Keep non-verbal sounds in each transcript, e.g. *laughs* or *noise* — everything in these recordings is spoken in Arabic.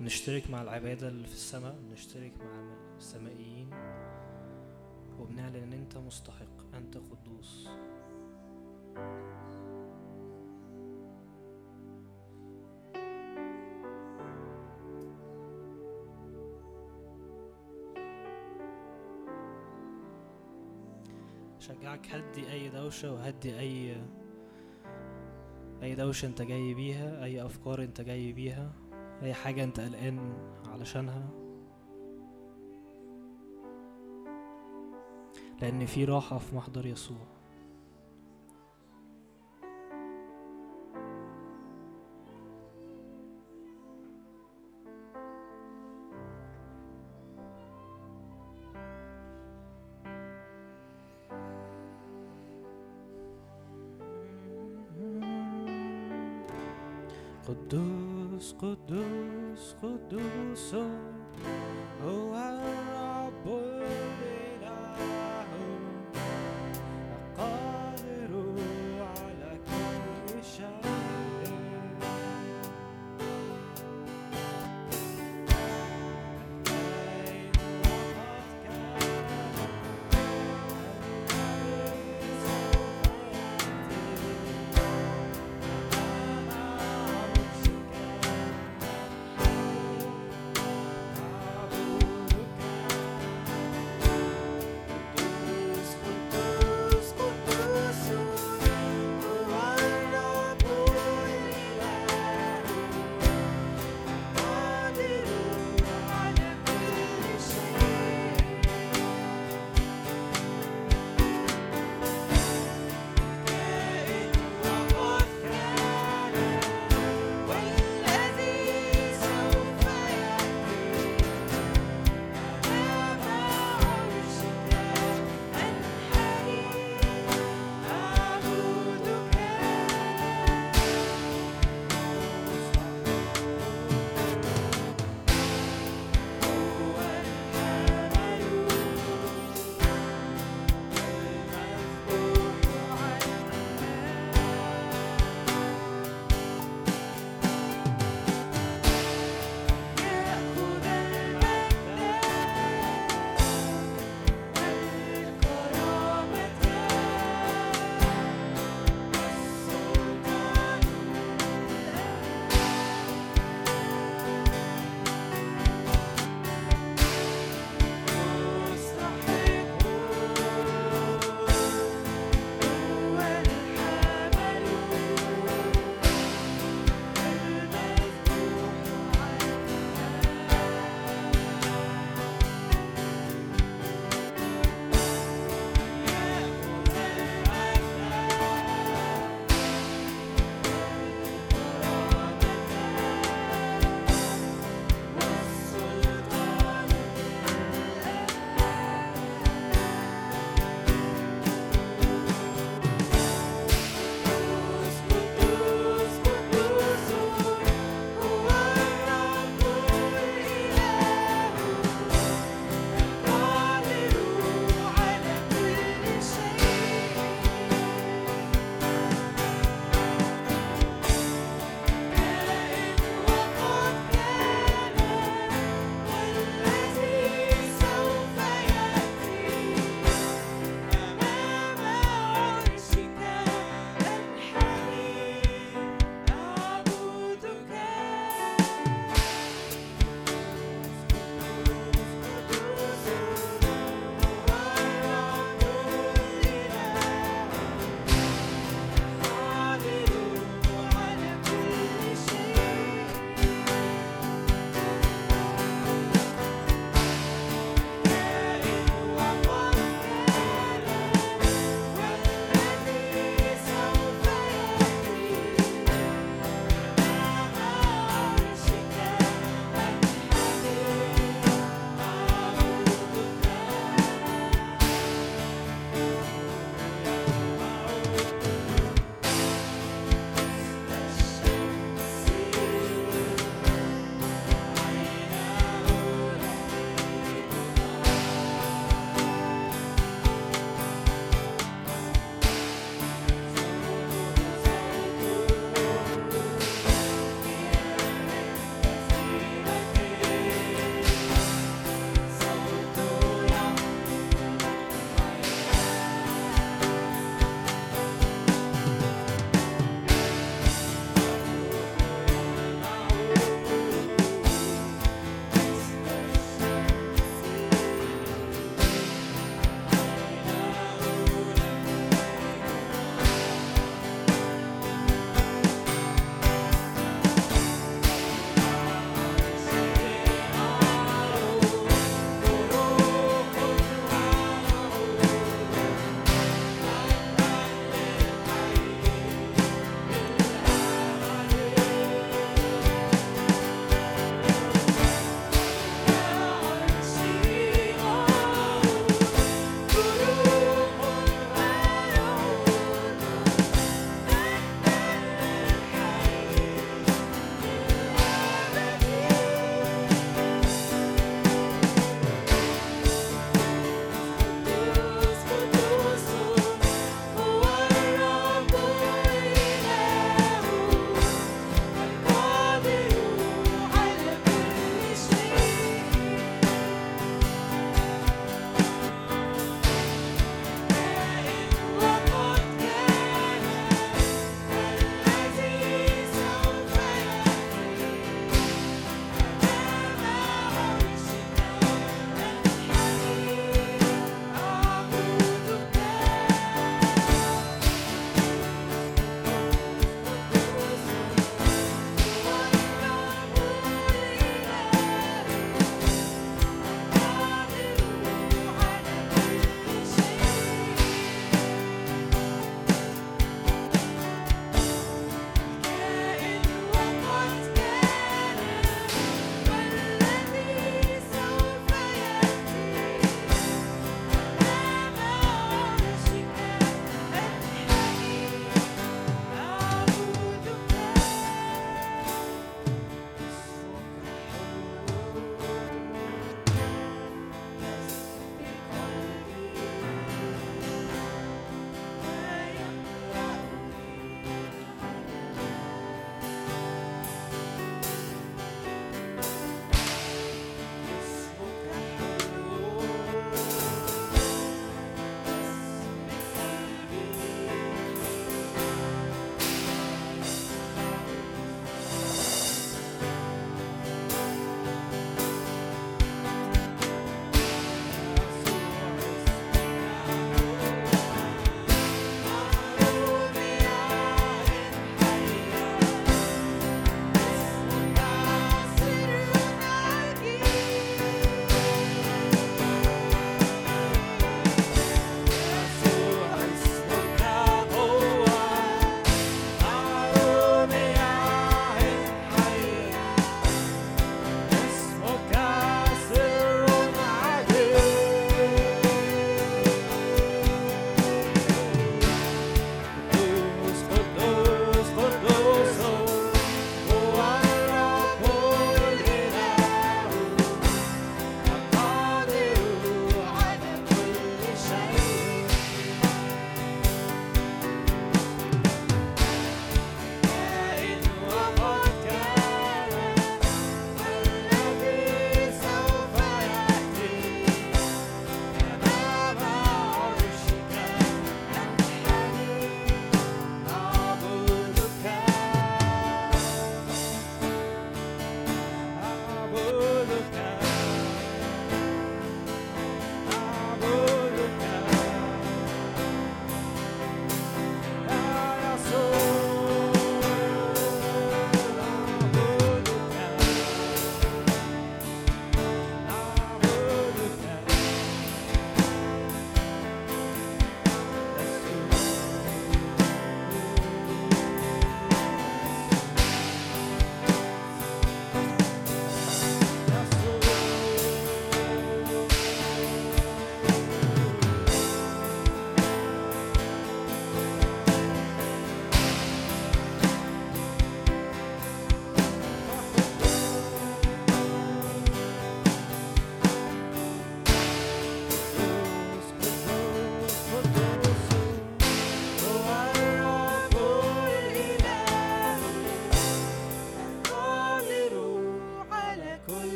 نشترك مع العبادة اللي في السماء نشترك مع السمائيين وبنعلن إن أنت مستحق أنت قدوس. شجعك هدي أي دوشة وهدي أي أي دوشة أنت جاي بيها أي أفكار أنت جاي بيها. أي حاجة أنت قلقان علشانها؟ لأن في راحة في محضر يسوع.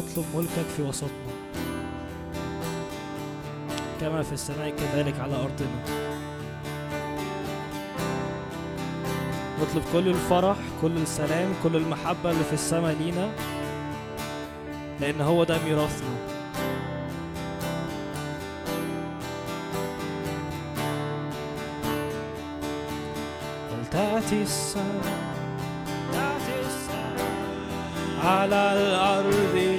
واطلب ملكك في وسطنا. كما في السماء كذلك على أرضنا. نطلب كل الفرح كل السلام كل المحبة اللي في السماء لينا لأن هو ده ميراثنا. فلتأتي السماء على الأرض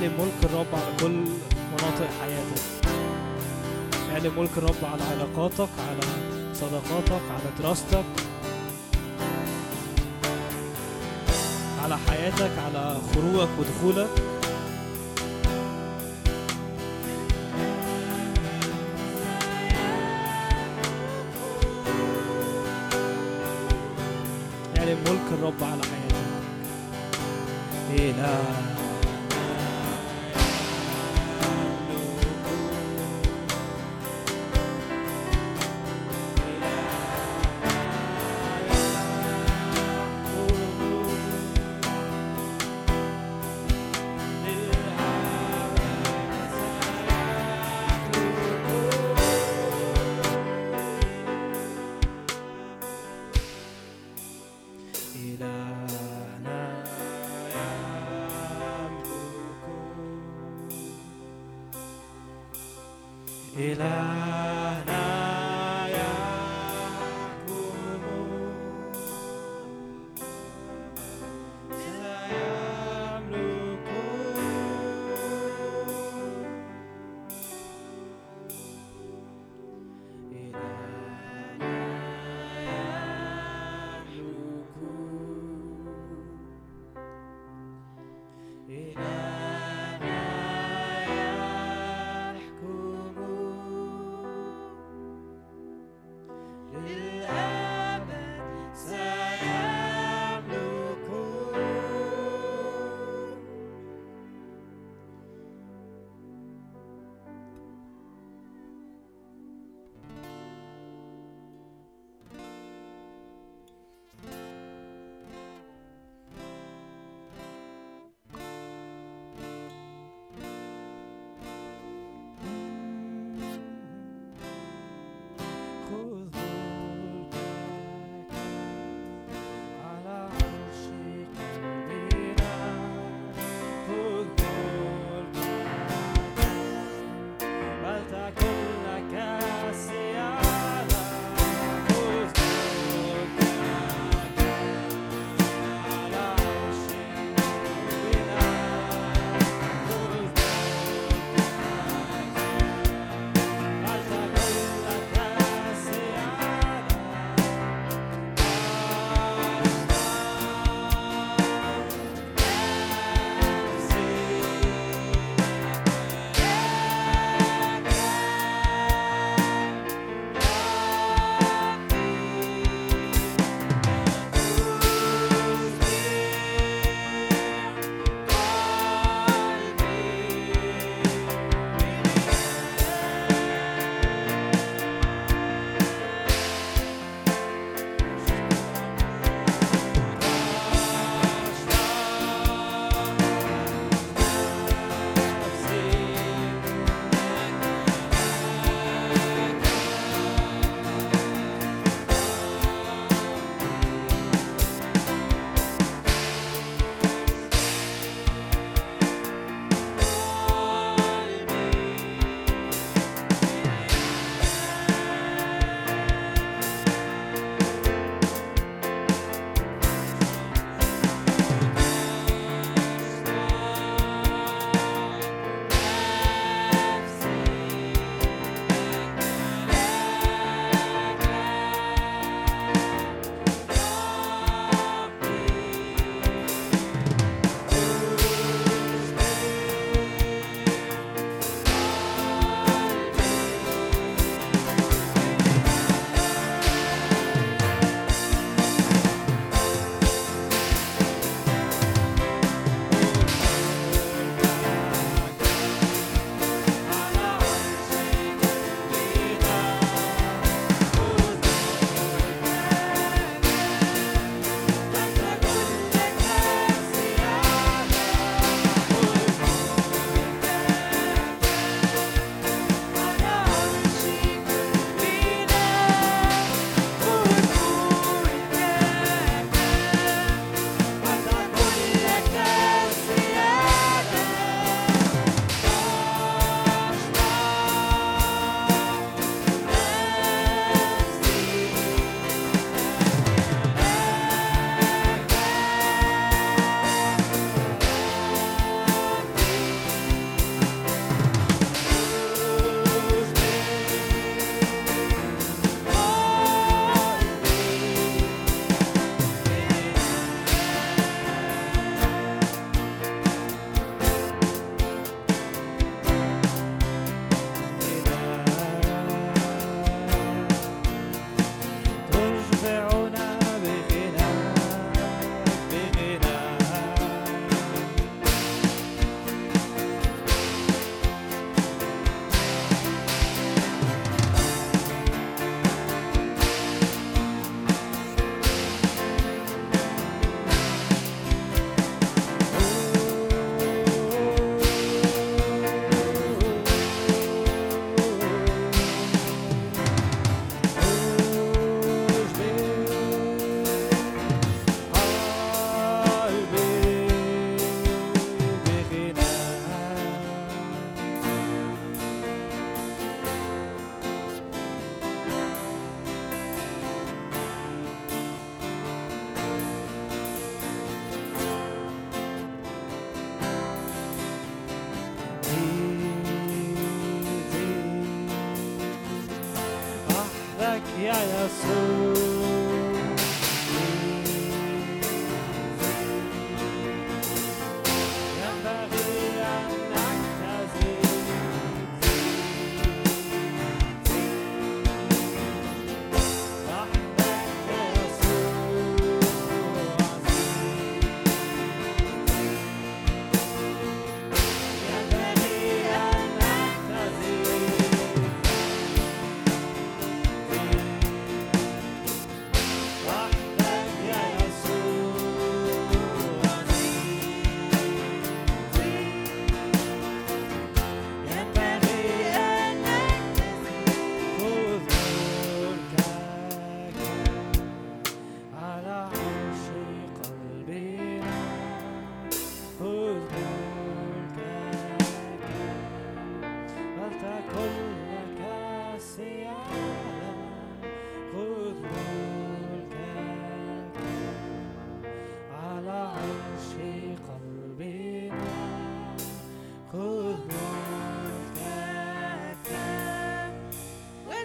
اعلن ملك الرب على كل مناطق حياتك. اعلن ملك الرب على علاقاتك على صداقاتك على دراستك على حياتك على خروجك ودخولك.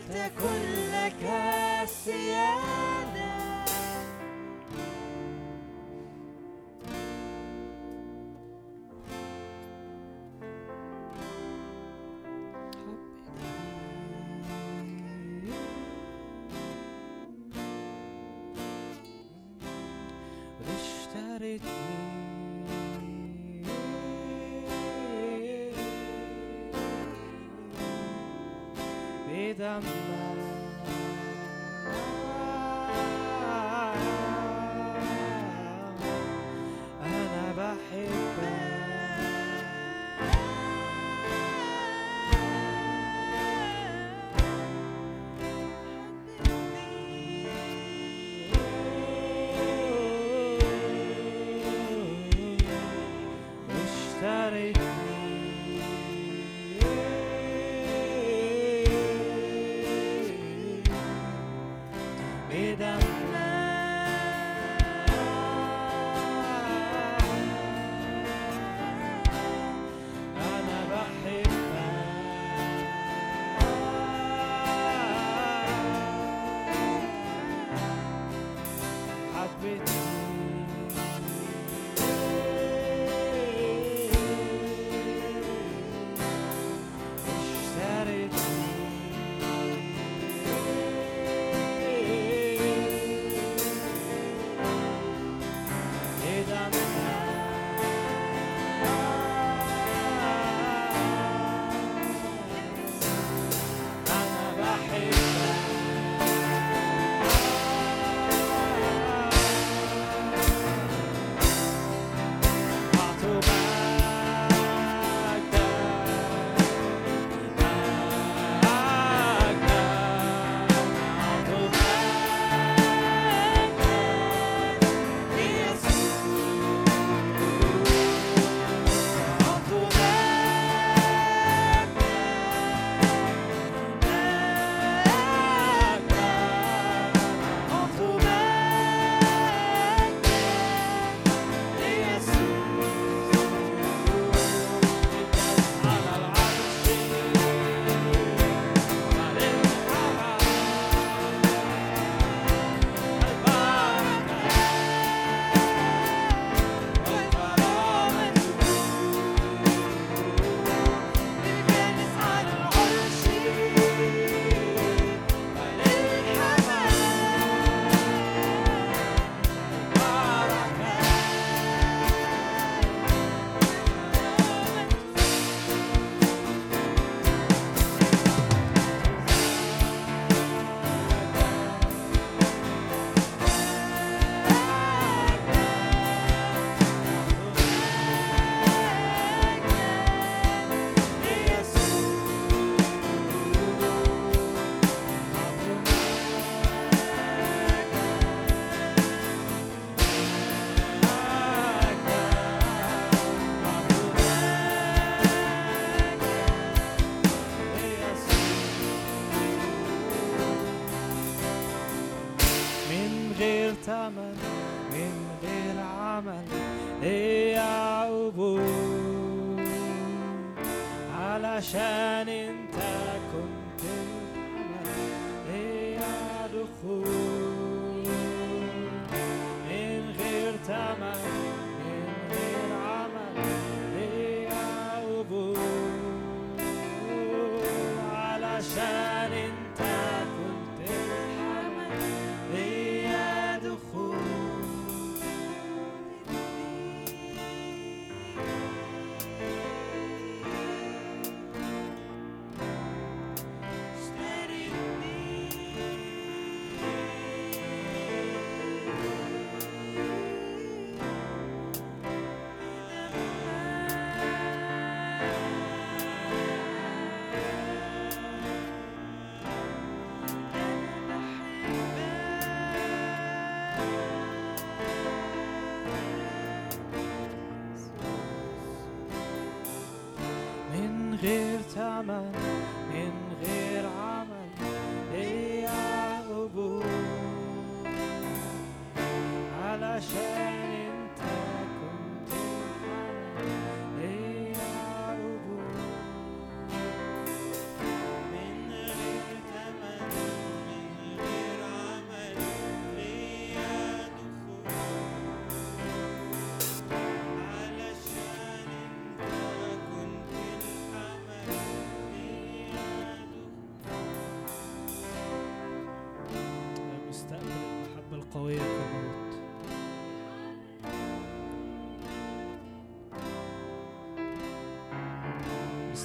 عشان انت كنت الامل هي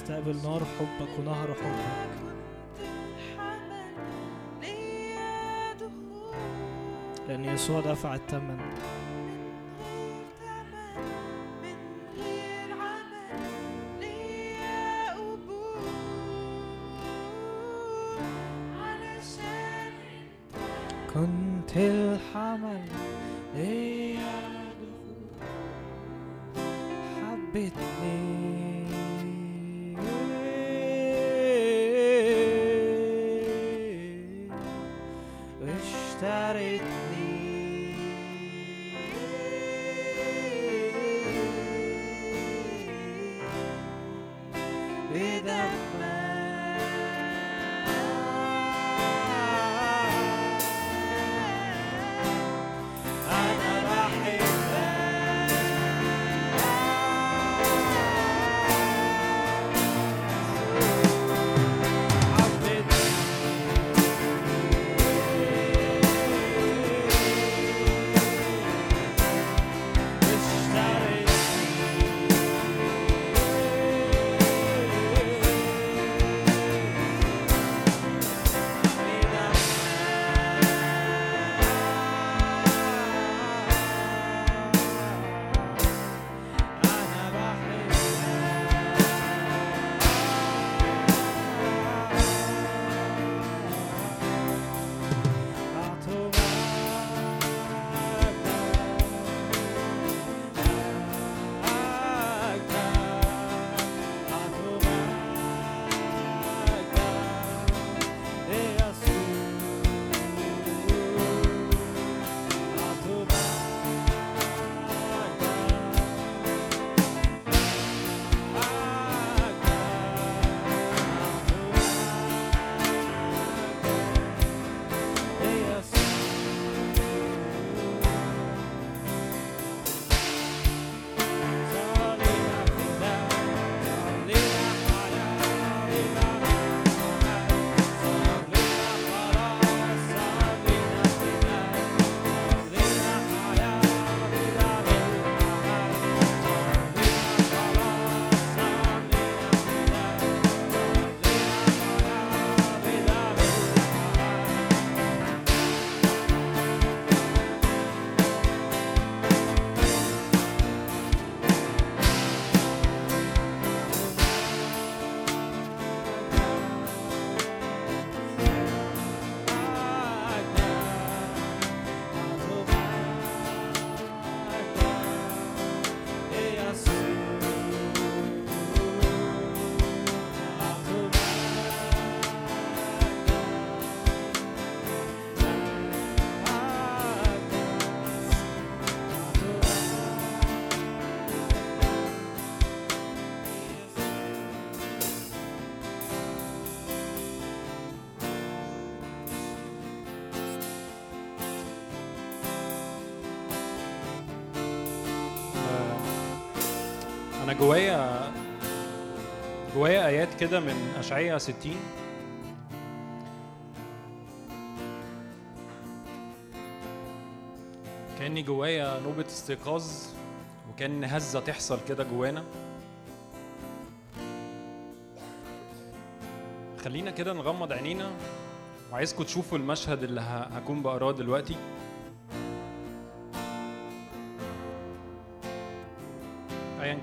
مستقبل نار حبك ونهر حبك. لأن يسوع دفع الثمن أنا جوايا جوايا آيات كده من اشعياء 60 كأني جوايا نوبة استيقاظ وكأن هزة تحصل كده جوانا. خلينا كده نغمض عينينا. وعايزكم تشوفوا المشهد اللي هكون بقراه دلوقتي.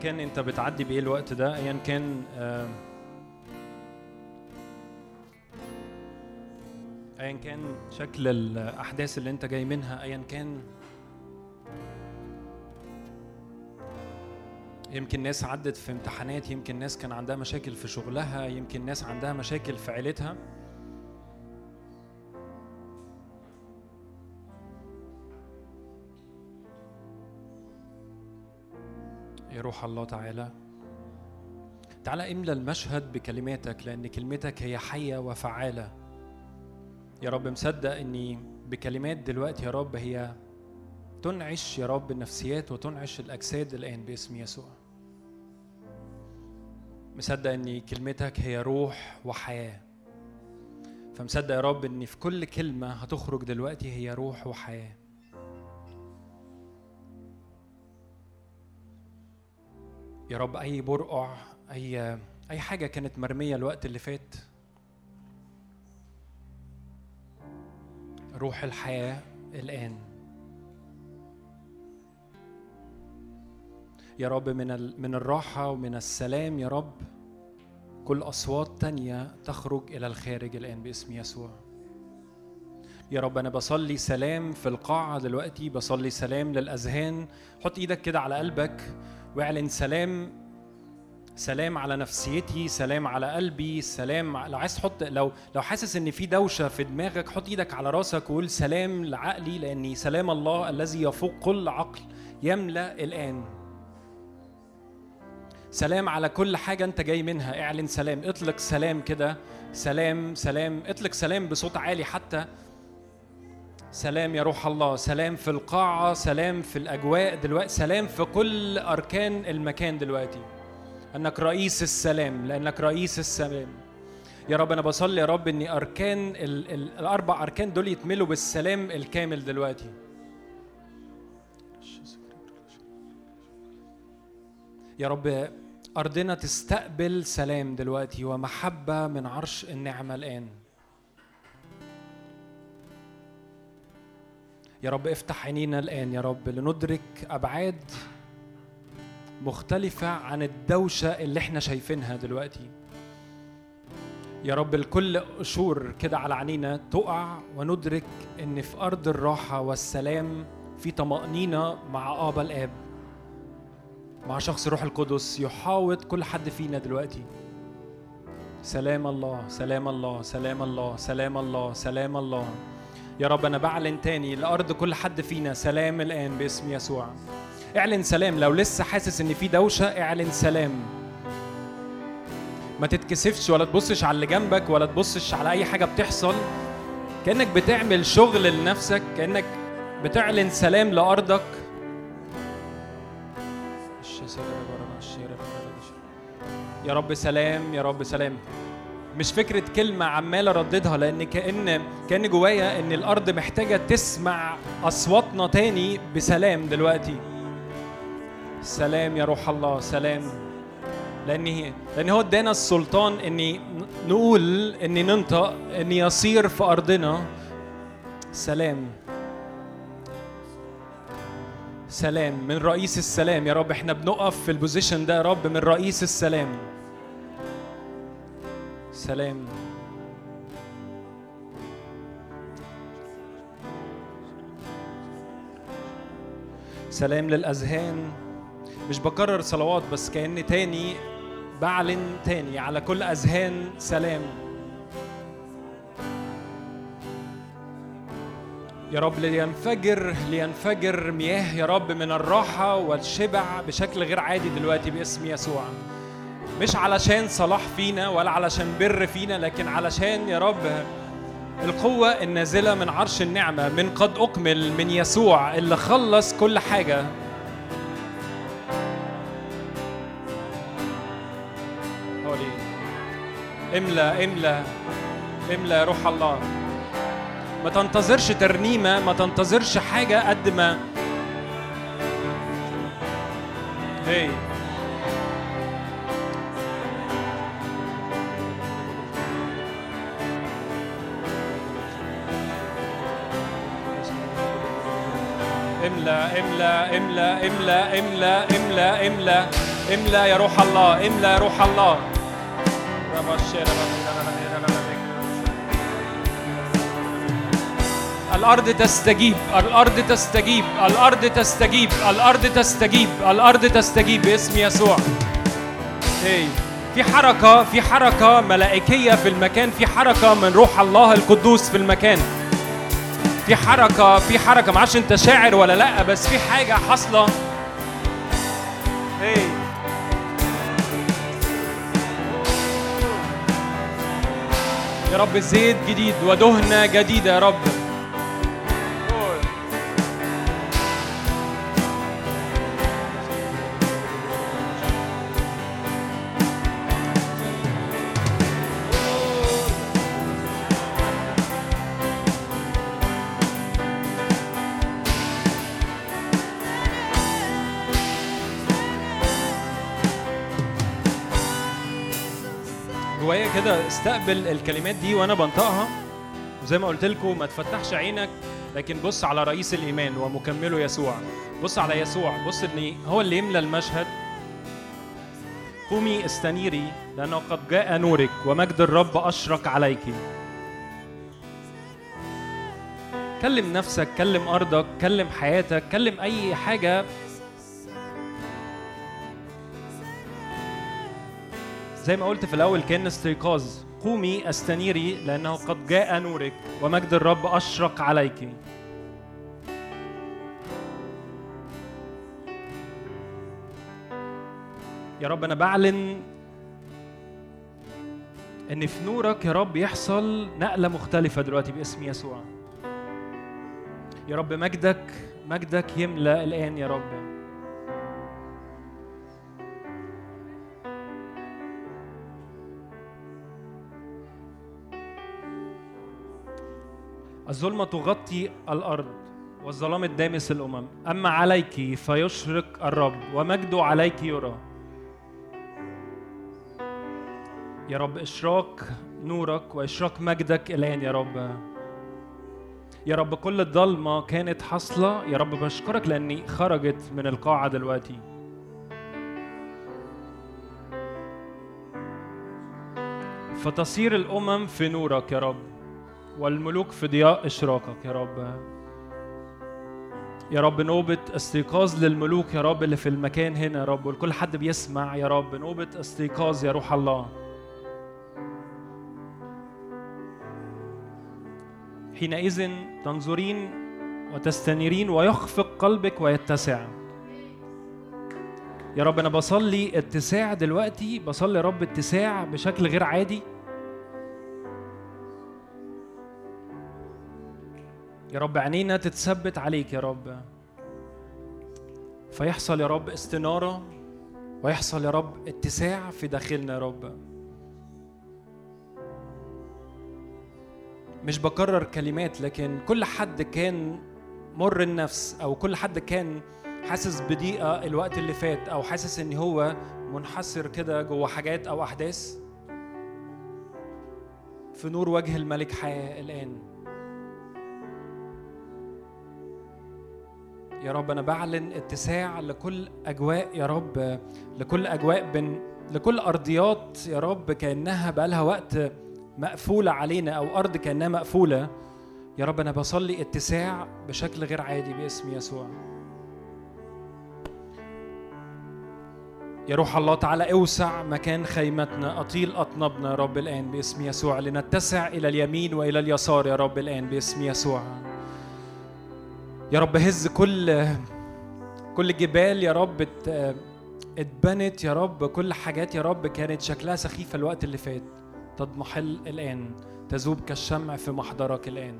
كان انت بتعدي بايه الوقت ده ايا كان ايا كان شكل الأحداث اللي انت جاي منها ايا كان يمكن ناس عدت في امتحانات يمكن ناس كان عندها مشاكل في شغلها يمكن ناس عندها مشاكل في عيلتها. يا روح الله تعالى. تعالى املى المشهد بكلماتك لأن كلمتك هي حية وفعالة. يا رب مصدق إني بكلمات دلوقتي يا رب هي تنعش يا رب النفسيات وتنعش الأجساد الآن باسم يسوع. مصدق ان كلمتك هي روح وحياة. فمصدق يا رب ان في كل كلمة هتخرج دلوقتي هي روح وحياة. يا رب أي برقع أي أي حاجة كانت مرمية الوقت اللي فات. روح الحياة الآن. يا رب من من الراحة ومن السلام يا رب كل أصوات تانية تخرج إلى الخارج الآن باسم يسوع. يا رب أنا بصلي سلام في القاعة دلوقتي بصلي سلام للأذهان. حط إيدك كده على قلبك. واعلن سلام سلام على نفسيتي سلام على قلبي سلام لو عايز تحط لو لو حاسس إن في دوشة في دماغك حط إيدك على راسك وقول سلام لعقلي لأني سلام الله الذي يفوق كل عقل يملأ الآن. سلام على كل حاجة أنت جاي منها. اعلن سلام. اطلق سلام كده. سلام سلام. اطلق سلام بصوت عالي حتى. سلام يا روح الله سلام في القاعة سلام في الأجواء دلوقتي سلام في كل أركان المكان دلوقتي. أنك رئيس السلام لأنك رئيس السلام. يا رب أنا بصلي يا رب أن أركان ال ال الأربع أركان دول يتملوا بالسلام الكامل دلوقتي. يا رب أرضنا تستقبل سلام دلوقتي ومحبة من عرش النعمة الآن. يا رب افتح عينينا الآن يا رب لندرك أبعاد مختلفة عن الدوشة اللي إحنا شايفينها دلوقتي. يا رب الكل قشور كده على عينينا تقع وندرك إن في أرض الراحة والسلام في طمأنينة مع آبا الآب مع شخص الروح القدس يحاوط كل حد فينا دلوقتي. سلام الله سلام الله سلام الله سلام الله سلام الله. يا رب أنا بعلن تاني لأرض كل حد فينا سلام الآن باسم يسوع. اعلن سلام لو لسه حاسس إن في دوشة اعلن سلام. ما تتكسفش ولا تبصش على اللي جنبك ولا تبصش على أي حاجة بتحصل. كأنك بتعمل شغل لنفسك كأنك بتعلن سلام لأرضك. يا رب سلام يا رب سلام. مش فكرة كلمة عمال أرددها لأن كأن كأن جوايا إن الأرض محتاجة تسمع أصواتنا تاني بسلام دلوقتي. سلام يا روح الله سلام. لأن لأن هو ادانا السلطان إني نقول إني ننطق إن يصير في أرضنا سلام. سلام من رئيس السلام يا رب إحنا بنقف في البوزيشن ده يا رب من رئيس السلام. سلام. سلام للأذهان. مش بكرر صلوات بس كأن تاني بعلن تاني. على كل أذهان سلام. يا رب لينفجر لينفجر مياه يا رب من الراحة والشبع بشكل غير عادي دلوقتي باسم يسوع. مش علشان صلاح فينا ولا علشان بر فينا لكن علشان يا رب القوة النازلة من عرش النعمة من قد أكمل من يسوع اللي خلص كل حاجة. املأ املى املى املى يا روح الله. ما تنتظرش ترنيمة ما تنتظرش حاجة قد ما. املا املا املا املا املا املا املا املا يا روح الله املا يا روح الله. الأرض تستجيب الأرض تستجيب الأرض تستجيب الأرض تستجيب الأرض تستجيب باسم يسوع. في حركة في حركة ملائكية في المكان في حركة من روح الله القدوس في المكان. في حركة في حركة. معرفش أنت شاعر ولا لأ بس في حاجة حاصلة. هي يا رب زيت جديد ودهنة جديدة يا رب. استقبل الكلمات دي وأنا بنطقها. وزي ما قلت لكم ما تفتحش عينك لكن بص على رئيس الإيمان ومكمله يسوع. بص على يسوع بص ان هو اللي يملى المشهد. قومي استنيري لأنه قد جاء نورك ومجد الرب أشرق عليك. كلم نفسك كلم أرضك كلم حياتك كلم أي حاجة زي ما قلت في الأول كان استيقاظ. قومي أستنيري لأنه قد جاء نورك ومجد الرب أشرق عليك. يا رب أنا بعلن إن في نورك يا رب يحصل نقلة مختلفة دلوقتي باسم يسوع. يا رب مجدك مجدك يملأ الآن يا رب. الظلمة تغطي الأرض والظلام الدامس الأمم. أما عليك فيشرق الرب ومجده عليك يرى. يا رب إشراق نورك وإشراق مجدك الآن يا رب. يا رب كل الضلمة كانت حاصلة. يا رب بشكرك لأني خرجت من القاعة دلوقتي. فتصير الأمم في نورك يا رب. والملوك في ضياء إشراقك يا رب. يا رب نوبة استيقاظ للملوك يا رب اللي في المكان هنا يا رب. ولكل حد بيسمع يا رب. نوبة استيقاظ يا روح الله. حينئذ تنظرين وتستنيرين ويخفق قلبك ويتسع. يا رب أنا بصلي اتساع دلوقتي. بصلي رب اتساع بشكل غير عادي. يا رب عينينا تتثبت عليك يا رب. فيحصل يا رب استنارة ويحصل يا رب اتساع في داخلنا يا رب. مش بكرر كلمات لكن كل حد كان مر النفس أو كل حد كان حاسس بضيقة الوقت اللي فات أو حاسس إن هو منحصر كده جوه حاجات أو أحداث. في نور وجه الملك حياة الآن. يا رب أنا بعلن اتساع لكل أجواء يا رب لكل أجواء بن لكل أرضيات يا رب كأنها بقالها وقت مقفولة علينا أو أرض كأنها مقفولة. يا رب أنا بصلي اتساع بشكل غير عادي باسم يسوع. يا روح الله تعالى أوسع مكان خيمتنا أطيل اطنابنا يا رب الآن باسم يسوع لنتسع إلى اليمين وإلى اليسار يا رب الآن باسم يسوع. يا رب هز كل كل جبال يا رب ات- اتبنت يا رب. كل حاجات يا رب كانت شكلها سخيفة الوقت اللي فات. تضمحل الآن. تذوب كالشمع في محضرك الآن.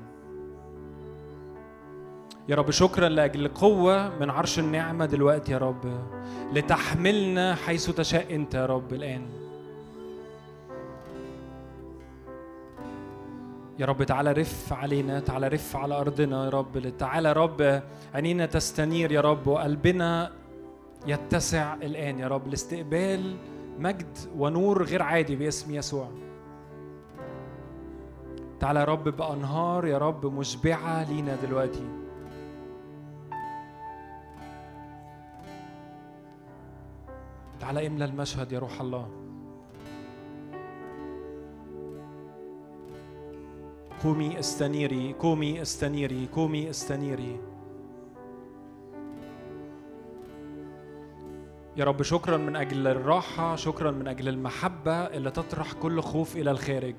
يا رب شكرا لأجل قوة من عرش النعمة دلوقتي يا رب. لتحملنا حيث تشاء أنت يا رب الآن. يا رب تعالى رف علينا تعالى رف على أرضنا يا رب تعالى يا رب عينينا تستنير يا رب وقلبنا يتسع الآن يا رب لاستقبال مجد ونور غير عادي باسم يسوع. تعالى يا رب بأنهار يا رب مشبعة لينا دلوقتي. تعالى املى المشهد يا روح الله. قومي استنيري قومي استنيري قومي استنيري. يا رب شكرا من أجل الراحة شكرا من أجل المحبة اللي تطرح كل خوف إلى الخارج.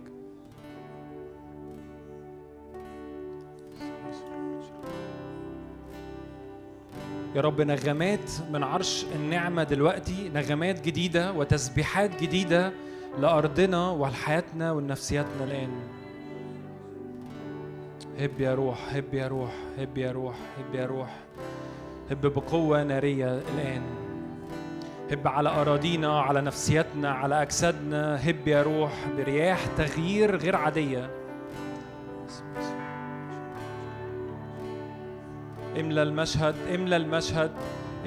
يا رب نغمات من عرش النعمة دلوقتي نغمات جديدة وتسبيحات جديدة لأرضنا ولحياتنا ولنفسياتنا الآن. هب يا روح هب يا روح هب يا روح هب يا روح. هب بقوة نارية الآن. هب على أراضينا على نفسياتنا على أجسادنا. هب يا روح برياح تغيير غير عادية. املى المشهد املى المشهد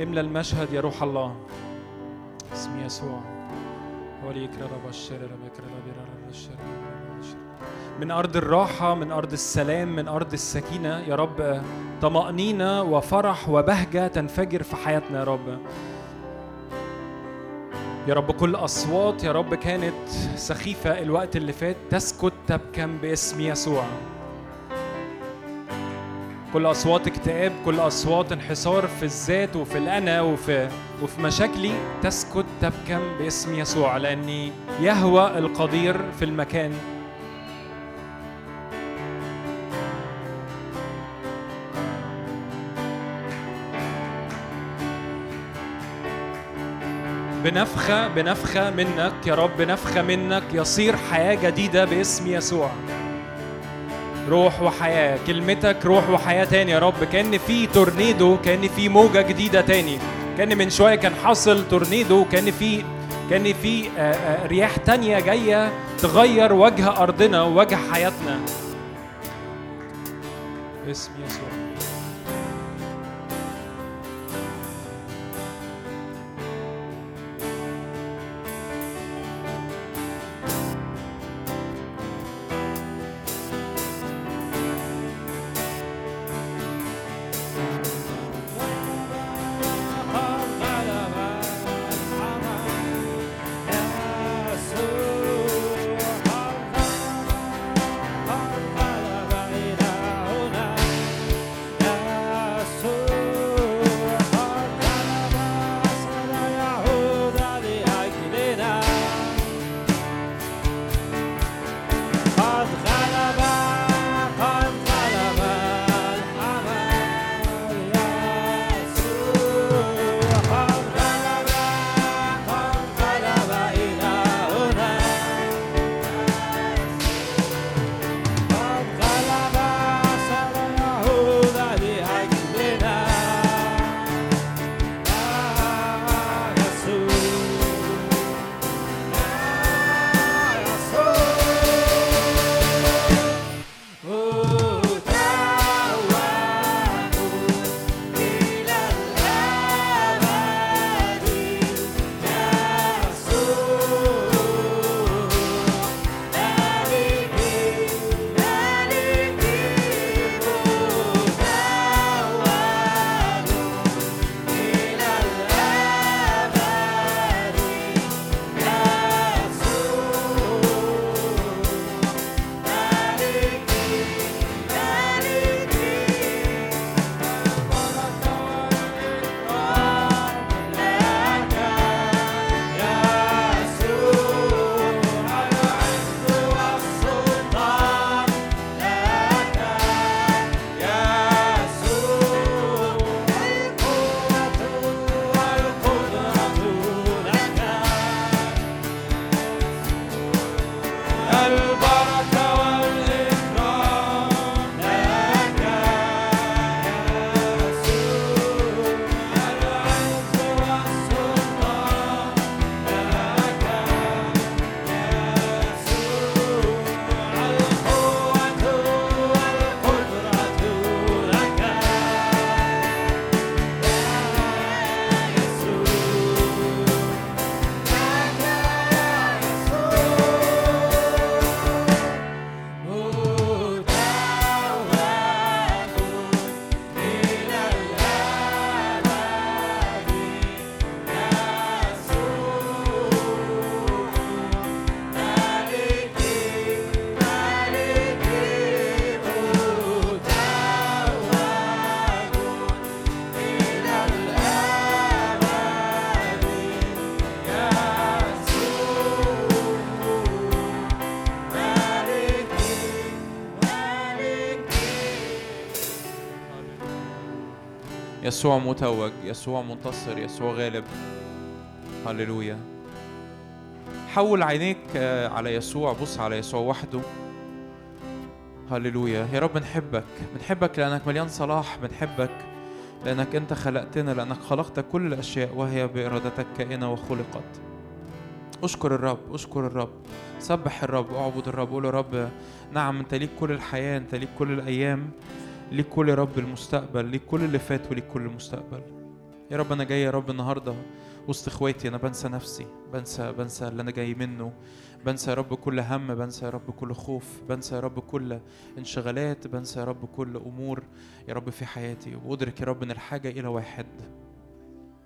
املى المشهد يا روح الله. اسم يسوع. وليك رب الشر رب رب من أرض الراحة من أرض السلام من أرض السكينة يا رب طمأنينة وفرح وبهجة تنفجر في حياتنا يا رب. يا رب كل أصوات يا رب كانت سخيفة الوقت اللي فات تسكت تبكم باسم يسوع. كل أصوات اكتئاب كل أصوات انحصار في الذات وفي الأنا وفي وفي مشاكلي تسكت تبكم باسم يسوع لأني يهوى القدير في المكان. بنفخة بنفخة منك يا رب بنفخة منك يصير حياة جديدة باسم يسوع. روح وحياة كلمتك روح وحياة تاني يا رب. كأن في تورنيدو كأن في موجة جديدة تاني. كأن من شوية كان حصل تورنيدو كأن في كأن في آه، آه، رياح تانية جاية تغير وجه أرضنا ووجه حياتنا. باسم يسوع. يسوع متوج يسوع منتصر يسوع غالب. هللويا. حول عينيك آه، على يسوع بص على يسوع وحده. هللويا. يا رب بنحبك بنحبك لأنك مليان صلاح بنحبك لأنك أنت خلقتنا لأنك خلقت كل الأشياء وهي بإرادتك كائنة وخلقت. أشكر الرب أشكر الرب. سبح الرب أعبد الرب قول يا رب نعم أنت ليك كل الحياة أنت ليك كل الأيام. ليك كل يا رب المستقبل ليك كل اللي فات وليك كل المستقبل. يا رب أنا جاي يا رب النهاردة وسط إخواتي أنا بنسى نفسي بنسى بنسى اللي أنا جاي منه بنسى يا رب كل هم بنسى يا رب كل خوف بنسى يا رب كل انشغالات بنسى يا رب كل أمور يا رب في حياتي. وأدرك يا رب إن الحاجة إلى واحد.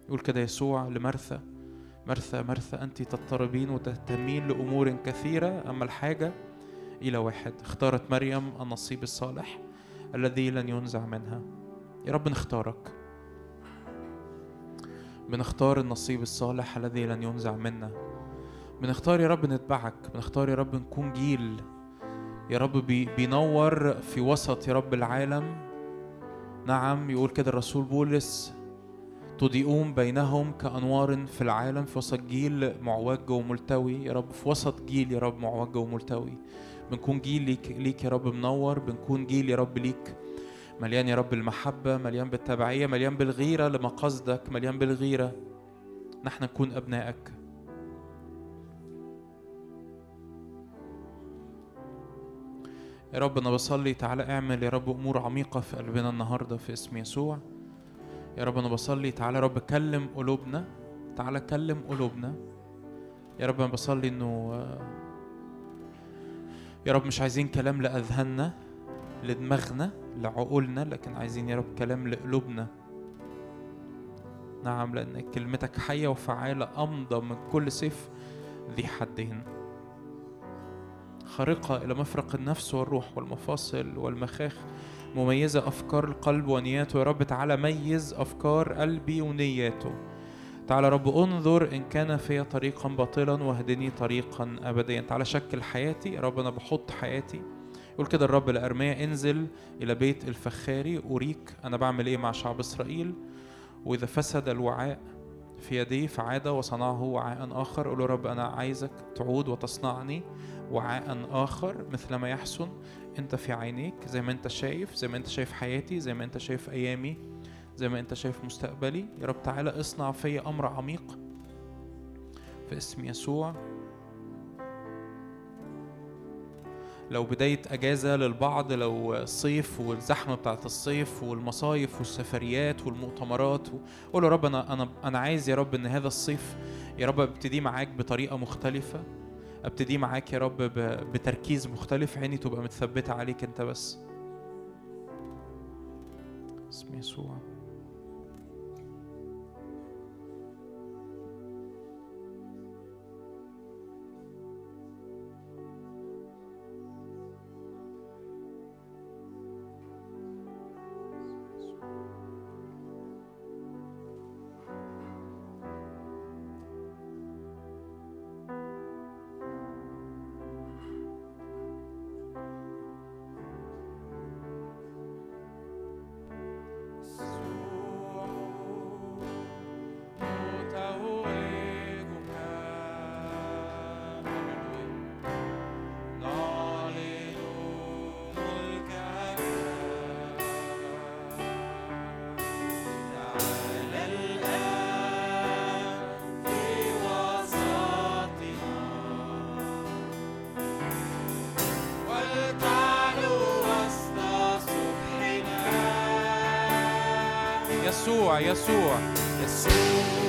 يقول كده يسوع لمرثى مرثى مرثى أنت تضطربين وتهتمين لأمور كثيرة أما الحاجة إلى واحد. اختارت مريم النصيب الصالح. الذي لن ينزع منها. يا رب نختارك. بنختار النصيب الصالح الذي لن ينزع منا. بنختار يا رب نتبعك. بنختار يا رب نكون جيل. يا رب بي بينور في وسط يا رب العالم. نعم يقول كده الرسول بولس تضيئون بينهم كأنوار في العالم في وسط جيل معوج وملتوي. يا رب في وسط جيل يا رب معوج وملتوي. بنكون جيل ليك, ليك يا رب منور بنكون جيل يا رب ليك. مليان يا رب المحبة مليان بالتبعية مليان بالغيرة لمقاصدك مليان بالغيرة. نحن نكون أبنائك. يا رب أنا بصلي تعالى اعمل يا رب أمور عميقة في قلبنا النهاردة في اسم يسوع. يا رب أنا بصلي تعالى يا رب كلم قلوبنا تعالى كلم قلوبنا. يا رب أنا بصلي إنه يا رب مش عايزين كلام لأذهاننا لدماغنا لعقولنا لكن عايزين يا رب كلام لقلوبنا. نعم لأن كلمتك حية وفعالة أمضى من كل سيف ذي حدين. خارقة إلى مفرق النفس والروح والمفاصل والمخاخ مميزة أفكار القلب ونياته. يا رب تعالى ميز أفكار قلبي ونياته. تعالى رب انظر إن كان في طريقا باطلا واهدني طريقا أبديا. تعالى شكل حياتي يا رب أنا بحط حياتي. يقول كده الرب لأرميا انزل إلى بيت الفخاري أريك أنا بعمل إيه مع شعب إسرائيل؟ وإذا فسد الوعاء في يدي فعاد وصنعه وعاء آخر. قول له رب أنا عايزك تعود وتصنعني وعاء آخر مثل ما يحسن. أنت في عينيك زي ما أنت شايف زي ما أنت شايف حياتي زي ما أنت شايف أيامي. زي ما أنت شايف مستقبلي. يا رب تعالى اصنع في أمر عميق في اسم يسوع. لو بداية أجازة للبعض لو صيف والزحمة بتاعت الصيف والمصايف والسفريات والمؤتمرات قول يا رب أنا أنا أنا عايز يا رب إن هذا الصيف يا رب أبتدي معاك بطريقة مختلفة. أبتدي معاك يا رب بتركيز مختلف. عيني تبقى متثبتة عليك أنت بس. اسم يسوع. يسوع يسوع يسوع نتوجك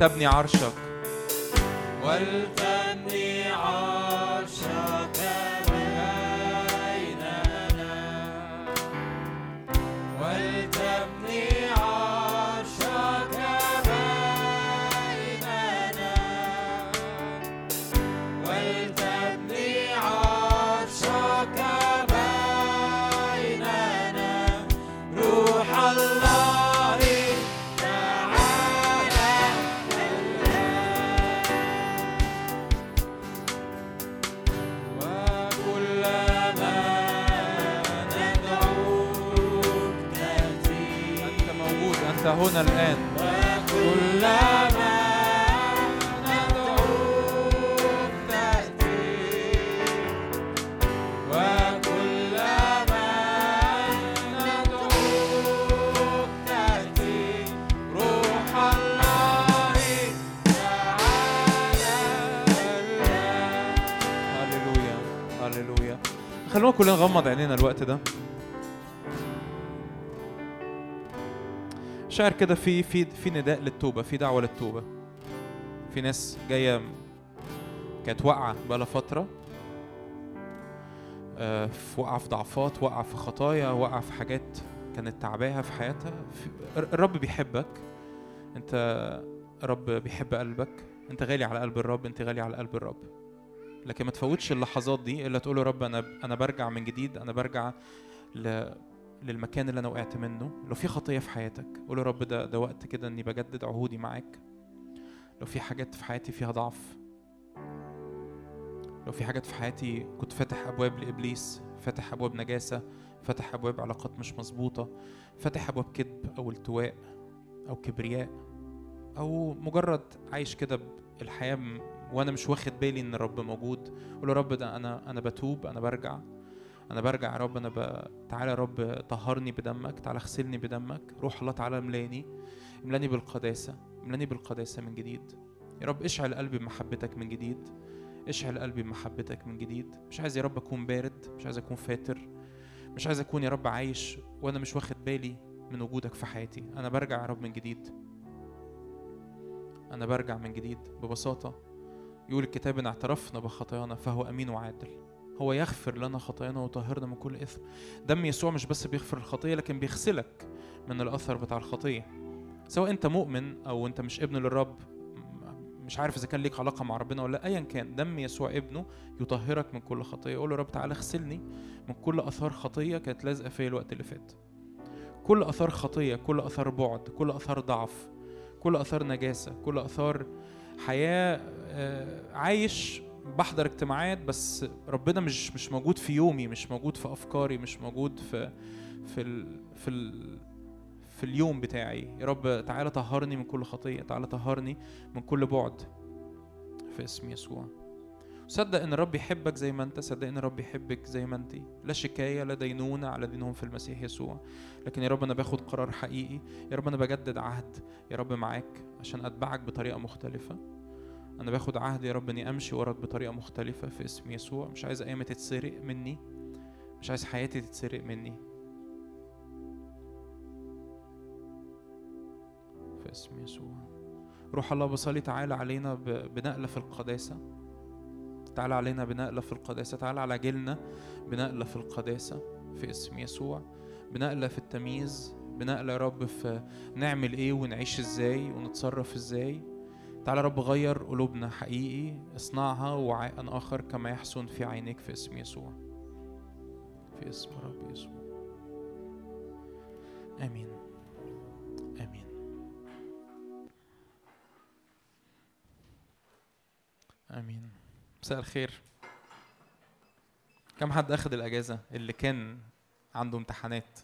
ولتبني عرشك. شاعر كده في في في نداء للتوبة في دعوة للتوبة. في ناس جاية كانت واقعة بقالها فترة. آه، في واقعة في ضعفات واقعة في خطايا واقعة في حاجات كانت تعباها في حياتها. الرب بيحبك. انت الرب بيحب قلبك. انت غالي على قلب الرب انت غالي على قلب الرب. لكن ما تفوتش اللحظات دي إلا تقول يا رب أنا أنا برجع من جديد أنا برجع ل... للمكان اللي أنا وقعت منه لو في خطية في حياتك قول يا رب ده ده وقت كده إني بجدد عهودي معاك. لو في حاجات في حياتي فيها ضعف لو في حاجات في حياتي كنت فاتح أبواب لإبليس فاتح أبواب نجاسة فاتح أبواب علاقات مش مظبوطة فاتح أبواب كذب أو التواء أو كبرياء أو مجرد عايش كده الحياة وأنا مش واخد بالي إن الرب موجود. قول يا رب ده أنا أنا بتوب أنا برجع. أنا برجع يا رب أنا ب... تعالى يا رب طهرني بدمك تعالى اغسلني بدمك. روح الله تعالى املاني املاني بالقداسة املاني بالقداسة من جديد. يا رب اشعل قلبي بمحبتك من جديد اشعل قلبي بمحبتك من جديد. مش عايز يا رب أكون بارد مش عايز أكون فاتر مش عايز أكون يا رب عايش وأنا مش واخد بالي من وجودك في حياتي. أنا برجع يا رب من جديد. أنا برجع من جديد ببساطة. يقول الكتاب إن اعترفنا بخطايانا فهو أمين وعادل. هو يغفر لنا خطايانا ويطهرنا من كل إثم. دم يسوع مش بس بيغفر الخطية لكن بيغسلك من الأثر بتاع الخطية. سواء أنت مؤمن أو أنت مش ابن للرب مش عارف إذا كان ليك علاقة مع ربنا ولا لأ، ايا كان دم يسوع ابنه يطهرك من كل خطية. قول له رب تعالى اغسلني من كل أثار خطية كانت لازقه فيا الوقت اللي فات. كل أثار خطية كل أثار بعد كل أثار ضعف كل أثار نجاسة كل أثار حياة آه، عايش بحضر اجتماعات بس ربنا مش مش موجود في يومي مش موجود في أفكاري مش موجود في في ال في ال في اليوم بتاعي. يا رب تعالى طهرني من كل خطيه تعالى طهرني من كل بعد في اسم يسوع. صدق إن الرب يحبك زي ما أنت صدق إن الرب يحبك زي ما أنت. لا شكاية لا دينونة على دينهم في المسيح يسوع. لكن يا رب أنا باخد قرار حقيقي. يا رب أنا بجدد عهد يا رب معاك عشان أتبعك بطريقة مختلفة. أنا باخد عهد يا رب إني أمشي وراك بطريقة مختلفة في اسم يسوع. مش عايز أيامي تتسرق مني. مش عايز حياتي تتسرق مني. في اسم يسوع. روح الله بصلي. تعالى علينا ب- بنقلة في القداسة. تعالى علينا بنقلة في القداسة. تعالى على جيلنا بنقلة في القداسة. في اسم يسوع. بنقلة في التمييز. بنقلة يا رب في نعمل إيه ونعيش إزاي ونتصرف إزاي. تعالى رب غير قلوبنا حقيقي اصنعها وعاء آخر كما يحسن في عينيك في اسم يسوع. في اسم رب يسوع. آمين. آمين. آمين. مساء الخير. كم حد أخد الأجازة اللي كان عنده امتحانات؟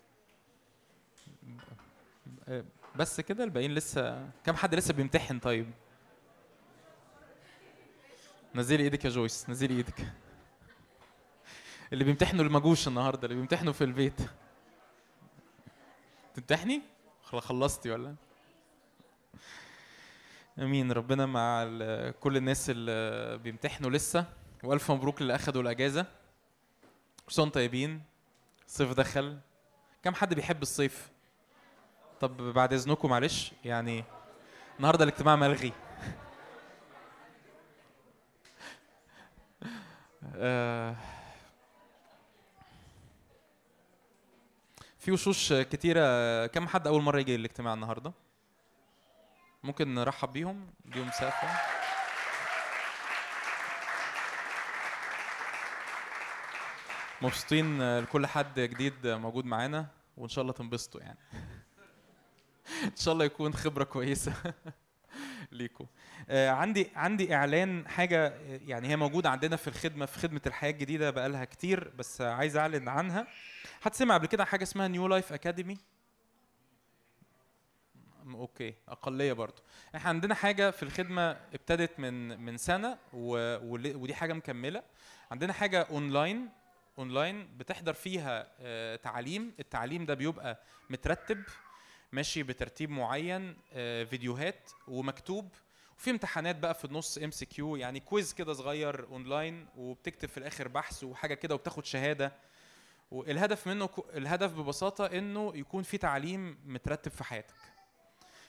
بس كده الباقيين لسه كم حد لسه بيمتحن طيب؟ نزلي إيدك يا جويس نزلي إيدك. اللي بيمتحنوا اللي ما جوش النهارده اللي بيمتحنوا في البيت. تمتحني؟ خلصتي ولا؟ آمين. ربنا مع كل الناس اللي بيمتحنوا لسه. وألف مبروك اللي أخدوا الأجازة. كل سنه وأنتم طيبين. الصيف دخل. كم حد بيحب الصيف؟ طب بعد إذنكم معلش يعني النهارده الاجتماع ملغي. في وشوش كتيرة. كم حد أول مرة يجي الاجتماع النهاردة؟ ممكن نرحب بيهم بيهم سقفة مبسوطين لكل حد جديد موجود معانا وإن شاء الله تنبسطوا يعني. *laughs* إن شاء الله يكون خبرة كويسة. *laughs* ليكم آه، عندي عندي إعلان حاجة آه، يعني هي موجودة عندنا في الخدمة في خدمة الحياة الجديدة بقالها كتير بس عايز أعلن عنها. حد سمع قبل كده حاجة اسمها New Life Academy Okay. أقلية برضو. إحنا عندنا حاجة في الخدمة ابتدت من من سنة و... ودي حاجة مكملة. عندنا حاجة online online بتحضر فيها آه، تعليم. التعليم ده بيبقى مترتب ماشي بترتيب معين آه، فيديوهات ومكتوب. وفي امتحانات بقى في النص MCQ يعني quiz كده صغير اونلاين وبتكتب في الآخر بحث وحاجة كده وبتاخد شهادة. والهدف منه الهدف ببساطة إنه يكون في تعليم مترتب في حياتك.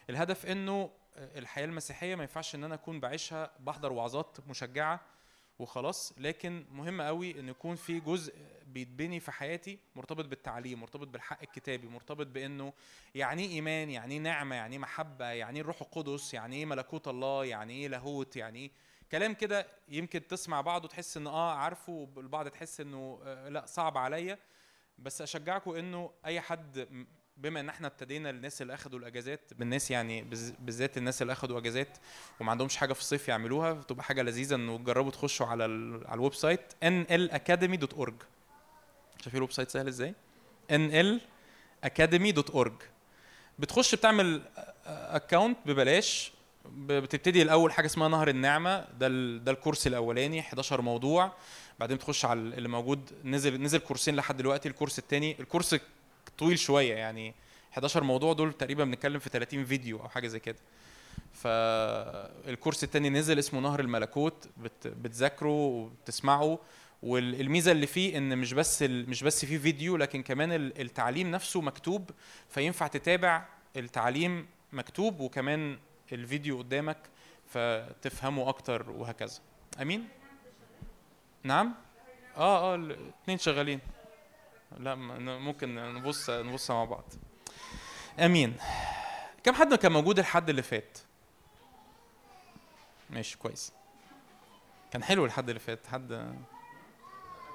الهدف إنه الحياة المسيحية ما ينفعش إن أنا أكون بعيشها بحضر وعظات مشجعة وخلاص لكن مهم قوي إن يكون في جزء بيتبني في حياتي مرتبط بالتعليم مرتبط بالحق الكتابي مرتبط بإنه يعني إيه إيمان يعني إيه نعمة يعني إيه محبة يعني إيه الروح القدس يعني إيه ملكوت الله يعني إيه لاهوت يعني إيه كلام كده يمكن تسمع بعض وتحس إن آه عارفه والبعض تحس إنه آه لأ صعب عليا. بس أشجعكم إنه أي حد بما إن إحنا ابتدينا الناس اللي أخدوا الأجازات بالناس يعني بالذات الناس اللي أخدوا أجازات وما عندهمش حاجة في الصيف يعملوها تبقى حاجة لذيذة إنه تجربوا تخشوا على على ال website nlacademy.org شايفين ال website سهل إزاي؟ Nlacademy.org بتخش بتعمل account ببلاش بتبتدي الأول حاجة اسمها نهر النعمة. ده ده ال course الأولاني 11 موضوع. بعدين تخش على اللي موجود نزل نزل كورسين لحد دلوقتي. الكورس الثاني الكورس طويل شوية يعني. 11 موضوع دول تقريبا بنتكلم في 30 فيديو أو حاجة زي كده. فالكورس التاني نزل اسمه نهر الملكوت. بت... بتذاكره وبتسمعه. والميزه اللي فيه إن مش بس. مش بس فيه فيديو لكن كمان ال- التعليم نفسه مكتوب فينفع تتابع التعليم مكتوب وكمان الفيديو قدامك فتفهمه أكتر وهكذا. أمين؟ نعم؟ آه آه الاثنين شغالين. لا ممكن نبص نبص مع بعض. أمين. كم حد كان موجود الحد اللي فات؟ ماشي كويس. كان حلو الحد اللي فات. حد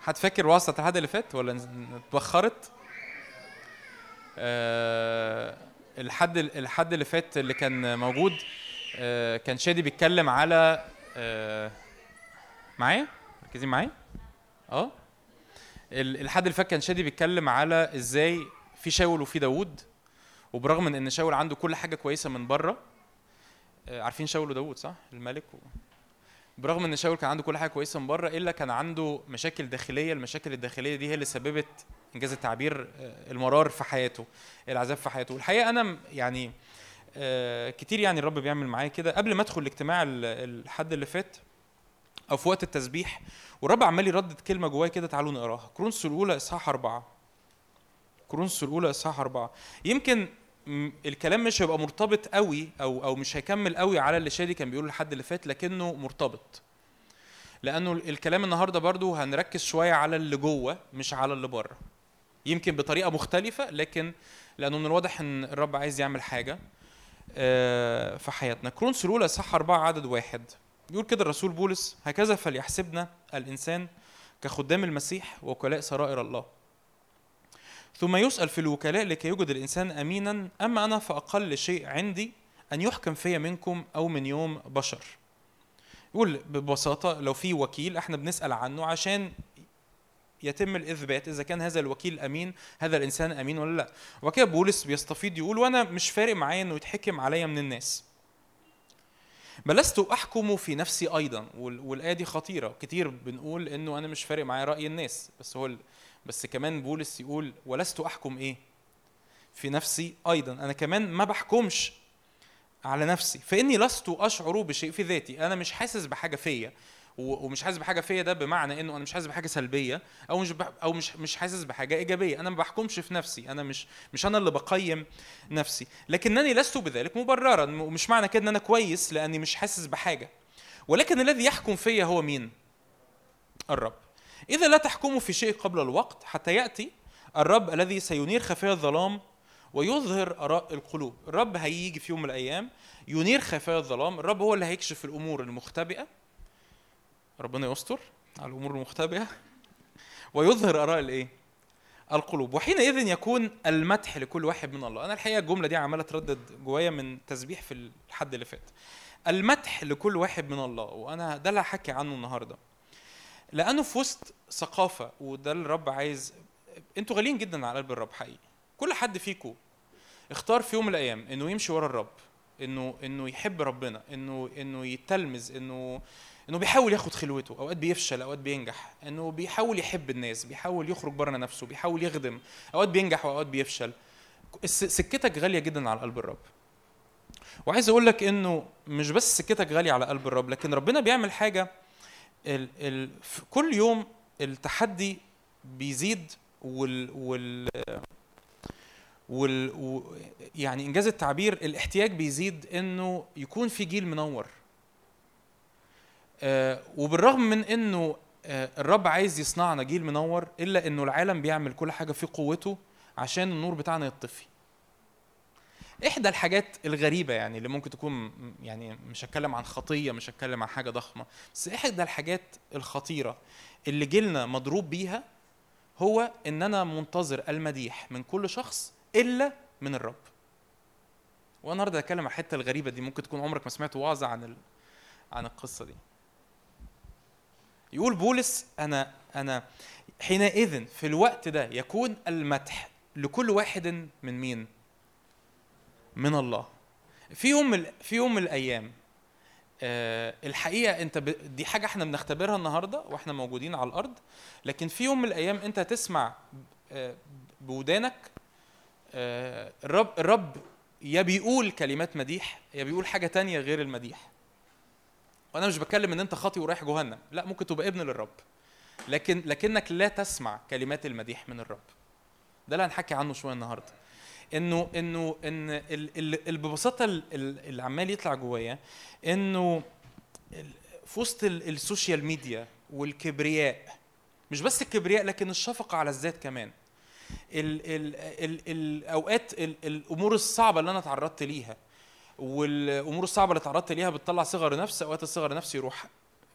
حد فاكر وسط الحد اللي فات ولا اتبخرت آه الحد الحد اللي فات اللي كان موجود آه كان شادي بيتكلم على آه معايا؟ مركزين معايا؟ آه. ال- الحد اللي فات كان شادي بيتكلم على إزاي في شاول وفي داوود وبرغم ان شاول عنده كل حاجة كويسة من بره آه، عارفين شاول وداوود صح؟ الملك و... برغم إن شاول كان عنده كل حاجة كويسة من بره إلا كان عنده مشاكل داخلية المشاكل الداخلية دي هي اللي سببت إن جاز التعبير آه، المرار في حياته العذاب في حياته. والحقيقة أنا يعني آه، كتير يعني الرب بيعمل معايا كده. قبل ما أدخل الاجتماع ال- الحد اللي فات أو في وقت التسبيح والرب عمال يردد كلمة جوايا كده تعالوا نقراها. كورنثوس الأولى إصحاح أربعة. كورنثوس الأولى إصحاح أربعة. يمكن الكلام مش هيبقى مرتبط قوي أو أو مش هيكمل قوي على اللي شادي كان بيقوله الحد اللي فات لكنه مرتبط. لأنه ال- الكلام النهارده برضو هنركز شوية على اللي جوه مش على اللي بره. يمكن بطريقة مختلفة لكن لأنه من الواضح إن الرب عايز يعمل حاجة آه، في حياتنا. كرونس الأولى اصحاح أربعة عدد واحد. يقول كده الرسول بولس هكذا فليحسبنا الإنسان كخدام المسيح وكلاء سرائر الله. ثم يسأل في الوكلاء لكي يوجد الإنسان أمينا أما أنا فأقل شيء عندي أن يحكم في منكم أو من يوم بشر. يقول ببساطة لو في وكيل إحنا بنسأل عنه عشان يتم الإثبات إذا كان هذا الوكيل أمين هذا الإنسان أمين ولا لأ. وكده بولس بيستفيض يقول وأنا مش فارق معايا إنه يتحكم عليا من الناس. بل لست أحكم في نفسي أيضا وال- والآية دي خطيرة. كتير بنقول إنه أنا مش فارق معايا رأي الناس بس هو بس كمان بولس يقول ولست أحكم إيه؟ في نفسي أيضا. أنا كمان ما بحكمش على نفسي. فإني لست أشعر بشيء في ذاتي. أنا مش حاسس بحاجة فيا. ومش حاسس بحاجة فيا ده بمعنى إنه أنا مش حاسس بحاجة سلبية أو مش أو مش مش حاسس بحاجة إيجابية. أنا ما بحكمش في نفسي. أنا مش مش أنا اللي بقيم نفسي. لكنني لست بذلك مبررا. ومش معنى كده إن أنا كويس لأني مش حاسس بحاجة. ولكن الذي يحكم فيا هو مين؟ الرب. إذا لا تحكموا في شيء قبل الوقت حتى يأتي الرب الذي سينير خفايا الظلام ويظهر آراء القلوب. الرب هيجي في يوم من الأيام ينير خفايا الظلام. الرب هو اللي هيكشف الأمور المختبئة. ربنا يستر على الأمور المختبئة. ويظهر آراء الإيه؟ القلوب. وحينئذ يكون المدح لكل واحد من الله. أنا الحقيقة الجملة دي عمالة تردد جوايا من تسبيح في الحد اللي فات. المدح لكل واحد من الله. وأنا ده اللي هحكي عنه النهارده. لأنه في وسط ثقافة وده اللي الرب عايز. أنتوا غاليين جدا على قلب الرب حقيقي. كل حد فيكم اختار في يوم من الأيام إنه يمشي ورا الرب إنه إنه يحب ربنا إنه إنه يتلمذ إنه إنه بيحاول ياخد خلوته. أوقات بيفشل أوقات بينجح. إنه بيحاول يحب الناس بيحاول يخرج بره نفسه بيحاول يخدم. أوقات بينجح وأوقات بيفشل. سكتك غالية جدا على قلب الرب. وعايز أقول لك إنه مش بس سكتك غالية على قلب الرب لكن ربنا بيعمل حاجة ال ال كل يوم التحدي بيزيد وال وال وال و يعني إنجاز التعبير الاحتياج بيزيد إنه يكون في جيل منور. آه وبالرغم من إنه آه الرب عايز يصنعنا جيل منور إلا إنه العالم بيعمل كل حاجة في قوته عشان النور بتاعنا يطفي. إحدى الحاجات الغريبة يعني اللي ممكن تكون يعني مش هتكلم عن خطية مش هتكلم عن حاجة ضخمة بس إحدى الحاجات الخطيرة اللي جيلنا مضروب بيها هو إن أنا منتظر المديح من كل شخص إلا من الرب. وأنا النهارده هتكلم عن الحتة الغريبة دي ممكن تكون عمرك ما سمعت وعظة عن ال... عن القصة دي. يقول بولس أنا أنا حينئذ في الوقت ده يكون المدح لكل واحد من مين؟ من الله. في يوم في يوم من الأيام آه، الحقيقة أنت. دي حاجة إحنا بنختبرها النهارده وإحنا موجودين على الأرض لكن في يوم من الأيام أنت هتسمع آه، بودانك آه، الرب الرب يا بيقول كلمات مديح يا بيقول حاجة تانية غير المديح. وأنا مش بتكلم إن أنت خاطي ورايح جهنم لا ممكن تبقى ابن للرب لكن لكنك لا تسمع كلمات المديح من الرب. ده اللي هنحكي عنه شوية النهارده. إنه إنه إن ال- ال- ال- ببساطة ال- ال- اللي عمال يطلع جوايا إنه في وسط ال- social media والكبرياء مش بس الكبرياء لكن الشفقة على الذات كمان. ال ال ال الاوقات ال الأمور الصعبة اللي أنا تعرضت ليها والأمور الصعبة اللي تعرضت ليها بتطلع صغر نفس أوقات الصغر نفس يروح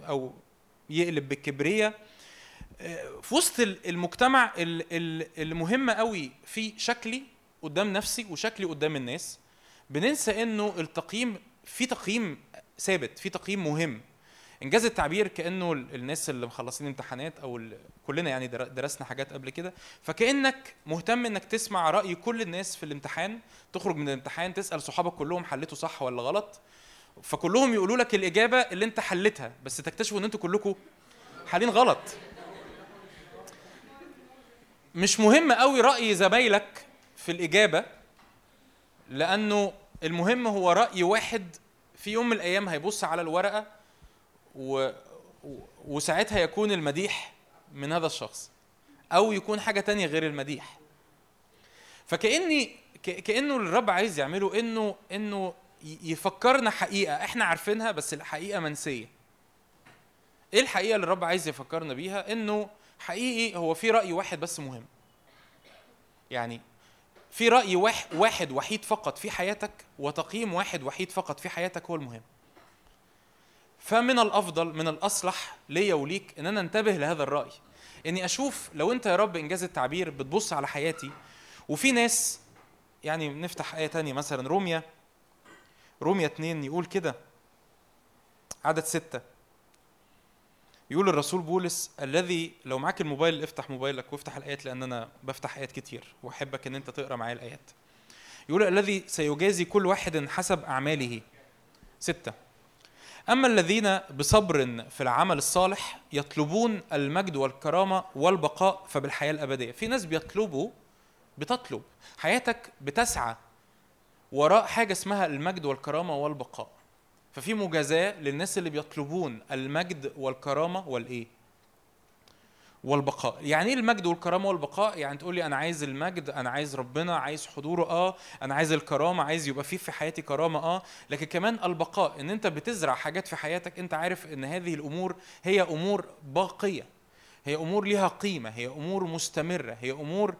أو يقلب بالكبرياء آه، في وسط ال- المجتمع ال- ال- المهم قوي في شكلي قدام نفسي وشكلي قدام الناس بننسى إنه التقييم في تقييم ثابت في تقييم مهم. إنجاز التعبير كأنه ال- الناس اللي مخلصين امتحانات أو كلنا يعني در- درسنا حاجات قبل كده فكأنك مهتم إنك تسمع رأي كل الناس في الامتحان تخرج من الامتحان تسأل صحابك كلهم حليتوا صح ولا غلط فكلهم يقولوا لك الإجابة اللي أنت حلتها بس تكتشفوا إن أنتوا كلكم حالين غلط. مش مهم قوي رأي زمايلك في الإجابة لأنه المهم هو رأي واحد في يوم من الأيام هيبص على الورقة و... وساعتها يكون المديح من هذا الشخص أو يكون حاجة تانية غير المديح. فكأني ك... كأنه الرب عايز يعمله إنه ي- يفكرنا حقيقة إحنا عارفينها بس الحقيقة منسية. إيه الحقيقة اللي الرب عايز يفكرنا بيها؟ إنه حقيقي هو في رأي واحد بس مهم. يعني في واحد, واحد وحيد فقط في حياتك وتقييم واحد وحيد فقط في حياتك هو المهم. فمن الأفضل من الأصلح ليا وليك إن أنا انتبه لهذا الرأي. إني أشوف لو أنت يا رب إنجاز التعبير بتبص على حياتي وفي ناس يعني نفتح آية تانية مثلا روميا روميا اتنين يقول كده عدد ستة. يقول الرسول بولس الذي لو معاك الموبايل افتح موبايلك وافتح الآيات لأن أنا بفتح آيات كتير وأحبك إن أنت تقرأ معايا الآيات. يقول الذي سيجازي كل واحد حسب أعماله. ستة. أما الذين بصبر في العمل الصالح يطلبون المجد والكرامة والبقاء فبالحياة الأبدية. في ناس بيطلبوا بتطلب. حياتك بتسعى وراء حاجة اسمها المجد والكرامة والبقاء. ففي مجازاة للناس اللي بيطلبون المجد والكرامة والإيه؟ والبقاء. يعني إيه المجد والكرامة والبقاء؟ يعني تقول لي أنا عايز المجد أنا عايز ربنا عايز حضوره آه. أنا عايز الكرامة عايز يبقى في في حياتي كرامة آه. لكن كمان البقاء إن أنت بتزرع حاجات في حياتك أنت عارف إن هذه الأمور هي أمور باقية. هي أمور ليها قيمة هي أمور مستمرة هي أمور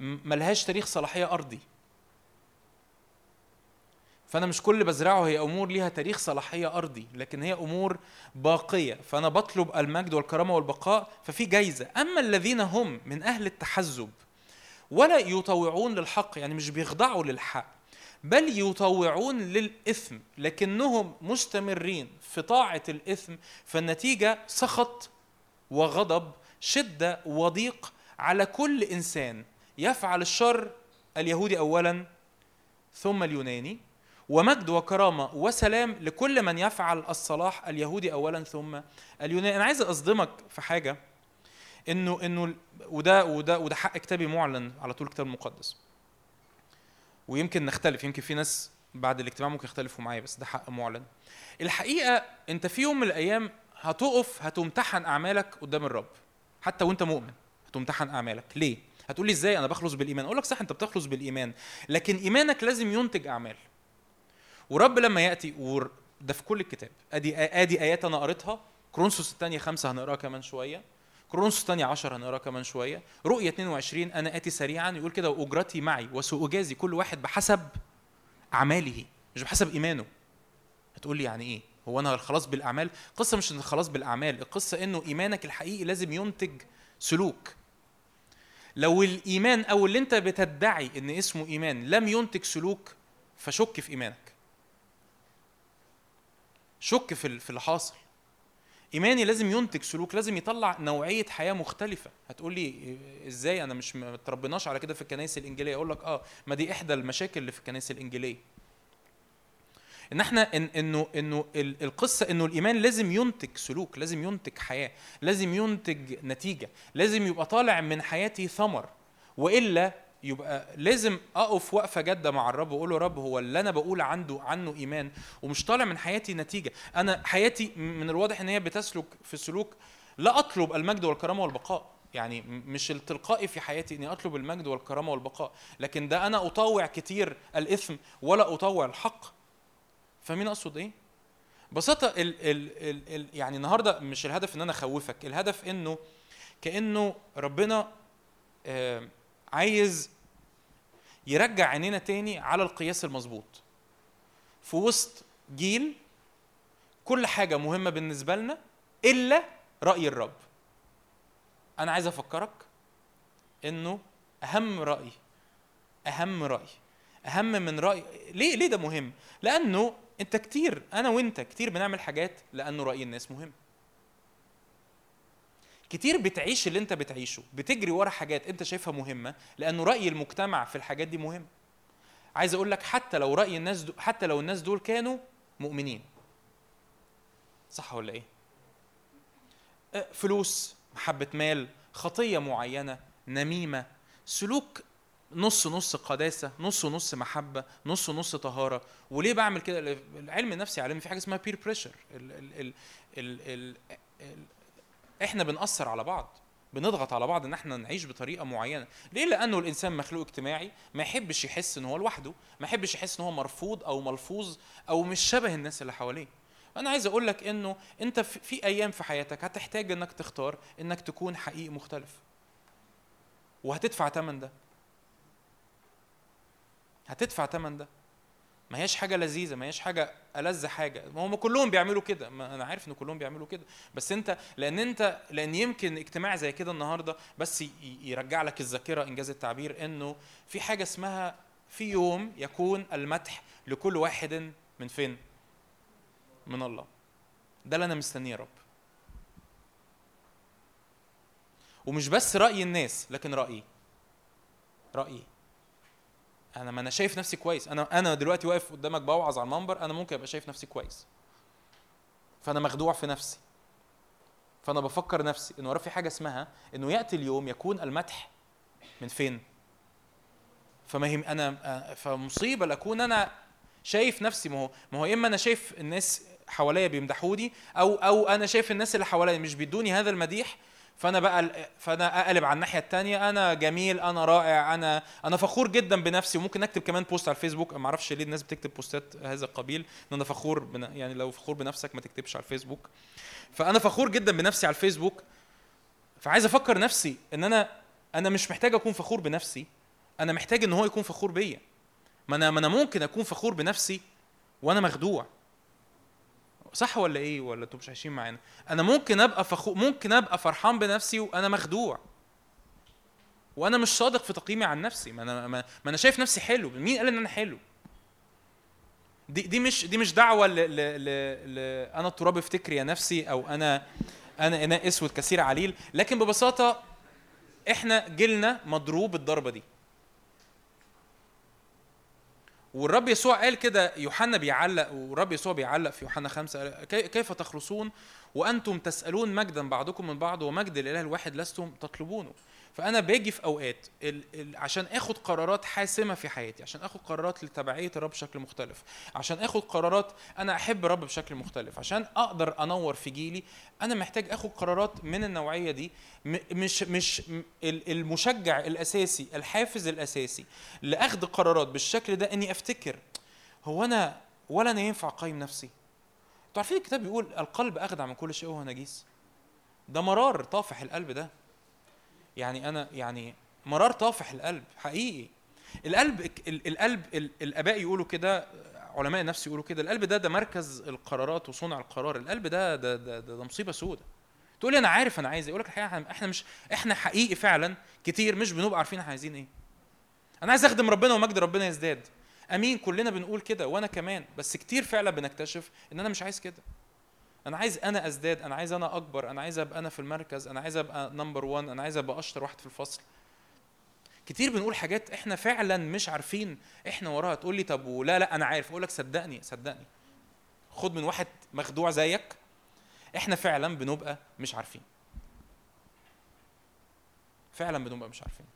ملهاش تاريخ صلاحية أرضي. فأنا مش كل اللي بزرعه هي أمور ليها تاريخ صلاحية أرضي لكن هي أمور باقية. فأنا بطلب المجد والكرامة والبقاء ففي جايزة. أما الذين هم من أهل التحزب ولا يطوعون للحق يعني مش بيخضعوا للحق بل يطوعون للإثم لكنهم مستمرين في طاعة الإثم فالنتيجة سخط وغضب شدة وضيق على كل إنسان. يفعل الشر اليهودي اولا ثم اليوناني ومجد وكرامة وسلام لكل من يفعل الصلاح اليهودي اولا ثم اليوناني. أنا عايز أصدمك في حاجة انه إنه ال- وده وده وده حق كتابي معلن على طول الكتاب المقدس. ويمكن نختلف يمكن في ناس بعد الاجتماع ممكن يختلفوا معايا بس ده حق معلن. الحقيقة أنت في يوم من الأيام هتقف هتمتحن أعمالك قدام الرب حتى وأنت مؤمن هتمتحن أعمالك. ليه؟ هتقول لي إزاي أنا بخلص بالإيمان؟ أقول لك صح أنت بتخلص بالإيمان لكن إيمانك لازم ينتج أعمال. ورب لما يأتي ور... ده في كل الكتاب. أدي آدي آيات أنا قريتها. كرونسوس الثانية خمسة هنقراها كمان شوية. كرونسوس الثانية 10 هنقراها كمان شوية. رؤيه 22 أنا آتي سريعا. يقول كده وأجرتي معي وسأجازي كل واحد بحسب أعماله مش بحسب إيمانه. هتقول لي يعني إيه؟ هو أنا الخلاص بالأعمال؟ القصة مش الخلاص بالأعمال. القصة إنه إيمانك الحقيقي لازم ينتج سلوك. لو الإيمان أو اللي أنت بتدعي إن اسمه إيمان لم ينتج سلوك فشك في إيمانك. شك في في اللي حاصل. إيماني لازم ينتج سلوك لازم يطلع نوعية حياة مختلفة. هتقول لي إزاي؟ أنا مش ما على كده في الكنائس الإنجيلية. أقول لك آه ما دي إحدى المشاكل اللي في الكنائس الإنجيلية. إن إحنا إن إنه إنه ال- القصة إنه الإيمان لازم ينتج سلوك لازم ينتج حياة لازم ينتج نتيجة لازم يبقى طالع من حياتي ثمر وإلا يبقى لازم أقف وقفة جادة مع الرب وأقول له رب هو اللي أنا بقول عنده عنه إيمان ومش طالع من حياتي نتيجة. أنا حياتي من الواضح إن هي بتسلك في سلوك لا أطلب المجد والكرامة والبقاء. يعني مش التلقائي في حياتي إني أطلب المجد والكرامة والبقاء لكن ده أنا أطوع كتير الإثم ولا أطوع الحق. فاهمين أقصد إيه؟ ببساطة ال ال ال ال يعني النهارده مش الهدف إن أنا أخوفك الهدف إنه كأنه ربنا آه عايز يرجع عينينا تاني على القياس المظبوط. في وسط جيل كل حاجة مهمة بالنسبة لنا إلا رأي الرب. أنا عايز أفكرك إنه أهم رأي أهم رأي أهم من رأي ليه ليه ده مهم؟ لأنه أنت كتير أنا وأنت كتير بنعمل حاجات لأنه رأي الناس مهم. كتير بتعيش اللي انت بتعيشه بتجري ورا حاجات انت شايفها مهمة لأنه رأي المجتمع في الحاجات دي مهم. عايز أقول لك حتى لو رأي الناس دول حتى لو الناس دول كانوا مؤمنين. صح ولا إيه؟ فلوس محبة مال خطية معينة نميمة سلوك نص نص قداسة نص نص محبة نص نص طهارة. وليه بعمل كده؟ علم النفس علمني في حاجة اسمها peer pressure إحنا بنأثر على بعض بنضغط على بعض إن إحنا نعيش بطريقة معينة. ليه؟ لأنه الإنسان مخلوق اجتماعي ما يحبش يحس إن هو لوحده ما يحبش يحس إن هو مرفوض أو ملفوظ أو مش شبه الناس اللي حواليه. أنا عايز أقول لك إنه أنت في أيام في حياتك هتحتاج إنك تختار إنك تكون حقيقي مختلف. وهتدفع ثمن ده. هتدفع ثمن ده. ما هياش حاجة لذيذة ما هياش حاجة ألذ حاجة. هم كلهم بيعملوا كده. ما أنا عارف إن كلهم بيعملوا كده. بس أنت لأن أنت لأن يمكن اجتماع زي كده النهارده بس يرجع لك الذاكرة إنجاز التعبير إنه في حاجة اسمها في يوم يكون المدح لكل واحد من فين؟ من الله. ده اللي أنا مستنيه يا رب. ومش بس رأي الناس لكن رأيي. رأيي. أنا ما أنا شايف نفسي كويس. أنا أنا دلوقتي واقف قدامك بوعظ على المنبر أنا ممكن أبقى شايف نفسي كويس. فأنا مخدوع في نفسي. فأنا بفكر نفسي إنه ورا في حاجة اسمها إنه يأتي اليوم يكون المدح من فين؟ فما هي أنا فمصيبة لاكون أنا شايف نفسي. ما هو ما هو إما أنا شايف الناس حواليا بيمدحوني أو أو أنا شايف الناس اللي حواليا مش بيدوني هذا المديح فأنا بقى فأنا أقلب على الناحية التانية. أنا جميل أنا رائع أنا أنا فخور جدا بنفسي. وممكن اكتب كمان بوست على الفيسبوك. ما أعرفش ليه الناس بتكتب بوستات هذا القبيل إن أنا فخور بن... يعني لو فخور بنفسك ما تكتبش على الفيسبوك. فأنا فخور جدا بنفسي على الفيسبوك. فعايز أفكر نفسي إن أنا أنا مش محتاج أكون فخور بنفسي. أنا محتاج إن هو يكون فخور بيا. ما أنا ما أنا ممكن أكون فخور بنفسي وأنا مخدوع. صح ولا إيه؟ ولا أنتوا مش عايشين معانا؟ أنا ممكن أبقى فخور ممكن أبقى فرحان بنفسي وأنا مخدوع. وأنا مش صادق في تقييمي عن نفسي. ما أنا ما, ما أنا شايف نفسي حلو. مين قال إن أنا حلو؟ دي دي مش دي مش دعوة ل ل ل ل أنا التراب افتكر يا نفسي أو أنا أنا إناء أسود كثير عليل. لكن ببساطة إحنا جيلنا مضروب الضربة دي. والرب يسوع قال كده يوحنا بيعلق والرب يسوع بيعلق في يوحنا خمسة كيف تخلصون؟ وأنتم تسألون مجدا بعضكم من بعض ومجد الإله الواحد لستم تطلبونه. فأنا باجي في أوقات ال ال عشان آخد قرارات حاسمة في حياتي عشان آخد قرارات لتبعية الرب بشكل مختلف عشان آخد قرارات أنا أحب الرب بشكل مختلف عشان أقدر أنور في جيلي أنا محتاج آخد قرارات من النوعية دي مش مش المشجع الأساسي الحافز الأساسي لأخذ قرارات بالشكل ده إني أفتكر هو أنا ولا أنا ينفع أقيم نفسي؟ أنتوا عارفين الكتاب بيقول القلب أخدع من كل شيء وهو نجيس. ده مرار طافح القلب ده. يعني أنا يعني مرار طافح القلب حقيقي. القلب ال- القلب ال- الآباء يقولوا كده علماء النفس يقولوا كده القلب ده ده مركز القرارات وصنع القرار. القلب ده ده ده, ده, ده مصيبة سودة. تقول لي أنا عارف أنا عايز إيه أقول لك الحقيقة إحنا مش إحنا حقيقي فعلا كتير مش بنبقى عارفين إحنا عايزين إيه. أنا عايز أخدم ربنا ومجد ربنا يزداد. أمين كلنا بنقول كده وأنا كمان بس كتير فعلا بنكتشف إن أنا مش عايز كده. أنا عايز أنا أزداد أنا عايز أنا أكبر أنا عايز أبقى أنا في المركز أنا عايز أبقى نمبر 1 أنا عايز أبقى أشطر واحد في الفصل. كتير بنقول حاجات إحنا فعلا مش عارفين إحنا وراها. تقول لي طب ولا لا أنا عارف. أقول لك صدقني صدقني. خد من واحد مخدوع زيك. إحنا فعلا بنبقى مش عارفين. فعلا بنبقى مش عارفين.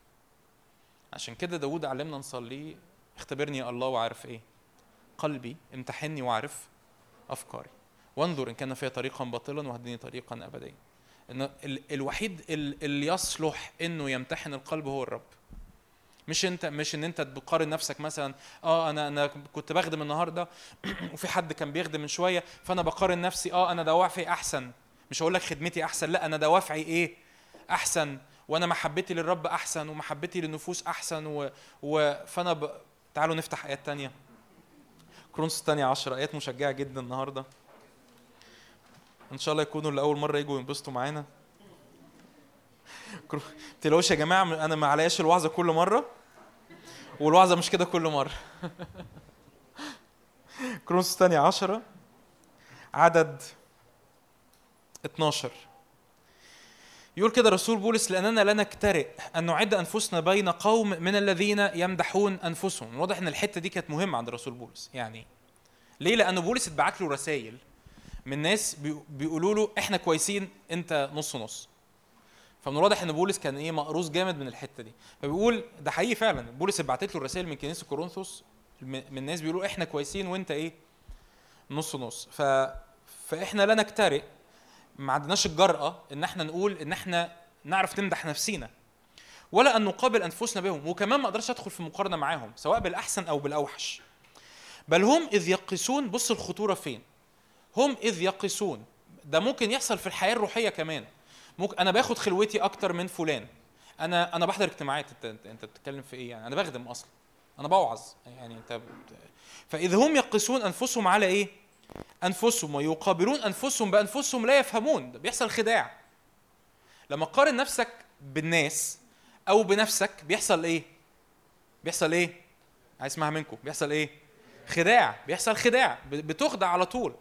عشان كده داود علمنا نصلي اختبرني يا الله وعارف إيه. قلبي امتحني واعرف أفكاري. وانظر إن كان في طريقا باطلا واهدني طريقا ابديا. إن ال- الوحيد ال- اللي يصلح إنه يمتحن القلب هو الرب. مش أنت مش إن أنت بتقارن نفسك مثلا آه أنا أنا كنت بخدم النهارده *clears throat* وفي حد كان بيخدم من شوية فأنا بقارن نفسي آه أنا دوافعي أحسن. مش هقول لك خدمتي أحسن لا أنا دوافعي إيه؟ أحسن. وأنا محبتي للرب أحسن ومحبتي للنفوس أحسن و... و... فأنا ب... تعالوا نفتح آيات تانية. كرونس الثانية عشر آيات مشجعة جدا النهارده. إن شاء الله يكونوا لاول مرة يجوا ينبسطوا معانا. تلاقوش يا جماعة أنا ما علياش الوعظة كل مرة والوعظة مش كده كل مرة. *laughs* كرونس الثانية عشرة عدد 12 يقول كده رسول بولس لأننا لا نكترئ أن نعد أنفسنا بين قوم من الذين يمدحون أنفسهم. واضح إن الحتة دي كانت مهمة عند رسول بولس. يعني ليه؟ لأن بولس اتبعت له رسائل. من ناس بي- بيقولوا له إحنا كويسين أنت نص نص. فمن الواضح إن بولس كان إيه مقروص جامد من الحتة دي. فبيقول ده حقيقي فعلا. بولس اتبعتت له رسائل من كنيسة كورنثوس من ناس بيقولوا إحنا كويسين وأنت إيه نص نص. ف فإحنا لا نكترئ ما عندناش الجرأة إن إحنا نقول إن إحنا نعرف نمدح نفسينا ولا أن نقابل أنفسنا بهم وكمان ما أقدرش أدخل في مقارنة معاهم سواء بالأحسن أو بالأوحش. بل هم إذ يقسون بص الخطورة فين؟ هم إذ يقسون ده ممكن يحصل في الحياة الروحية كمان. ممكن أنا باخد خلوتي أكتر من فلان. أنا أنا بحضر اجتماعات. أنت, أنت بتتكلم في إيه يعني؟ أنا بخدم أصلا. أنا بوعظ. يعني أنت بت... فإذ هم يقسون أنفسهم على إيه؟ أنفسهم. ويقابلون أنفسهم بأنفسهم لا يفهمون. ده بيحصل خداع. لما تقارن نفسك بالناس أو بنفسك بيحصل إيه؟ بيحصل إيه؟ عايز اسمعها منكم. بيحصل إيه؟ خداع. بيحصل خداع. بتخدع على طول.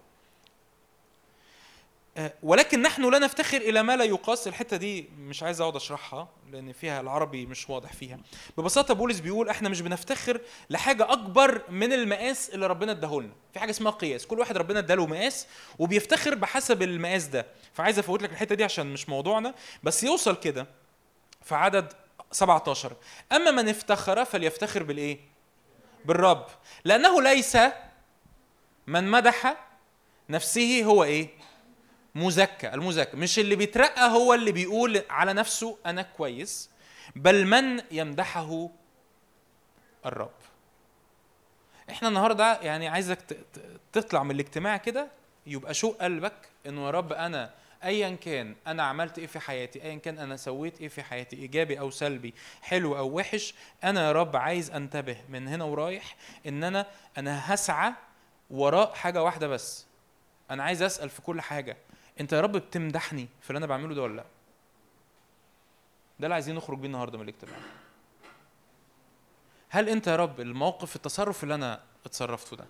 ولكن نحن لا نفتخر إلى ما لا يقاس. الحتة دي مش عايز أقعد أشرحها لأن فيها العربي مش واضح فيها. ببساطة بولس بيقول إحنا مش بنفتخر لحاجة أكبر من المقاس اللي ربنا اداهولنا. في حاجة اسمها قياس. كل واحد ربنا اداله مقاس وبيفتخر بحسب المقاس ده. فعايز أفوت لك الحتة دي عشان مش موضوعنا. بس يوصل كده في عدد 17 أما من افتخر فليفتخر بالإيه؟ بالرب. لأنه ليس من مدح نفسه هو إيه؟ مزكى المزكى مش اللي بيترقى هو اللي بيقول على نفسه أنا كويس بل من يمدحه الرب. إحنا النهارده يعني عايزك تطلع من الاجتماع كده يبقى شوق قلبك؟ إنه يا رب أنا ايا كان أنا عملت إيه في حياتي ايا كان أنا سويت إيه في حياتي إيجابي أو سلبي حلو أو وحش أنا يا رب عايز أنتبه من هنا ورايح إن أنا أنا هسعى وراء حاجة واحدة بس. أنا عايز أسأل في كل حاجة. انت يا رب بتمدحني في اللي أنا بعمله ده ولا لا؟ ده اللي عايزين نخرج بيه النهارده من الاجتماع هل انت يا رب الموقف التصرف اللي أنا اتصرفته ده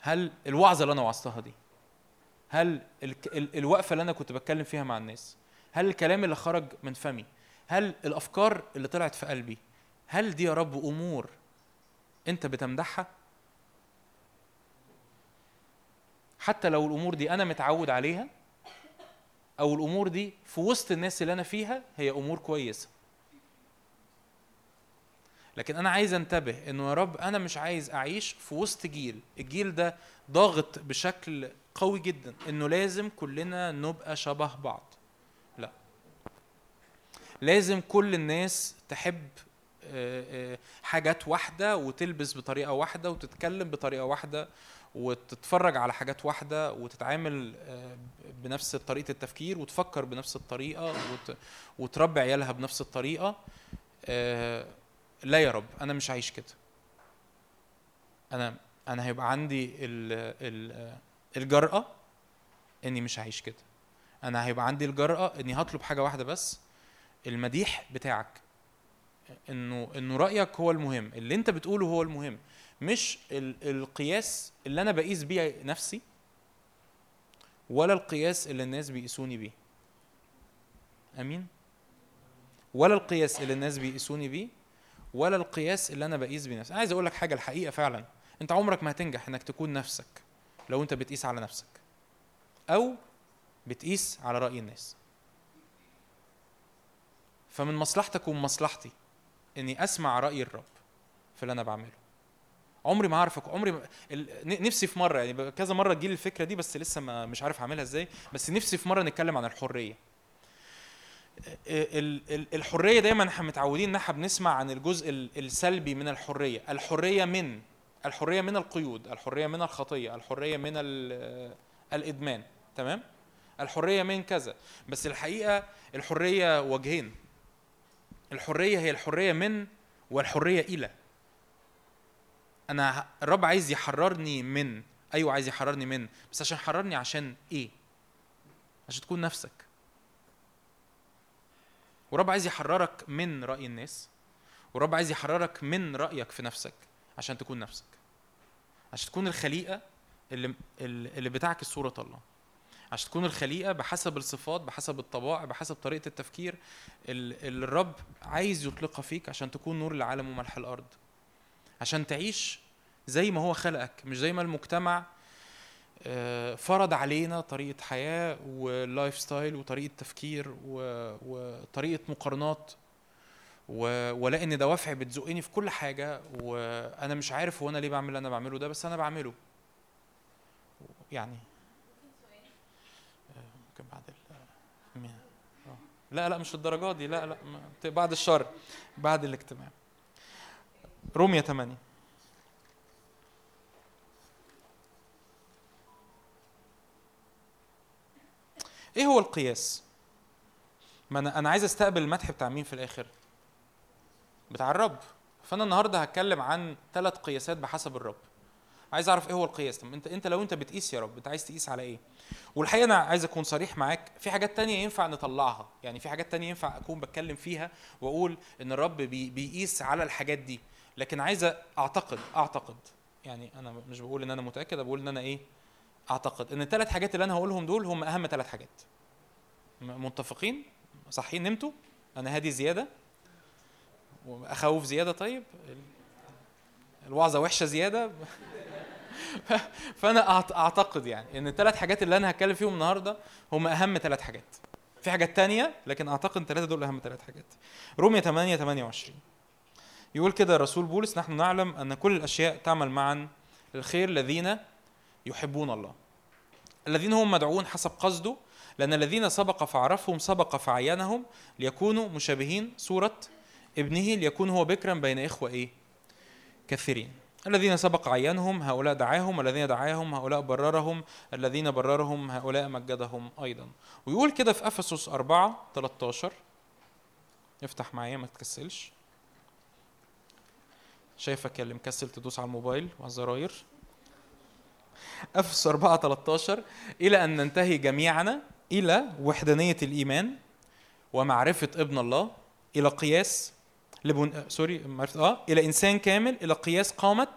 هل الوعظة اللي أنا وعظتها دي هل ال- ال- الوقفة اللي أنا كنت بتكلم فيها مع الناس هل الكلام اللي خرج من فمي هل الأفكار اللي طلعت في قلبي هل دي يا رب أمور انت بتمدحها؟ حتى لو الأمور دي أنا متعود عليها أو الأمور دي في وسط الناس اللي أنا فيها هي أمور كويسة. لكن أنا عايز أنتبه إنه يا رب أنا مش عايز أعيش في وسط جيل. الجيل ده ضاغط بشكل قوي جدا إنه لازم كلنا نبقى شبه بعض. لا. لازم كل الناس تحب آه، آه، حاجات واحدة وتلبس بطريقة واحدة وتتكلم بطريقة واحدة وتتفرج على حاجات واحدة وتتعامل آه، بنفس طريقة التفكير وتفكر بنفس الطريقة وت- وتربي عيالها بنفس الطريقة آه، لا يا رب أنا مش عايش كده. أنا أنا هيبقى عندي ال ال الجرأة إني مش هعيش كده. أنا هيبقى عندي الجرأة إني هطلب حاجة واحدة بس المديح بتاعك. إنه إنه رأيك هو المهم اللي أنت بتقوله هو المهم. مش ال- القياس اللي أنا بقيس بيه نفسي ولا القياس اللي الناس بيقيسوني بيه. أمين؟ ولا القياس اللي الناس بيقيسوني بيه ولا القياس اللي أنا بقيس بيه نفسي. أنا عايز أقول لك حاجة الحقيقة فعلا. أنت عمرك ما هتنجح إنك تكون نفسك لو أنت بتقيس على نفسك أو بتقيس على رأي الناس. فمن مصلحتك ومن مصلحتي إني أسمع رأي الرب في اللي أنا بعمله. عمري ما هعرف عمري ما نفسي في مرة يعني كذا مرة تجيلي الفكرة دي بس لسه ما مش عارف أعملها إزاي. بس نفسي في مرة نتكلم عن الحرية. ال- ال- الحرية دايما إحنا متعودين إن إحنا بنسمع عن الجزء ال- السلبي من الحرية. الحرية من الحرية من القيود الحرية من الخطية الحرية من ال- الإدمان. تمام؟ الحرية من كذا. بس الحقيقة الحرية وجهين. الحرية هي الحرية من والحرية إلى. أنا الرب عايز يحررني من أيوه عايز يحررني من بس عشان يحررني عشان إيه؟ عشان تكون نفسك. ورب عايز يحررك من رأي الناس ورب عايز يحررك من رأيك في نفسك عشان تكون نفسك. عشان تكون الخليقة اللي اللي بتعكس صورة الله. عشان تكون الخليقة بحسب الصفات بحسب الطبائع بحسب طريقة التفكير ال- اللي الرب عايز يطلقها فيك عشان تكون نور العالم وملح الأرض. عشان تعيش زي ما هو خلقك مش زي ما المجتمع آه، فرض علينا طريقة حياة ولايف ستايل وطريقة تفكير و- وطريقة مقارنات و- والاقي ان دوافعي بتزقني في كل حاجة وأنا مش عارف هو أنا ليه بعمل اللي أنا بعمله ده بس أنا بعمله يعني آه، ممكن بعد ال مين؟ آه. لا لا مش للدرجة دي لا لا بعد الشر بعد الاجتماع رومية 8 إيه هو القياس؟ ما أنا أنا عايز أستقبل المدح بتاع مين في الآخر؟ بتاع الرب. فأنا النهارده هتكلم عن ثلاث قياسات بحسب الرب. عايز أعرف إيه هو القياس؟ طب انت أنت لو أنت بتقيس يا رب أنت عايز تقيس على إيه؟ والحقيقة أنا عايز أكون صريح معاك. في حاجات تانية ينفع نطلعها. يعني في حاجات تانية ينفع أكون بتكلم فيها وأقول إن الرب بي بيقيس على الحاجات دي. لكن عايز أعتقد أعتقد يعني أنا مش بقول إن أنا متأكد بقول إن أنا إيه أعتقد إن الثلاث حاجات اللي أنا هقولهم دول هم أهم ثلاث حاجات. متفقين؟ صحيين؟ نمتوا؟ أنا هادي زيادة؟ واخوف زيادة؟ طيب. ال- الوعظة وحشة زيادة؟ *laughs* فأنا أعتقد يعني إن الثلاث حاجات اللي أنا هتكلم فيهم النهارده هم أهم ثلاث حاجات. في حاجات تانية؟ لكن أعتقد الثلاثه دول أهم ثلاث حاجات. رومية 8 28 يقول كده الرسول بولس نحن نعلم أن كل الأشياء تعمل معا للخير الذين يحبون الله. الذين هم مدعوون حسب قصده لأن الذين سبق فعرفهم سبق فعينهم ليكونوا مشابهين صورة ابنه ليكون هو بكرا بين إخوة إيه؟ كثيرين. الذين سبق عينهم هؤلاء دعاهم الذين دعاهم هؤلاء بررهم الذين بررهم هؤلاء مجدهم أيضا. ويقول كده في أفسس 4 13 افتح معايا ما تكسلش. شايفك اللي مكسل تدوس على الموبايل وعلى الزراير. افسس 4 13 إلى أن ننتهي جميعنا إلى وحدانية الإيمان ومعرفة ابن الله إلى قياس لبن... سوري معرفة آه إلى إنسان كامل إلى قياس قامه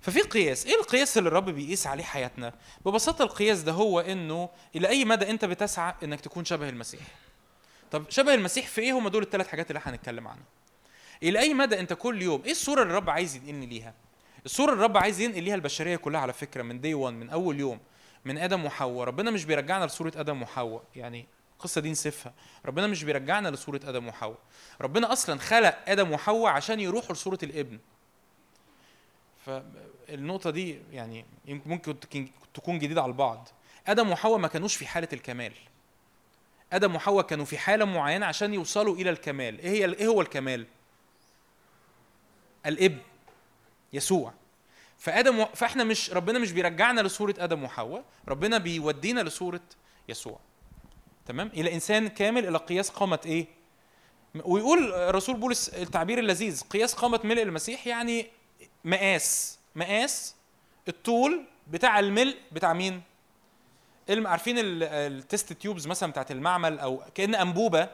ففي قياس إيه القياس اللي الرب بيقيس عليه حياتنا؟ ببساطة القياس ده هو إنه إلى أي مدى أنت بتسعى إنك تكون شبه المسيح. طب شبه المسيح في إيه؟ هم دول الثلاث حاجات اللي هنتكلم عنها إلى أي مدى أنت كل يوم؟ إيه الصورة اللي الرب عايز ينقلني ليها؟ الصورة اللي الرب عايز ينقل ليها البشرية كلها على فكرة من دي 1 من أول يوم من آدم وحواء. ربنا مش بيرجعنا لصورة آدم وحواء. يعني القصة دي نسيفها ربنا مش بيرجعنا لصورة آدم وحواء. ربنا أصلا خلق آدم وحواء عشان يروحوا لصورة الابن. فالنقطه دي يعني ممكن تكون جديدة على البعض. آدم وحواء ما كانوش في حالة الكمال. آدم وحواء كانوا في حالة معينة عشان يوصلوا إلى الكمال. إيه هي إيه هو الكمال؟ الابن يسوع. فآدم و... فإحنا مش ربنا مش بيرجعنا لصورة آدم وحواء ربنا بيودينا لصورة يسوع. تمام؟ إلى إنسان كامل إلى قياس قامه إيه؟ ويقول رسول بولس التعبير اللذيذ قياس قامه ملء المسيح يعني مقاس. مقاس الطول بتاع الملء بتاع مين. عارفين ال- التست تيوبز مثلا بتاعت المعمل أو كأن أنبوبة؟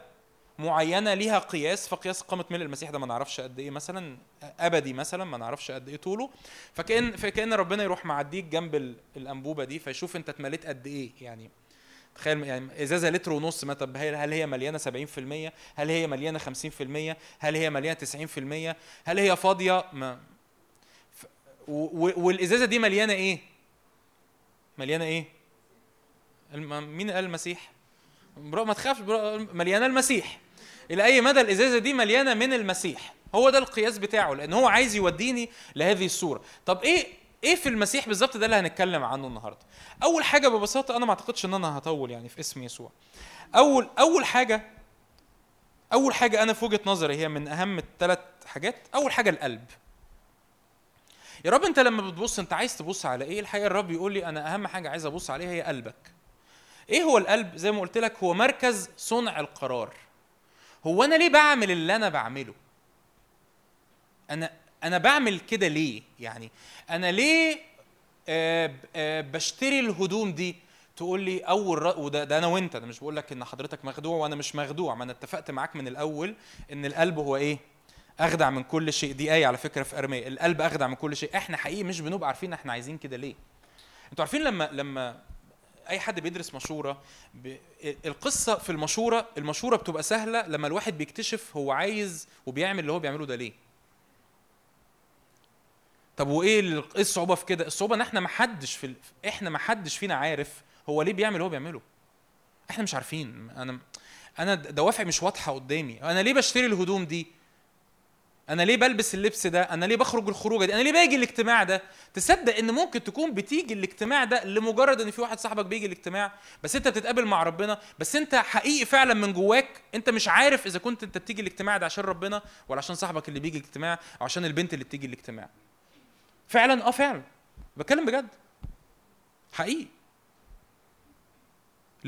معينة ليها قياس فقياس قامه ملء المسيح ده ما نعرفش قد إيه مثلا أبدي مثلا ما نعرفش قد إيه طوله. فكأن فكأن ربنا يروح معديك جنب ال- الأنبوبة دي فيشوف أنت اتمليت قد إيه يعني تخيل يعني إزازة لتر ونص ما طب هل هي مليانة 70% هل هي مليانة 50% هل هي مليانة 90% هل هي فاضية؟ ما. ف... و... والإزازة دي مليانة إيه؟ مليانة إيه؟ الم... مين قال المسيح؟ برا ما تخافش برا... مليانة المسيح. إلى أي مدى الإزازة دي مليانة من المسيح. هو ده القياس بتاعه لأن هو عايز يوديني لهذه الصورة. طب إيه إيه في المسيح بالظبط ده اللي هنتكلم عنه النهارده؟ أول حاجة ببساطة أنا ما أعتقدش إن أنا هطول يعني في اسم يسوع. أول أول حاجة أول حاجة أنا في وجهة نظري هي من أهم الثلاث حاجات. أول حاجة القلب. يا رب أنت لما بتبص أنت عايز تبص على إيه؟ الحقيقة الرب يقول لي أنا أهم حاجة عايز أبص عليها هي قلبك. إيه هو القلب؟ زي ما قلت لك هو مركز صنع القرار. هو أنا ليه بعمل اللي أنا بعمله؟ أنا أنا بعمل كده ليه؟ يعني أنا ليه آه آه بشتري الهدوم دي؟ تقول لي أول ر... وده ده أنا وأنت أنا مش بقول لك إن حضرتك مخدوع وأنا مش مخدوع ما أنا اتفقت معاك من الأول إن القلب هو إيه؟ أخدع من كل شيء. دي آية على فكرة في أرمية. القلب أخدع من كل شيء. إحنا حقيقي مش بنبقى عارفين إحنا عايزين كده ليه. أنتوا عارفين لما لما أي حد بيدرس مشورة ب... القصة في المشورة المشورة بتبقى سهلة لما الواحد بيكتشف هو عايز وبيعمل اللي هو بيعمله ده ليه. طب وإيه إيه الصعوبة في كده؟ الصعوبة إن إحنا ما حدش في ال... إحنا ما حدش فينا عارف هو ليه بيعمل اللي هو بيعمله. إحنا مش عارفين أنا أنا دوافع مش واضحة قدامي. أنا ليه بشتري الهدوم دي؟ أنا ليه بلبس اللبس ده؟ أنا ليه بخرج الخروجة دي؟ أنا ليه باجي الاجتماع ده؟ تصدق إن ممكن تكون بتيجي الاجتماع ده لمجرد إن في واحد صاحبك بيجي الاجتماع بس أنت بتتقابل مع ربنا بس أنت حقيقي فعلا من جواك أنت مش عارف إذا كنت أنت بتيجي الاجتماع ده عشان ربنا ولا عشان صاحبك اللي بيجي الاجتماع أو عشان البنت اللي بتيجي الاجتماع. فعلا آه فعلا. بتكلم بجد. حقيقي.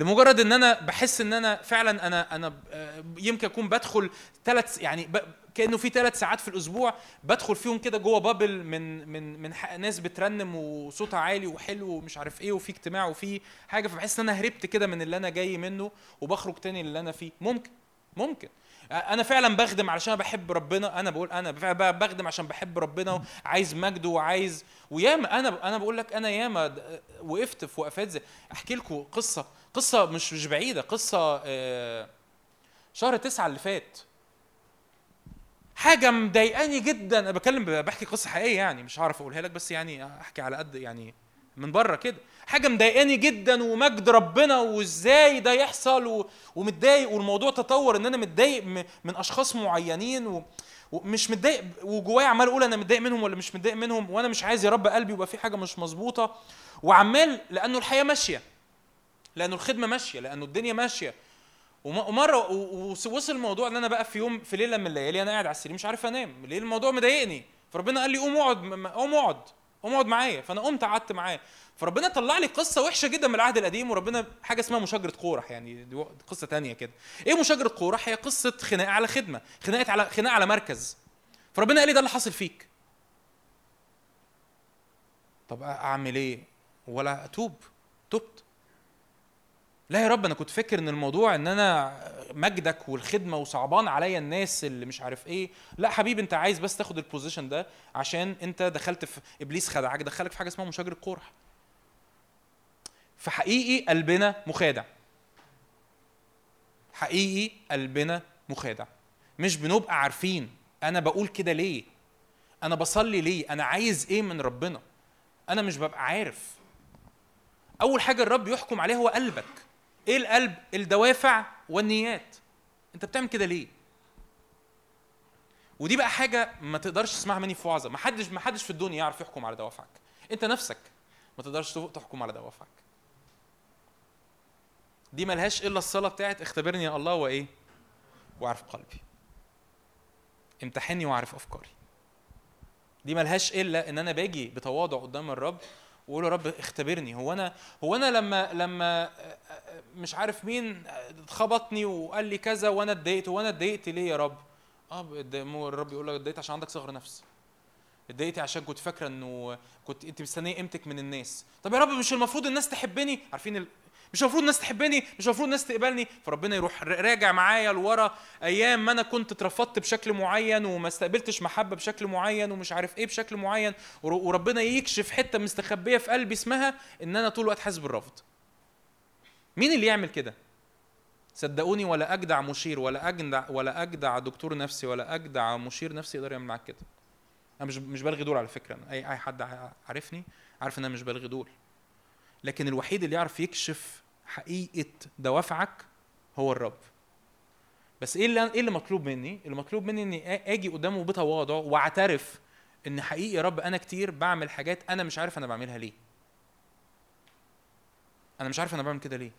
لمجرد إن أنا بحس إن أنا فعلا أنا أنا آه، يمكن أكون بدخل ثلاث يعني. كأنه في ثلاث ساعات في الأسبوع بدخل فيهم كده جوه بابل من من من ناس بترنم وصوتها عالي وحلو ومش عارف إيه وفي اجتماع وفي حاجة فبحس إن أنا هربت كده من اللي أنا جاي منه وبخرج تاني اللي أنا فيه. ممكن ممكن. أنا فعلا بخدم علشان بحب ربنا. أنا بقول أنا فعلا بخدم عشان بحب ربنا وعايز مجده وعايز وياما أنا أنا بقول لك أنا ياما وقفت في وقفات زي أحكي لكم قصة. قصة مش مش بعيدة قصة آه، شهر تسعة اللي فات حاجة مضايقاني جدا أنا بتكلم بحكي قصة حقيقية يعني مش هعرف أقولها لك بس يعني أحكي على قد يعني من بره كده حاجة مضايقاني جدا ومجد ربنا وإزاي ده يحصل. ومتضايق والموضوع تطور إن أنا متضايق. من أشخاص معينين و... ومش متضايق وجوايا عمال أقول أنا متضايق منهم ولا مش متضايق منهم وأنا مش عايز يا رب قلبي يبقى في حاجة مش مظبوطة وعمال لأنه الحياة ماشية لأنه الخدمة ماشية لأنه الدنيا ماشية. وم- ومرة ووصل الموضوع إن أنا بقى في يوم في ليلة من الليالي أنا قاعد على السرير مش عارف أنام. ليه الموضوع مضايقني. فربنا قال لي قوم اقعد قوم اقعد قوم اقعد معايا. فأنا قمت قعدت معاه. فربنا طلع لي قصة وحشة جدا من العهد القديم وربنا حاجة اسمها مشاجرة قورح يعني دي قصة تانية كده. إيه مشاجرة قورح هي قصة خناقة على خدمة خناقة على خناقة على مركز. فربنا قال لي ده اللي حاصل فيك. طب أعمل إيه؟ ولا أتوب. تبت. لا يا رب أنا كنت فاكر إن الموضوع إن أنا مجدك والخدمة وصعبان عليا الناس اللي مش عارف إيه. لا حبيبي أنت عايز بس تاخد البوزيشن ده عشان أنت دخلت في إبليس خدعك دخلك في حاجة اسمها مشاجره قرح فحقيقي قلبنا مخادع. حقيقي قلبنا مخادع. مش بنبقى عارفين أنا بقول كده ليه. أنا بصلي ليه. أنا عايز إيه من ربنا؟ أنا مش ببقى عارف. أول حاجة الرب يحكم عليها هو قلبك. إيه القلب الدوافع والنيات؟ انت بتعمل كده ليه؟ ودي بقى حاجة ما تقدرش تسمعها مني في وعظة. ما حدش ما حدش في الدنيا يعرف يحكم على دوافعك. انت نفسك ما تقدرش تحكم على دوافعك. دي ملهاش إلا الصلاة بتاعت اختبرني يا الله وإيه؟ وأعرف قلبي. امتحني وأعرف أفكاري. دي ملهاش إلا إن أنا باجي بتواضع قدام الرب واقول يا رب اختبرني. هو أنا هو أنا لما لما مش عارف مين خبطني وقال لي كذا وأنا اتضايقت وأنا اتضايقت ليه يا رب؟ آه الرب يقول لك اتضايقت عشان عندك صغر نفس. اتضايقتي عشان كنت فاكرة إنه كنت أنت مستنية قيمتك من الناس. طب يا رب مش المفروض الناس تحبني؟ عارفين. مش المفروض الناس تحبني مش المفروض الناس تقبلني. فربنا يروح راجع معايا لورا أيام ما أنا كنت اترفضت بشكل معين وما استقبلتش محبة بشكل معين ومش عارف إيه بشكل معين. ور- وربنا يكشف حتة مستخبية في قلبي اسمها إن أنا طول الوقت حاسس بالرفض. مين اللي يعمل كده؟ صدقوني ولا أجدع مشير ولا أجدع ولا أجدع دكتور نفسي ولا أجدع مشير نفسي يقدر يعمل معاك كده. أنا مش مش بلغي دول على فكرة. أي أي حد عارفني عارف إن أنا مش بلغي دول. لكن الوحيد اللي يعرف يكشف حقيقة دوافعك هو الرب. بس إيه اللي إيه اللي مطلوب مني؟ اللي مطلوب مني إني آجي قدامه بتواضع واعترف إن حقيقي يا رب أنا كتير بعمل حاجات أنا مش عارف أنا بعملها ليه. أنا مش عارف أنا بعمل كده ليه.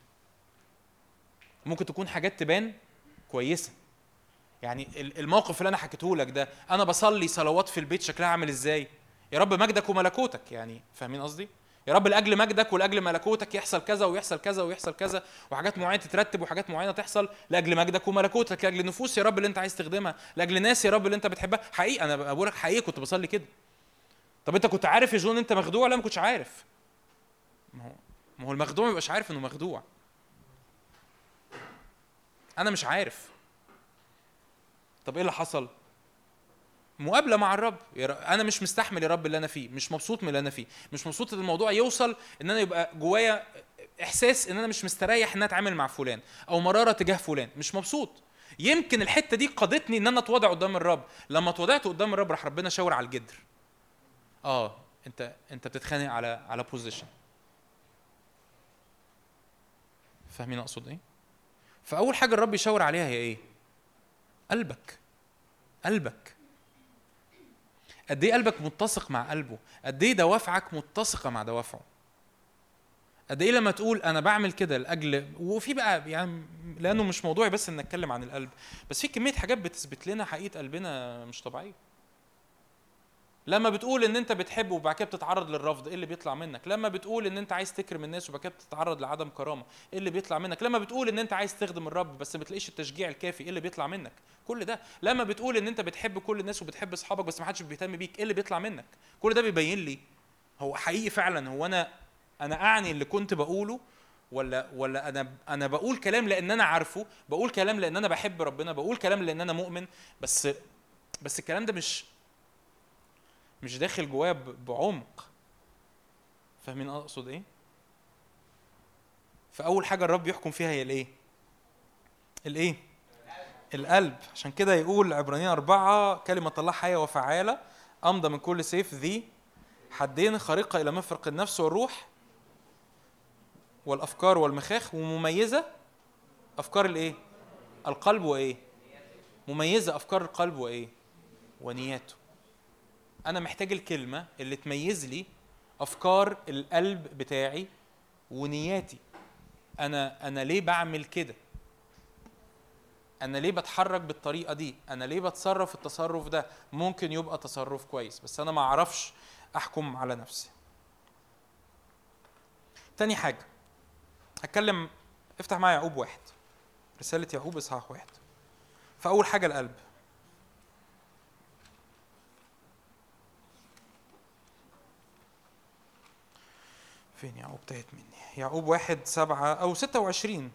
ممكن تكون حاجات تبان كويسة. يعني ال- الموقف اللي أنا حكيته لك ده أنا بصلي صلوات في البيت شكلها عامل إزاي؟ يا رب مجدك وملكوتك يعني فاهمين قصدي؟ يا رب لأجل مجدك ولأجل ملكوتك يحصل كذا ويحصل كذا ويحصل كذا وحاجات معينة تترتب وحاجات معينة تحصل لأجل مجدك وملكوتك لأجل نفوس يا رب اللي أنت عايز تخدمها لأجل ناس يا رب اللي أنت بتحبها. حقيقه أنا بقول لك حقيقه كنت بصلي كده. طب أنت كنت عارف يا جون أنت مخدوع؟ لا ما كنتش عارف. ما هو ما هو المخدوع ما بيبقاش عارف إنه مخدوع. أنا مش عارف. طب إيه اللي حصل؟ مقابلة مع الرب. أنا مش مستحمل يا رب اللي أنا فيه مش مبسوط من اللي أنا فيه مش مبسوط إن الموضوع يوصل إن أنا يبقى جوايا إحساس إن أنا مش مستريح إن أنا أتعامل مع فلان أو مرارة تجاه فلان. مش مبسوط. يمكن الحتة دي قادتني إن أنا اتواضع قدام الرب. لما اتوضعت قدام الرب راح ربنا شاور على الجدر. آه أنت أنت بتتخانق على على بوزيشن فاهمين أقصد إيه؟ فأول حاجة الرب يشاور عليها هي إيه؟ قلبك. قلبك. قد إيه قلبك متسق مع قلبه؟ قد إيه دوافعك متسقة مع دوافعه؟ قد إيه لما تقول أنا بعمل كده لأجل وفي بقى يعني لأنه مش موضوعي بس إن نتكلم عن القلب بس في كمية حاجات بتثبت لنا حقيقة قلبنا مش طبيعية. لما بتقول إن أنت بتحب وبعد كده بتتعرض للرفض إيه اللي بيطلع منك؟ لما بتقول إن أنت عايز تكرم الناس وبعد كده بتتعرض لعدم كرامة إيه اللي بيطلع منك؟ لما بتقول إن أنت عايز تخدم الرب بس ما بتلاقيش التشجيع الكافي إيه اللي بيطلع منك؟ كل ده. لما بتقول إن أنت بتحب كل الناس وبتحب أصحابك بس ما حدش بيهتم بيك إيه اللي بيطلع منك؟ كل ده بيبين لي هو حقيقي فعلا هو أنا أنا أعني اللي كنت بقوله ولا ولا أنا أنا بقول كلام لأن أنا عارفه بقول كلام لأن أنا بحب ربنا بقول كلام لأن أنا مؤمن بس بس الكلام ده مش مش داخل جوايا بعمق فاهمين أقصد إيه فأول حاجة الرب يحكم فيها هي الإيه الإيه القلب عشان كده يقول عبرانيين أربعة كلمة الله حية وفعالة أمضى من كل سيف ذي حدين خارقة إلى مفرق النفس والروح والأفكار والمخاخ ومميزة أفكار الإيه؟ القلب وإيه؟ مميزة أفكار القلب وإيه؟ ونياته أنا محتاج الكلمة اللي تميز لي أفكار القلب بتاعي ونياتي. أنا أنا ليه بعمل كده؟ أنا ليه بتحرك بالطريقة دي؟ أنا ليه بتصرف التصرف ده؟ ممكن يبقى تصرف كويس بس أنا ما أعرفش أحكم على نفسي. تاني حاجة هتكلم افتح معايا يعقوب واحد. رسالة يعقوب إصحاح واحد. فأول حاجة القلب. فين يعقوب؟ تاهت مني. يعقوب واحد سبعة أو ستة وعشرين.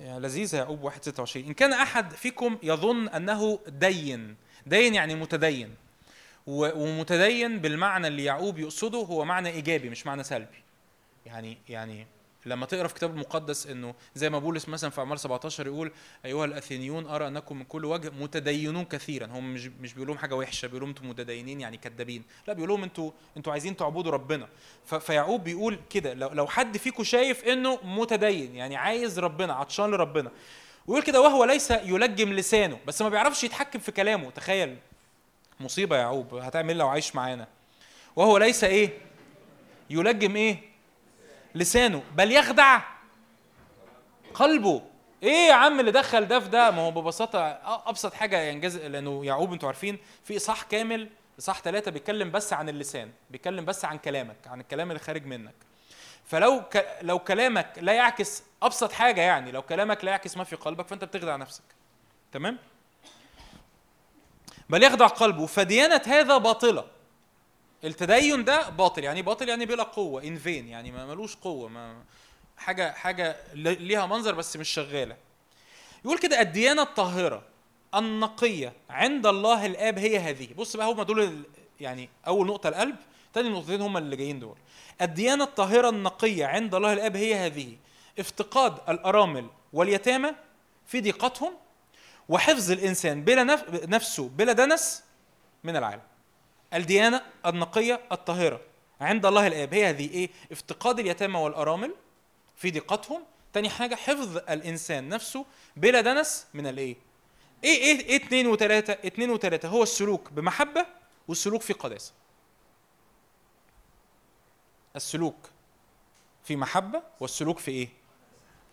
يا لذيذة يعقوب واحد ستة وعشرين. إن كان أحد فيكم يظن أنه دين دين يعني متدين ومتدين بالمعنى اللي يعقوب يقصده هو معنى إيجابي مش معنى سلبي. يعني يعني لما تقرا في الكتاب المقدس انه زي ما بولس مثلا في أعمال 17 يقول أيها الأثينيون أرى أنكم من كل وجه متدينون كثيرا. هم مش مش بيقول لهم حاجة وحشة بيقول لهم أنتم متدينين يعني كذابين. لا بيقول لهم أنتوا أنتوا عايزين تعبدوا ربنا. فيعقوب بيقول كده لو لو حد فيكم شايف انه متدين يعني عايز ربنا عطشان لربنا ويقول كده وهو ليس يلجم لسانه بس ما بيعرفش يتحكم في كلامه. تخيل مصيبة يا يعقوب هتعمل إيه لو عايش معانا؟ وهو ليس إيه؟ يلجم إيه؟ لسانه بل يخدع قلبه. إيه يا عم اللي دخل ده في ده؟ ما هو ببساطة أبسط حاجة ينجز لأنه يعقوب أنتوا عارفين في إصحاح كامل إصحاح ثلاثة بيتكلم بس عن اللسان بيتكلم بس عن كلامك عن الكلام اللي خارج منك. فلو ك... لو كلامك لا يعكس أبسط حاجة يعني لو كلامك لا يعكس ما في قلبك فأنت بتخدع نفسك. تمام؟ بل يخدع قلبه. فديانة هذا باطلة. التدين ده باطل يعني باطل يعني بلا قوة ان فين يعني ما ملوش قوة ما حاجة حاجة ليها منظر بس مش شغالة. يقول كده الديانة الطاهرة النقية عند الله الآب هي هذه. بص بقى هم دول يعني أول نقطة القلب تاني نقطتين هم اللي جايين دول. الديانة الطاهرة النقية عند الله الآب هي هذه. افتقاد الأرامل واليتامى في ضيقتهم وحفظ الإنسان بلا نف... نفسه بلا دنس من العالم. الديانة النقية الطاهرة عند الله الآب هي هذه إيه؟ افتقاد اليتامى والأرامل في ضيقتهم تاني حاجة حفظ الإنسان نفسه بلا دنس من الإيه؟ إيه إيه إيه اتنين وتلاتة؟ اتنين وتلاتة هو السلوك بمحبة والسلوك في قداسة. السلوك في محبة والسلوك في إيه؟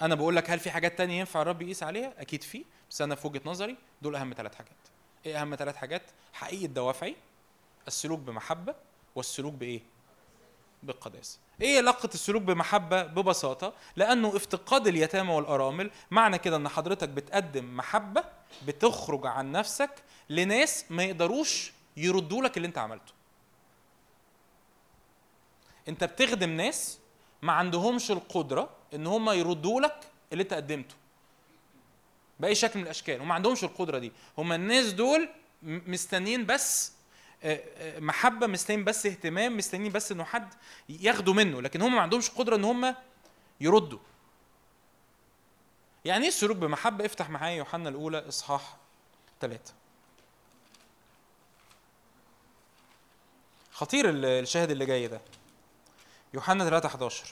أنا بقول لك هل في حاجات تانية ينفع الرب يقيس عليها؟ أكيد في، بس أنا في وجهة نظري دول أهم ثلاث حاجات. إيه أهم ثلاث حاجات؟ حقيقة دوافعي السلوك بمحبة والسلوك بإيه؟ بالقداسة. إيه علاقة السلوك بمحبة؟ ببساطة لأنه افتقاد اليتامى والأرامل معنى كده إن حضرتك بتقدم محبة بتخرج عن نفسك لناس ما يقدروش يردوا لك اللي أنت عملته. أنت بتخدم ناس ما عندهمش القدرة إن هم يردوا لك اللي أنت قدمته. بأي شكل من الأشكال، وما عندهمش القدرة دي، هم الناس دول مستنيين بس محبة مستنيين بس اهتمام مستنيين بس إنه حد ياخدوا منه لكن هم ما عندهمش قدرة إن هم يردوا. يعني إيه السلوك بمحبة؟ افتح معايا يوحنا الأولى إصحاح ثلاثة خطير ال- الشاهد اللي جاي ده. يوحنا 3 11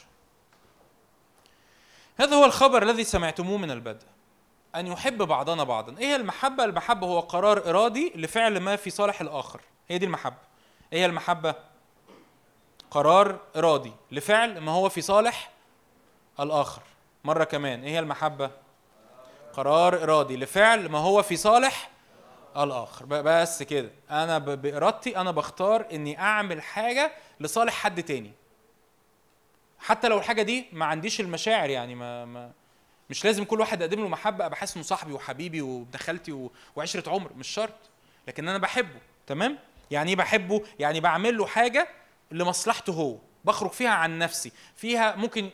هذا هو الخبر الذي سمعتموه من البدء أن يحب بعضنا بعضا. إيه المحبة؟ المحبة هو قرار إرادي لفعل ما في صالح الآخر. هي دي المحبة. إيه هي المحبة؟ قرار إرادي لفعل ما هو في صالح الآخر. مرة كمان إيه هي المحبة؟ قرار إرادي لفعل ما هو في صالح الآخر. ب- بس كده. أنا ب- بإرادتي أنا بختار إني أعمل حاجة لصالح حد تاني. حتى لو الحاجة دي ما عنديش المشاعر يعني ما, ما مش لازم كل واحد أقدم له محبة. أبقى حاسس إنه صاحبي وحبيبي وابن خالتي وعشرة عمر مش شرط. لكن أنا بحبه. تمام؟ يعني إيه بحبه؟ يعني بعمل له حاجة لمصلحته هو بخرج فيها عن نفسي فيها ممكن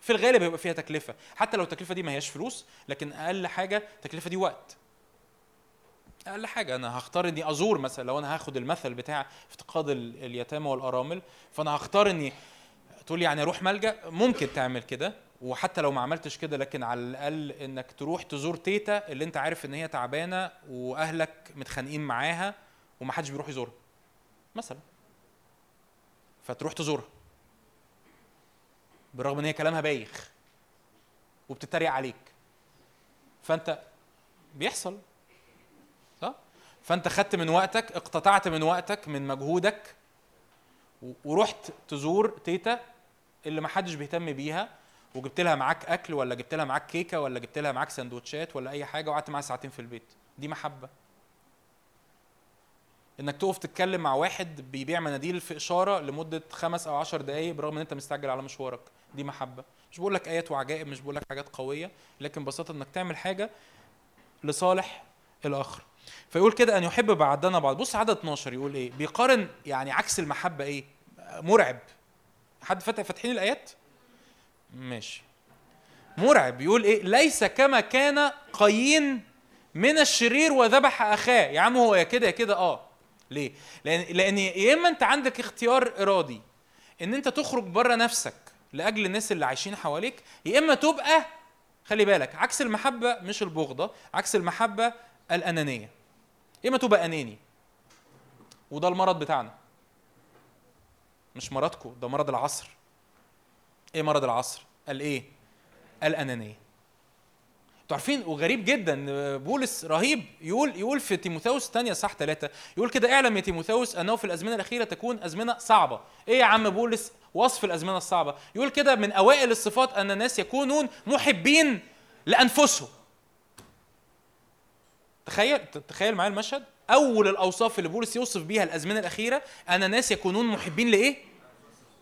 في الغالب يبقى فيها تكلفة حتى لو التكلفة دي ما هياش فلوس لكن أقل حاجة التكلفة دي وقت. أقل حاجة أنا هختار إني أزور مثلا لو أنا هاخد المثل بتاع افتقاد ال- اليتامى والأرامل فأنا هختار إني تقول يعني أروح ملجأ ممكن تعمل كده وحتى لو ما عملتش كده لكن على الأقل إنك تروح تزور تيتا اللي أنت عارف إن هي تعبانة وأهلك متخانقين معاها ومحدش بيروح يزورها مثلا. فتروح تزورها بالرغم إن هي كلامها بايخ وبتتريق عليك. فأنت بيحصل. صح؟ فأنت خدت من وقتك اقتطعت من وقتك من مجهودك ورحت تزور تيتا اللي ما حدش بيهتم بيها وجبت لها معاك أكل ولا جبت لها معاك كيكة ولا جبت لها معاك سندوتشات ولا أي حاجة وقعدت معاها ساعتين في البيت. دي محبة. انك تقف تتكلم مع واحد بيبيع مناديل في إشارة لمدة خمس أو عشر دقائق برغم إن أنت مستعجل على مشوارك. دي محبة. مش بقول لك آيات وعجائب مش بقول لك حاجات قوية لكن ببساطة إنك تعمل حاجة لصالح الآخر. فيقول كده أن يحب بعدنا بعض. بص عدد 12 يقول إيه؟ بيقارن يعني عكس المحبة إيه؟ مرعب. حد فتح فاتحين الآيات؟ ماشي. مرعب. يقول إيه؟ ليس كما كان قايين من الشرير وذبح أخاه. يا عم هو يا كده يا كده. آه. ليه؟ لأن لأن يا إما أنت عندك اختيار إرادي إن أنت تخرج بره نفسك لأجل الناس اللي عايشين حواليك يا إما تبقى خلي بالك عكس المحبة مش البغضة عكس المحبة الأنانية. يا إما تبقى أناني وده المرض بتاعنا. مش مرضكم ده مرض العصر. إيه مرض العصر؟ قال إيه الأنانية. أنتوا عارفين وغريب جدا بولس رهيب يقول يقول في تيموثاوس الثانية صح ثلاثة يقول كده اعلم يا تيموثاوس أنه في الأزمنة الأخيرة تكون أزمنة صعبة. إيه يا عم بولس؟ وصف الأزمنة الصعبة. يقول كده من أوائل الصفات أن الناس يكونون محبين لأنفسهم. تخيل تخيل معايا المشهد. أول الأوصاف اللي بولس يوصف بيها الأزمنة الأخيرة أن الناس يكونون محبين لإيه؟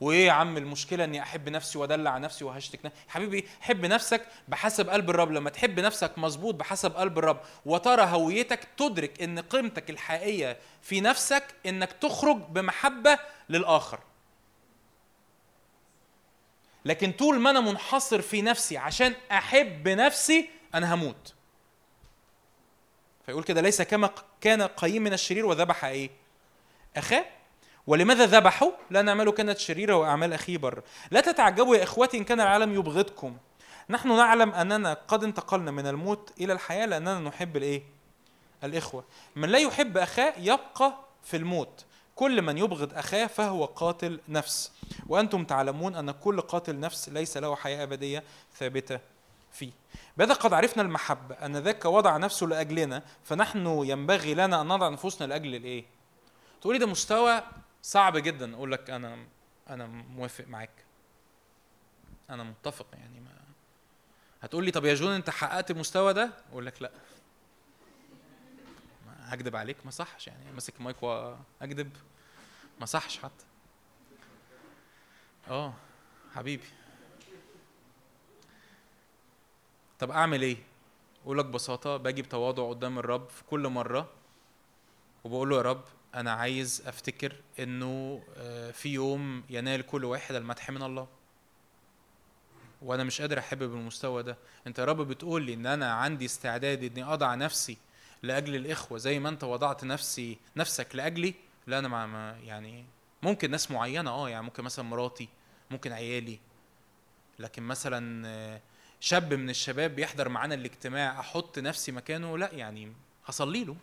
وإيه يا عم المشكلة إني أحب نفسي وأدلع نفسي وهشتك نفسي حبيبي حب نفسك بحسب قلب الرب. لما تحب نفسك مظبوط بحسب قلب الرب. وترى هويتك تدرك إن قيمتك الحقيقية في نفسك إنك تخرج بمحبة للآخر. لكن طول ما أنا منحصر في نفسي عشان أحب نفسي أنا هموت. فيقول كده ليس كما كان قايم من الشرير وذبح إيه؟ أخاه ولماذا ذبحوا؟ لأن أعماله كانت شريرة وأعمال أخيه بر. لا تتعجبوا يا إخوتي إن كان العالم يبغضكم. نحن نعلم أننا قد انتقلنا من الموت إلى الحياة لأننا نحب الإيه؟ الإخوة. من لا يحب أخاه يبقى في الموت. كل من يبغض أخاه فهو قاتل نفس. وأنتم تعلمون أن كل قاتل نفس ليس له حياة أبدية ثابتة فيه. بهذا قد عرفنا المحبة أن ذاك وضع نفسه لأجلنا فنحن ينبغي لنا أن نضع نفوسنا لأجل الإيه؟ تقولي ده مستوى صعب جدا أقول لك أنا أنا موافق معاك. أنا متفق يعني ما هتقول لي طب يا جون أنت حققت المستوى ده؟ أقول لك لا. هكدب عليك ما صحش يعني. ماسك مايك واكذب ما صحش حتى. آه حبيبي. طب أعمل إيه؟ أقول لك ببساطة باجي بتواضع قدام الرب في كل مرة وبقول له يا رب أنا عايز أفتكر إنه آه، في يوم ينال كل واحد المدح من الله. وأنا مش قادر أحب بالمستوى ده. أنت يا رب بتقول لي إن أنا عندي استعداد إني أضع نفسي لأجل الإخوة زي ما أنت وضعت نفسي نفسك لأجلي؟ لا أنا ما يعني ممكن ناس معينة آه يعني ممكن مثلا مراتي ممكن عيالي. لكن مثلا آه، شاب من الشباب بيحضر معانا الاجتماع أحط نفسي مكانه؟ لا يعني هصلي له.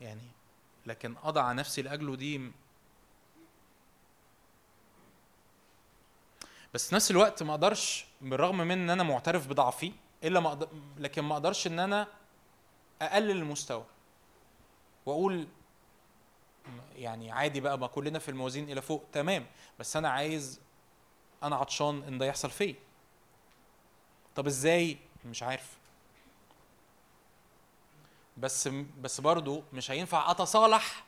يعني لكن أضع نفسي لأجله دي بس في نفس الوقت ما أقدرش بالرغم من إن أنا معترف بضعفي إلا ما أقدر لكن ما أقدرش إن أنا أقلل المستوى وأقول يعني عادي بقى ما كلنا في الموازين إلى فوق تمام. بس أنا عايز أنا عطشان إن ده يحصل فيا. طب إزاي؟ مش عارف. بس بس برضه مش هينفع أتصالح.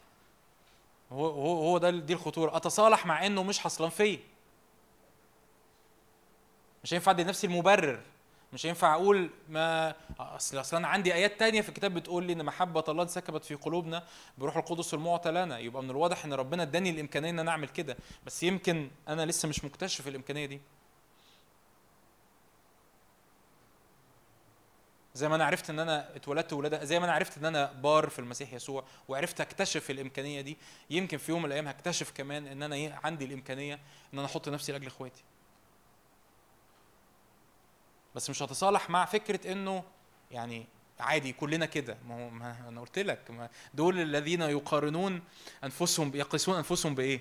هو هو ده دي الخطورة. أتصالح مع إنه مش حصلان فيا. مش هينفع أدي نفسي المبرر. مش هينفع أقول ما اصل أصل أنا عندي آيات تانية في الكتاب بتقول لي إن محبة الله انسكبت في قلوبنا بروح القدس المعطى لنا. يبقى من الواضح إن ربنا إداني الإمكانية إن أنا أعمل كده. بس يمكن أنا لسه مش مكتشف الإمكانية دي. زي ما أنا عرفت إن أنا اتولدت ولاده زي ما أنا عرفت إن أنا بار في المسيح يسوع وعرفت أكتشف الإمكانية دي يمكن في يوم من الأيام هكتشف كمان إن أنا إيه عندي الإمكانية إن أنا أحط نفسي لأجل إخواتي. بس مش هتصالح مع فكرة إنه يعني عادي كلنا كده. ما هو ما أنا قلت لك ما دول الذين يقارنون أنفسهم يقيسون أنفسهم بإيه؟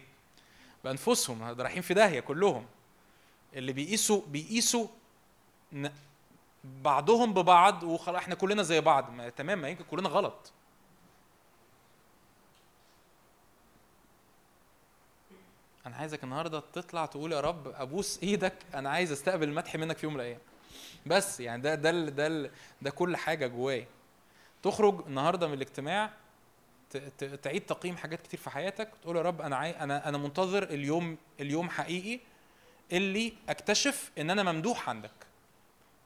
بأنفسهم رايحين في داهية كلهم. اللي بيقيسوا بيقيسوا بعضهم ببعض وخلاص إحنا كلنا زي بعض. ما تمام ما يمكن كلنا غلط. أنا عايزك النهارده تطلع تقول يا رب أبوس إيدك أنا عايز أستقبل المدح منك في يوم من الأيام. بس يعني ده ده ده ال- ده كل حاجة جوايا. تخرج النهارده من الاجتماع تعيد تقييم حاجات كتير في حياتك وتقول يا رب أنا عاي... أنا أنا منتظر اليوم اليوم حقيقي اللي أكتشف إن أنا ممدوح عندك.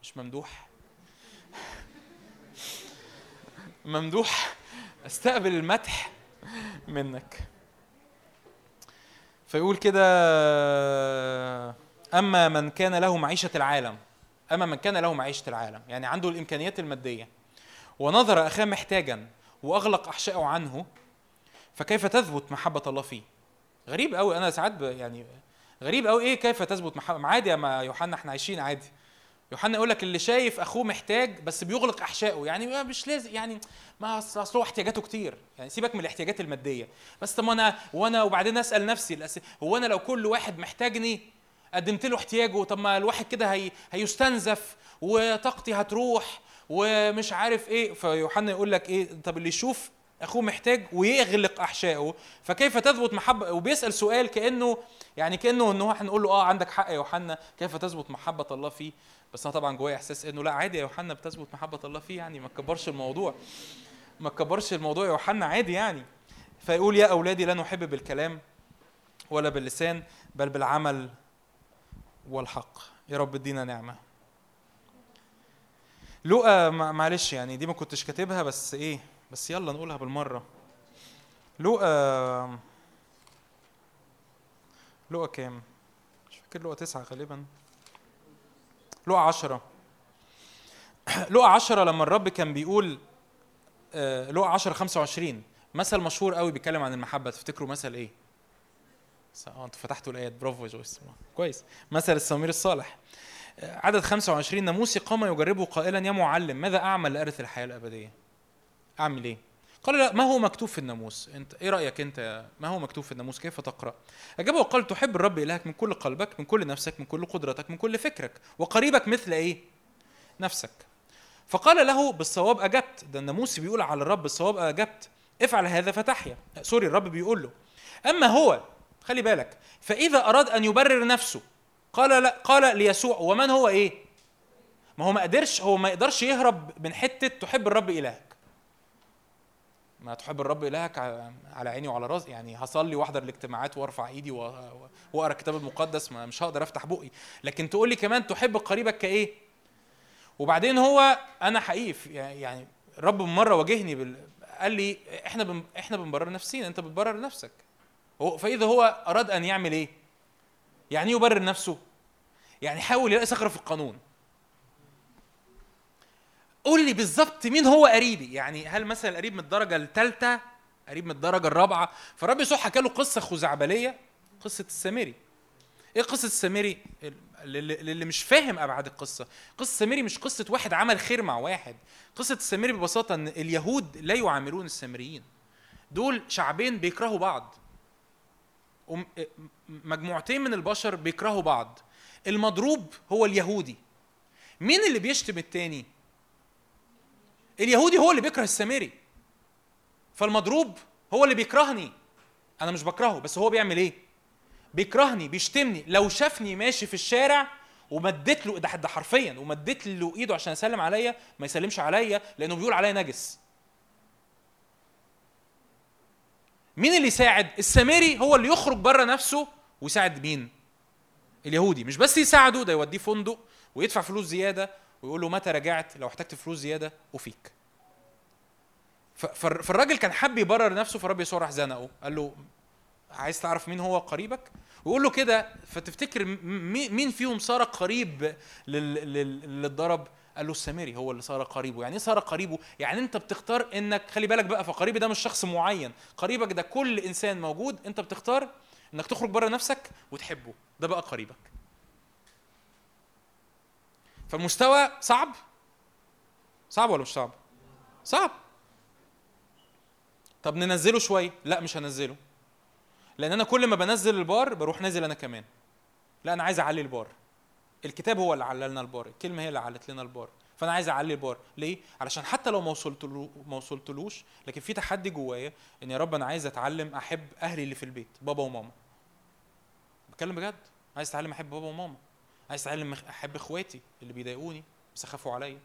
مش ممدوح. ممدوح. استقبل المدح منك. فيقول كده أما من كان له معيشة العالم أما من كان له معيشة العالم يعني عنده الإمكانيات المادية ونظر أخاه محتاجا وأغلق احشائه عنه فكيف تثبت محبة الله فيه؟ غريب قوي أنا ساعات يعني غريب قوي إيه كيف تثبت محبة؟ عادي يا يوحنا إحنا عايشين عادي. يوحنا يقول لك اللي شايف أخوه محتاج بس بيغلق أحشائه. يعني مش لازم يعني ما أصل هو احتياجاته كتير. يعني سيبك من الاحتياجات المادية. بس طب أنا وأنا وبعدين أسأل نفسي. هو أنا لو كل واحد محتاجني قدمت له احتياجه طب ما الواحد كده هي... هيستنزف وطاقتي هتروح ومش عارف إيه. فيوحنا يقول لك إيه طب اللي يشوف أخوه محتاج ويغلق أحشائه فكيف تثبت محبه؟ وبيسأل سؤال كانه يعني كأنه إن هو هنقول له آه عندك حق يا يوحنا كيف تثبت محبة الله فيه بس أنا طبعا جوايا إحساس إنه لا عادي يا يوحنا بتثبت محبة الله فيه يعني ما تكبرش الموضوع. ما تكبرش الموضوع يا يوحنا عادي يعني. فيقول يا أولادي لا نحب بالكلام ولا باللسان بل بالعمل والحق. يا رب ادينا نعمة. مع- معلش يعني دي ما كنتش كاتبها بس إيه بس يلا نقولها بالمرة. لقى لقى كام؟ مش فاكر لقى تسعة غالبا. لقى عشرة *clears throat* لقى عشرة لما الرب كان بيقول آه، لقى عشرة خمسة وعشرين مثل مشهور قوي بيتكلم عن المحبة تفتكروا مثل إيه؟ آه أنتوا فتحتوا الآيات برافو يا جويس كويس مثل السمير الصالح آه، عدد 25 ناموسي قام يجربه قائلا يا معلم ماذا أعمل لأرث الحياة الأبدية؟ أعمل إيه؟ قال لا ما هو مكتوب في الناموس؟ انت إيه رأيك انت ما هو مكتوب في الناموس؟ كيف تقرأ؟ أجابه وقال تحب الرب إلهك من كل قلبك من كل نفسك من كل قدرتك من كل فكرك وقريبك مثل إيه؟ نفسك. فقال له بالصواب أجبت. ده الناموس بيقول على الرب بالصواب أجبت. افعل هذا فتحيا. سوري الرب بيقول له. أما هو خلي بالك فإذا أراد أن يبرر نفسه قال لا قال ليسوع ومن هو إيه؟ ما هو ما قدرش هو ما يقدرش يهرب من حتة تحب الرب إلهك. ما تحب الرب إلهك ع- على عيني وعلى رأسي يعني هصلي واحضر الاجتماعات وارفع ايدي واقرأ الكتاب المقدس ما مش هقدر افتح بقي لكن تقول لي كمان تحب قريبك كإيه وبعدين هو أنا حقيقي يعني الرب مرة واجهني. قال لي إحنا. إحنا بنبرر نفسينا أنت بتبرر نفسك فإذا هو أراد أن يعمل إيه يعني يبرر نفسه يعني حاول يلاقي ثغرة في القانون قول لي بالظبط مين هو قريبي. يعني هل مثلا قريب من الدرجة الثالثه قريب من الدرجة الرابعة؟ فالرب يسوع حكى له قصة خزعبلية قصة السامري. إيه قصة السامري؟ اللي مش فاهم أبعاد القصة. قصة السامري مش قصة واحد عمل خير مع واحد. قصة السامري ببساطة إن اليهود لا يعاملون السامريين. دول شعبين بيكرهوا بعض. مجموعتين من البشر بيكرهوا بعض. المضروب هو اليهودي. مين اللي بيشتم التاني؟ اليهودي هو اللي بيكره السامري. فالمضروب هو اللي بيكرهني. أنا مش بكرهه بس هو بيعمل إيه؟ بيكرهني بيشتمني. لو شافني ماشي في الشارع ومديت له ده ده حرفيا ومديت له إيده عشان يسلم عليا ما يسلمش عليا لأنه بيقول عليا نجس. مين اللي يساعد؟ السامري هو اللي يخرج بره نفسه ويساعد مين؟ اليهودي. مش بس يساعده ده يوديه فندق ويدفع فلوس زيادة ويقول له متى رجعت؟ لو احتجت فلوس زيادة افيك فالراجل كان حب يبرر نفسه فالرب يسوع راح زنقه. قال له عايز تعرف مين هو قريبك؟ ويقول له كده فتفتكر مين فيهم صار قريب لل- لل- للي اتضرب قال له السامري هو اللي صار قريبه. يعني إيه صار قريبه؟ يعني أنت بتختار إنك خلي بالك بقى فقريبي ده مش شخص معين. قريبك ده كل إنسان موجود أنت بتختار إنك تخرج بره نفسك وتحبه. ده بقى قريبك. فالمستوى صعب؟ صعب ولا مش صعب؟ صعب. طب ننزله شوية؟ لا مش هنزله لأن أنا كل ما بنزل البار بروح نازل أنا كمان. لا أنا عايز أعلي البار. الكتاب هو اللي عللنا البار الكلمة هي اللي علت لنا البار. فأنا عايز أعلي البار. ليه؟ علشان حتى لو ما وصلتلو ما وصلتلوش لكن في تحدي جوايا إن يا رب أنا عايز أتعلم أحب أهلي اللي في البيت بابا وماما. بتكلم بجد؟ عايز أتعلم أحب بابا وماما. عايز أتعلم أحب إخواتي اللي بيضايقوني بس خافوا عليا.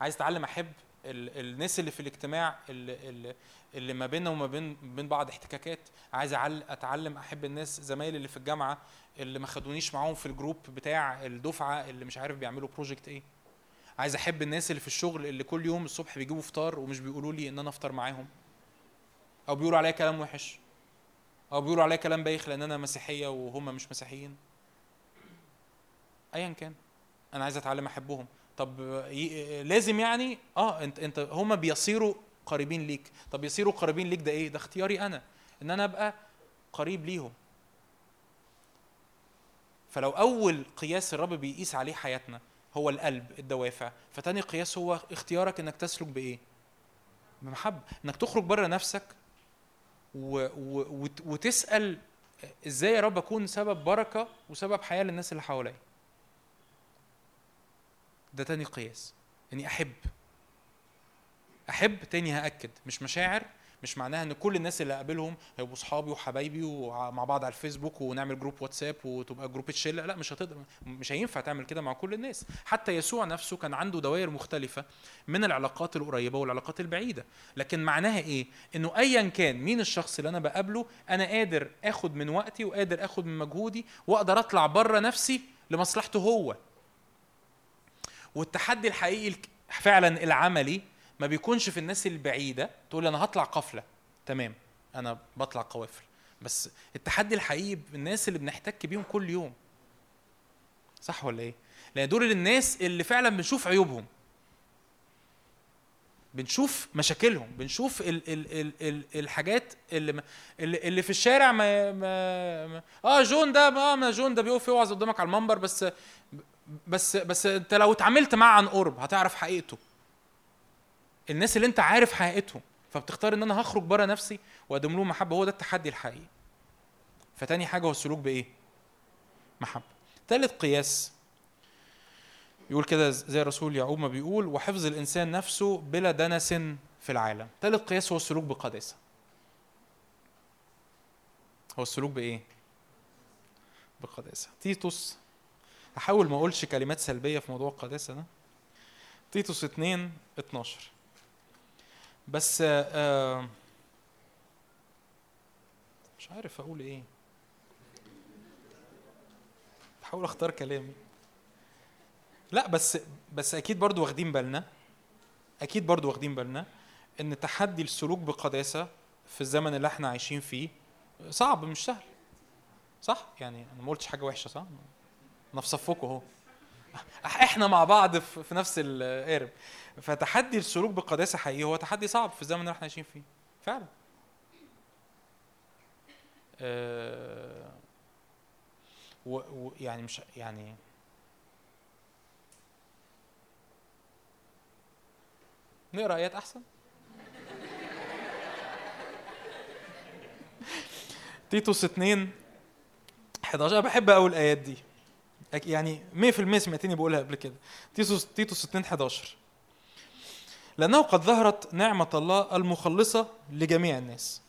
عايز أتعلم أحب ال- الناس اللي في الاجتماع اللي, اللي, ما بيننا وما بين بين بعض احتكاكات. عايز أتعلم أحب الناس زمايلي اللي في الجامعة اللي ما خدونيش معاهم في ال group بتاع الدفعة اللي مش عارف بيعملوا project إيه. عايز أحب الناس اللي في الشغل اللي كل يوم الصبح بيجيبوا فطار ومش بيقولوا لي إن أنا أفطر معاهم. أو بيقولوا عليا كلام وحش. أو بيقولوا عليا كلام بايخ لأن أنا مسيحية وهم مش مسيحيين. ايا كان. أنا عايز أتعلم أحبهم. طب لازم يعني آه أنت أنت هم بيصيروا قريبين ليك. طب يصيروا قريبين ليك ده إيه؟ ده اختياري أنا. إن أنا أبقى قريب ليهم. فلو أول قياس الرب بيقيس عليه حياتنا هو القلب الدوافع. فتاني قياس هو اختيارك إنك تسلك بإيه؟ بمحبة. إنك تخرج بره نفسك و و وت- وتسأل إزاي يا رب أكون سبب بركة وسبب حياة للناس اللي حواليا. ده تاني قياس إني أحب. أحب تاني هأكد. مش مشاعر مش معناها إن كل الناس اللي اقابلهم هيبقوا صحابي وحبايبي ومع بعض على الفيسبوك ونعمل group واتساب وتبقى group شلة لا مش هتقدر مش هينفع تعمل كده مع كل الناس. حتى يسوع نفسه كان عنده دوائر مختلفة من العلاقات القريبة والعلاقات البعيدة. لكن معناها إيه؟ إنه ايا كان مين الشخص اللي أنا بقابله أنا قادر آخد من وقتي وقادر آخد من مجهودي وأقدر أطلع بره نفسي لمصلحته هو. والتحدي الحقيقي فعلا العملي ما بيكونش في الناس البعيدة تقول أنا هطلع قفلة. تمام. أنا بطلع قوافل. بس التحدي الحقيقي بالناس اللي بنحتك بيهم كل يوم. صح ولا إيه؟ لأن دول الناس اللي فعلا بنشوف عيوبهم. بنشوف مشاكلهم. بنشوف ال ال ال ال الحاجات اللي, اللي في الشارع ما, ما, ما آه جون ده آه ما جون ده بيقف يوعظ قدامك على المنبر بس بس بس انت لو اتعاملت معاه عن قرب هتعرف حقيقته. الناس اللي انت عارف حقيقتهم فبتختار ان أنا هخرج بره نفسي واقدم لهم محبة. هو ده التحدي الحقيقي. فتاني حاجة هو السلوك بإيه؟ محبة. تالت قياس يقول كده زي الرسول يعقوب ما بيقول وحفظ الإنسان نفسه بلا دنس في العالم. تالت قياس هو السلوك بقداسة. هو السلوك بإيه؟ بقداسة. تيتوس هحاول ما أقولش كلمات سلبية في موضوع القداسة ده. تيتوس 2 12 بس آه، آه، مش عارف أقول إيه. بحاول أختار كلامي لا بس بس أكيد برضو واخدين بالنا أكيد برضو واخدين بالنا إن تحدي السلوك بقداسة في الزمن اللي إحنا عايشين فيه صعب مش سهل. صح؟ يعني أنا ما قلتش حاجة وحشة صح؟ أنا في صفكم اهو. إحنا مع بعض في نفس القارب فتحدي السلوك بقداسة حقيقي هو تحدي صعب في الزمن اللي إحنا عايشين فيه. فعلا. آه، و يعني مش يعني نقرأ آيات أحسن؟ تيتوس 2 11 أنا بحب قوي الآيات دي. يعني 100% سمعتني بقولها قبل كده. تيتوس تيتوس 2 11 لأنه قد ظهرت نعمة الله المخلصة لجميع الناس.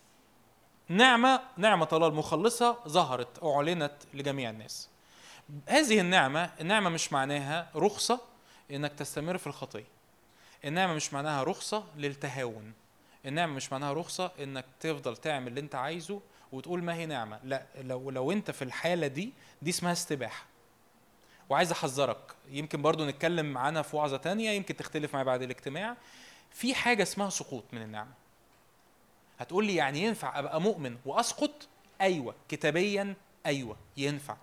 نعمة نعمة الله المخلصة ظهرت أعلنت لجميع الناس. هذه النعمة النعمة مش معناها رخصة إنك تستمر في الخطية. النعمة مش معناها رخصة للتهاون. النعمة مش معناها رخصة إنك تفضل تعمل اللي أنت عايزه وتقول ما هي نعمة. لا لو لو أنت في الحالة دي دي اسمها استباحة. وعايز أحذرك. يمكن برضو نتكلم عنها في وعظة تانية يمكن تختلف معايا بعد الاجتماع. في حاجة اسمها سقوط من النعمة. هتقول لي يعني ينفع أبقى مؤمن وأسقط؟ أيوه. كتابيا أيوه. ينفع.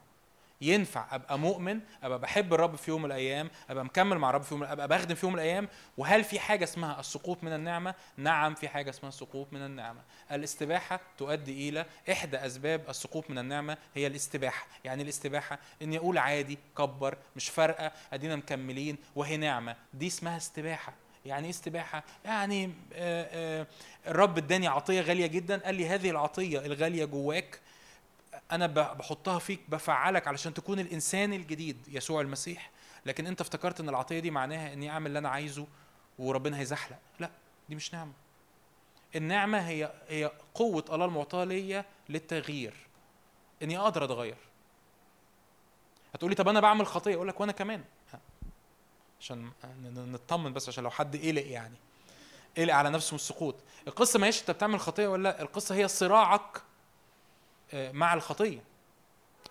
ينفع أبقى مؤمن أبقى بحب الرب في يوم من الأيام أبقى مكمل مع الرب في يوم أبقى بخدم في يوم من الأيام؟ وهل في حاجة اسمها السقوط من النعمة؟ نعم في حاجة اسمها السقوط من النعمة. الاستباحة تؤدي إلى إحدى أسباب السقوط من النعمة هي الاستباحة. يعني الاستباحة إني أقول عادي كبر مش فارقة أدينا مكملين وهي نعمة. دي اسمها استباحة. يعني إيه استباحة؟ يعني آه، آه، الرب اداني عطية غالية جدا قال لي هذه العطية الغالية جواك أنا بحطها فيك بفعلك علشان تكون الإنسان الجديد يسوع المسيح. لكن أنت افتكرت إن العطية دي معناها إني أعمل اللي أنا عايزه وربنا هيزحلق. لا دي مش نعمة. النعمة هي هي قوة الله المعطاة ليا للتغيير. إني أقدر أتغير. هتقولي طب أنا بعمل خطية؟ أقول لك وأنا كمان. عشان نطمن بس عشان لو حد قلق يعني. قلق على نفسه من السقوط. القصة ما هيش أنت بتعمل خطية ولا لأ. القصة هي صراعك مع الخطية.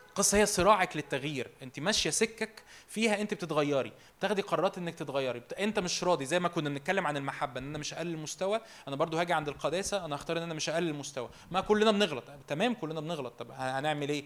القصة هي صراعك للتغيير. انت ماشية سكك فيها انت بتتغيري. بتاخدي قرارات انك تتغيري. انت مش راضي. زي ما كنا بنتكلم عن المحبة ان أنا مش أقل المستوى أنا برضو هاجي عند القداسة أنا هختار ان أنا مش أقل المستوى. ما كلنا بنغلط. تمام كلنا بنغلط. طب هنعمل إيه؟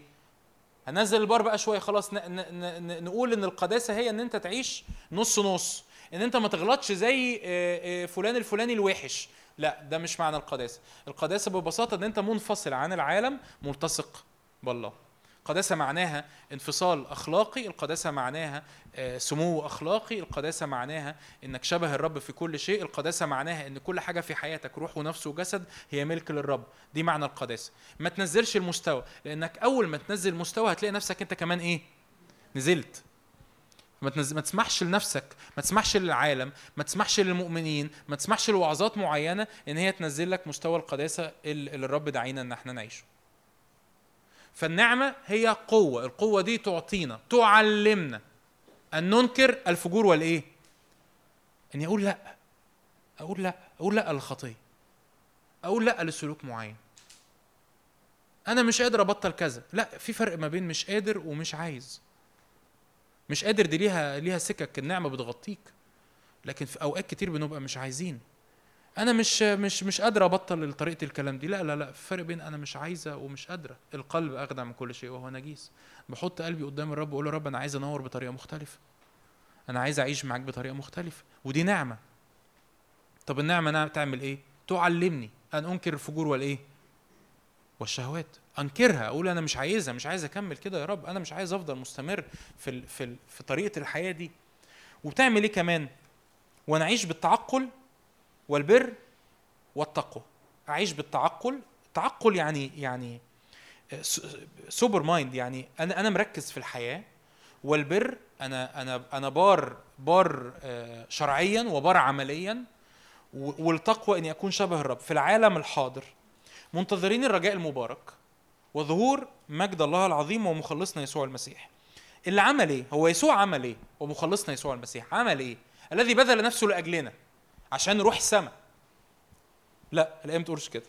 هنزل البار بقى شوية. خلاص ن... ن... ن... نقول إن القداسة هي إن أنت تعيش نص نص. إن أنت ما تغلطش زي آه، آه، فلان الفلاني الوحش. لا ده مش معنى القداسة. القداسة ببساطة إن أنت منفصل عن العالم ملتصق بالله. القداسة معناها انفصال أخلاقي القداسة معناها آه، سمو أخلاقي القداسة معناها إنك شبه الرب في كل شيء القداسة معناها إن كل حاجة في حياتك روح ونفس وجسد هي ملك للرب. دي معنى القداسة. ما تنزلش المستوى لأنك أول ما تنزل المستوى هتلاقي نفسك أنت كمان إيه؟ نزلت. ما, تنز... ما تسمحش لنفسك ما تسمحش للعالم ما تسمحش للمؤمنين ما تسمحش لوعظات معينة إن هي تنزل لك مستوى القداسة اللي الرب دعينا إن إحنا نعيشه. فالنعمة هي قوة القوة دي تعطينا تعلمنا أن ننكر الفجور والإيه؟ أني أقول لأ أقول لأ أقول لأ للخطية أقول لأ لسلوك معين. أنا مش قادر أبطل كذا. لأ في فرق ما بين مش قادر ومش عايز. مش قادر دي ليها ليها سكك النعمة بتغطيك. لكن في أوقات كتير بنبقى مش عايزين. أنا مش مش مش قادره أبطل طريقة الكلام دي. لا لا لا في فرق بين أنا مش عايزة ومش قادرة. القلب أخدع من كل شيء وهو نجيس. بحط قلبي قدام الرب وأقول له رب أنا عايز أنور بطريقة مختلفة. أنا عايز أعيش معاك بطريقة مختلفة. ودي نعمة. طب النعمة نعمة تعمل إيه؟ تعلمني. أن أنكر الفجور والإيه؟ والشهوات. انكرها أقول أنا مش عايزها مش عايز اكمل كده يا رب أنا مش عايز افضل مستمر في ال في ال في طريقة الحياة دي. وبتعمل إيه كمان؟ وأنا اعيش بالتعقل والبر والتقوى. اعيش بالتعقل. التعقل يعني يعني sober mind يعني أنا أنا مركز في الحياة والبر أنا أنا أنا بار بار آه، شرعيا وبار عمليا والتقوى اني اكون شبه الرب. في العالم الحاضر منتظرين الرجاء المبارك. وظهور مجد الله العظيم ومخلصنا يسوع المسيح. اللي عمل إيه؟ هو يسوع عمل إيه؟ ومخلصنا يسوع المسيح. عمل إيه؟ الذي بذل نفسه لأجلنا عشان نروح السماء. لا الايه ما تقولش كده.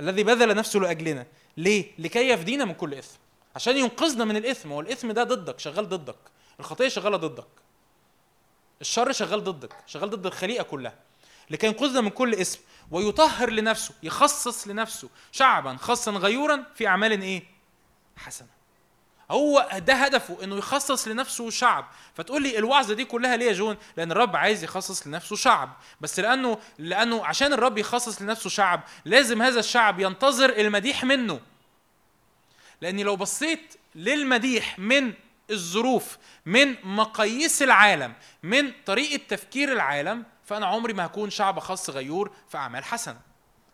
الذي بذل نفسه لأجلنا. ليه؟ لكي يفدينا من كل إثم. عشان ينقذنا من الإثم. هو الاثم ده ضدك شغال ضدك. الخطية شغالة ضدك. الشر شغال ضدك شغال ضد الخليقة كلها. لكي ينقذنا من كل اسم ويطهر لنفسه يخصص لنفسه شعبا خاصا غيورا في أعمال إيه؟ حسنة. هو ده هدفه إنه يخصص لنفسه شعب. فتقول لي الوعظة دي كلها ليه يا جون؟ لأن الرب عايز يخصص لنفسه شعب. بس لأنه لأنه عشان الرب يخصص لنفسه شعب لازم هذا الشعب ينتظر المديح منه. لأني لو بصيت للمديح من الظروف من مقاييس العالم من طريقة تفكير العالم فأنا عمري ما هكون شعب خاص غيور في أعمال حسنة.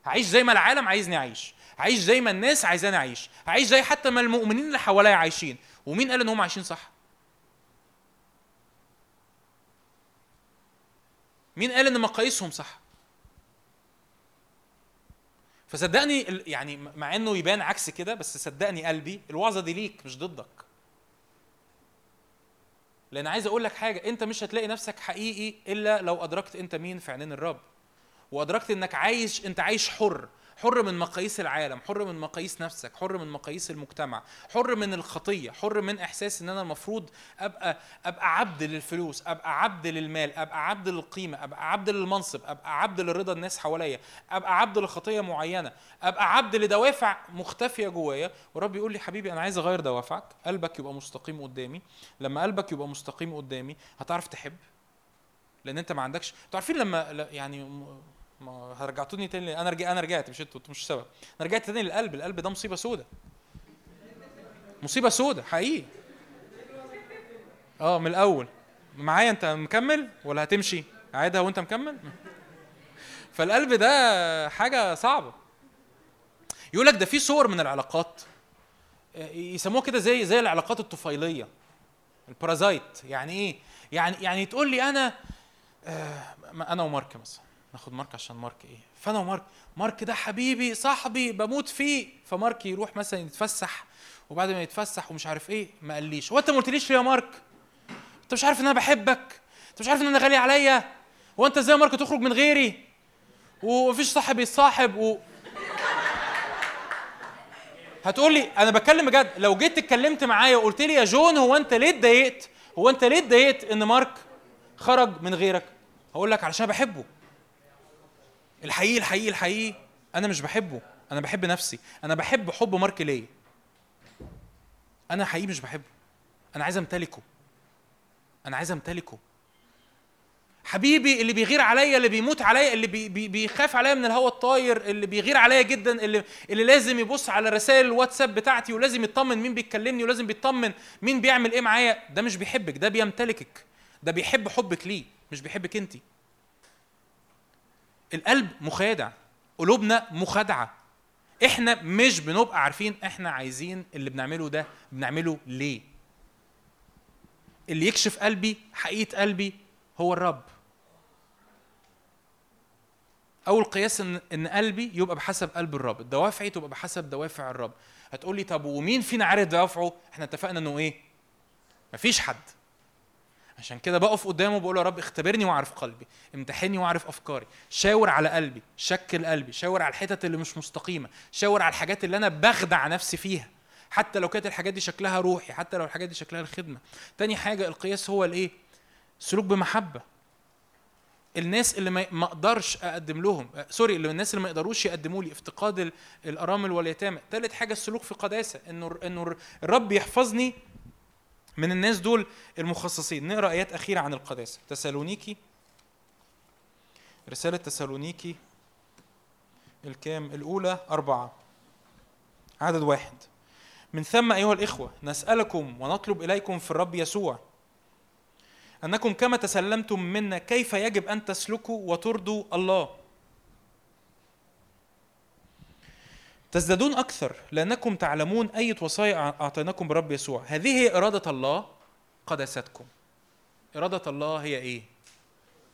هعيش زي ما العالم عايزني أعيش. هعيش زي ما الناس عايزاني أعيش. هعيش زي حتى ما المؤمنين اللي حواليا عايشين. ومين قال إن هم عايشين صح؟ مين قال إن مقاييسهم صح؟ فصدقني يعني مع إنه يبان عكس كده بس صدقني قلبي الوعظة دي ليك مش ضدك. لأن عايز أقول لك حاجة أنت مش هتلاقي نفسك حقيقي إلا لو أدركت أنت مين في عينين الرب. وأدركت إنك عايش أنت عايش حر. حر من مقاييس العالم حر من مقاييس نفسك حر من مقاييس المجتمع حر من الخطية حر من إحساس إن أنا المفروض أبقى أبقى عبد للفلوس أبقى عبد للمال أبقى عبد للقيمة أبقى عبد للمنصب أبقى عبد لرضا الناس حواليا أبقى عبد لخطية معينة أبقى عبد لدوافع مختفية جوايا. ورب يقول لي حبيبي أنا عايز أغير دوافعك قلبك يبقى مستقيم قدامي. لما قلبك يبقى مستقيم قدامي هتعرف تحب لأن أنت ما عندكش أنتوا عارفين لما يعني ما رجعتوني تاني أنا رجع أنا رجعت مش أنتوا مش سبب. أنا رجعت تاني للقلب القلب ده مصيبة سودة. مصيبة سودة حقيقي. آه من الأول. معايا أنت مكمل ولا هتمشي؟ عادها وانت مكمل؟ فالقلب ده حاجة صعبة. يقول لك ده في صور من العلاقات. آه، يسموها كده زي زي العلاقات الطفيلية. البارازايت. يعني إيه؟ يعني يعني تقول لي أنا آه أنا ومارك مثلا. ناخد مارك عشان مارك إيه؟ فأنا ومارك مارك ده حبيبي صاحبي بموت فيه. فمارك يروح مثلا يتفسح وبعد ما يتفسح ومش عارف إيه ما قاليش. هو أنت ما قلتليش ليه يا مارك؟ أنت مش عارف إن أنا بحبك؟ أنت مش عارف إن أنا غالي عليا؟ هو أنت إزاي يا مارك تخرج من غيري؟ ومفيش صاحب يتصاحب و... هتقول لي أنا بتكلم بجد. لو جيت اتكلمت معايا وقلت لي يا جون هو أنت ليه اتضايقت؟ هو أنت ليه اتضايقت إن مارك خرج من غيرك؟ هقول لك علشان بحبه. الحقيقي الحقيقي الحقيقي. أنا مش بحبه. أنا بحب نفسي. أنا بحب حب مارك ليا. أنا حقيقي مش بحبه. أنا عايز أمتلكه. أنا عايز أمتلكه. حبيبي اللي بيغير عليا اللي بيموت عليا اللي بي بي بيخاف عليا من الهوا الطاير اللي بيغير عليا جدا اللي اللي لازم يبص على رسائل الواتساب بتاعتي ولازم يطمن مين بيكلمني ولازم بيطمن مين بيعمل إيه معايا. ده مش بيحبك. ده بيمتلكك. ده بيحب حبك ليه. مش بيحبك انت القلب مخادع قلوبنا مخادعة. إحنا مش بنبقى عارفين إحنا عايزين اللي بنعمله ده بنعمله ليه. اللي يكشف قلبي حقيقة قلبي هو الرب. أول قياس إن إن قلبي يبقى بحسب قلب الرب دوافعي تبقى بحسب دوافع الرب. هتقول لي طب ومين فينا عارف دوافعه؟ إحنا اتفقنا إنه إيه؟ مفيش حد. عشان كده بقف قدامه بقول يا رب اختبرني واعرف قلبي امتحني واعرف افكاري شاور على قلبي شكل قلبي شاور على الحتت اللي مش مستقيمة شاور على الحاجات اللي أنا بخدع نفسي فيها حتى لو كانت الحاجات دي شكلها روحي حتى لو الحاجات دي شكلها الخدمة. تاني حاجة القياس هو الإيه؟ سلوك بمحبة. الناس اللي ما أقدرش أقدم لهم سوري اللي الناس اللي ما يقدروش يقدموا لي افتقاد ال- الأرامل واليتامى. ثالث حاجة السلوك في قداسة إنه إنه الرب يحفظني من الناس دول المخصصين. نقرأ آيات أخيرة عن القداسة. تسالونيكي رسالة تسالونيكي الكام؟ الأولى أربعة. عدد واحد. من ثم أيها الإخوة نسألكم ونطلب إليكم في الرب يسوع أنكم كما تسلمتم منا كيف يجب أن تسلكوا وترضوا الله. تزدادون أكثر لأنكم تعلمون أي وصايا أعطيناكم برب يسوع. هذه هي إرادة الله قداستكم إرادة الله هي إيه؟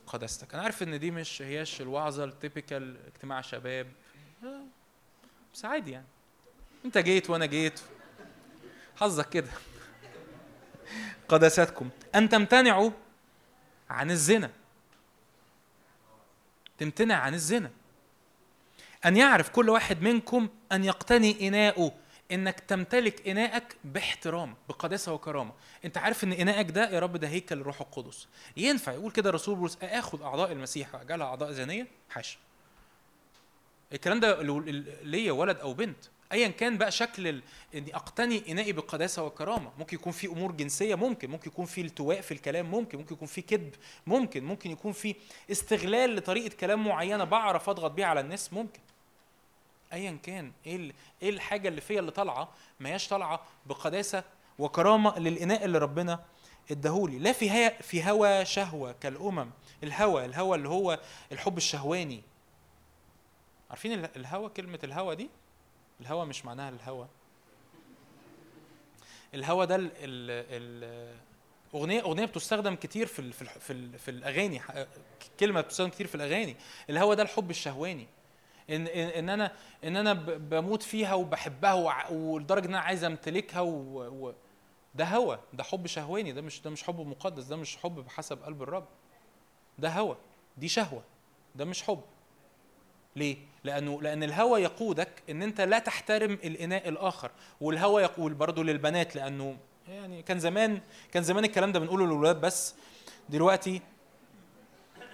قداستك أنا عارف إن دي مش هياش الوعظة التيبيكال اجتماع شباب. بس عادي يعني. أنت جيت وأنا جيت. حظك كده. قداستكم أن تمتنعوا عن الزنا. تمتنع عن الزنا. أن يعرف كل واحد منكم أن يقتني إناءه إنك تمتلك إناءك باحترام بقداسة وكرامة. أنت عارف إن إناءك ده يا رب ده هيكل الروح القدس. ينفع يقول كده الرسول بولس آخذ أعضاء المسيح وأجعلها أعضاء زانية حاشا الكلام ده ليا ولد أو بنت. ايا كان بقى شكل ال... إني أقتني إنائي بقداسة وكرامة. ممكن يكون في أمور جنسية ممكن. ممكن يكون في التواء في الكلام ممكن. ممكن يكون في كذب ممكن. ممكن يكون في استغلال لطريقة كلام معينة بعرف أضغط بيها على الناس ممكن. ايا كان إيه. إيه الحاجة اللي فيا اللي طالعة؟ ما هياش طالعة بقداسة وكرامة للإناء اللي ربنا إداهولي. لا في هي... في هوى شهوة كالأمم. الهوى الهوى اللي هو الحب الشهواني. عارفين ال- الهوى؟ كلمة الهوى دي؟ الهوى مش معناها الهوى. الهوى ده ال ال أغنية أغنية بتستخدم كتير في في في, في الأغاني. كلمة بتستخدم كتير في الأغاني. الهوى ده الحب الشهواني. ان ان أنا إن أنا بموت فيها وبحبها ولدرجة إن أنا عايز أمتلكها و ده هوى ده حب شهواني ده مش ده مش حب مقدس ده مش حب بحسب قلب الرب ده هوى دي شهوة ده مش حب ليه؟ لأنه لأن الهوى يقودك إن أنت لا تحترم الإناء الآخر، والهوى يقول برضه للبنات لأنه يعني كان زمان كان زمان الكلام ده بنقوله للولاد بس دلوقتي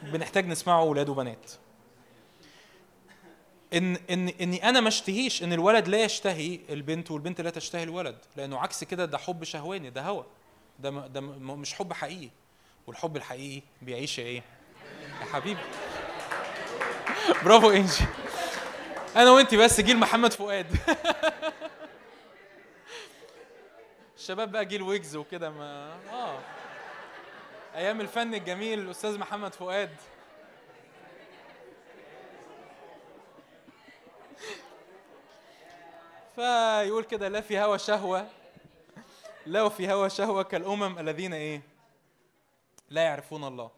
بنحتاج نسمعه ولاد وبنات. إن إن إني أنا ما اشتهيش إن الولد لا يشتهي البنت والبنت لا تشتهي الولد، لأنه عكس كده ده حب شهواني ده هوى. ده ده مش حب حقيقي. والحب الحقيقي بيعيش إيه؟ يا حبيبي برافو إنجي أنا وانت بس جيل محمد فؤاد *laughs* الشباب بقى جيل ويجز وكده ما آه أيام الفن الجميل الاستاذ محمد فؤاد فيقول كده لا في هوى شهوة. لو في هوى شهوة كالأمم الذين إيه؟ لا يعرفون الله.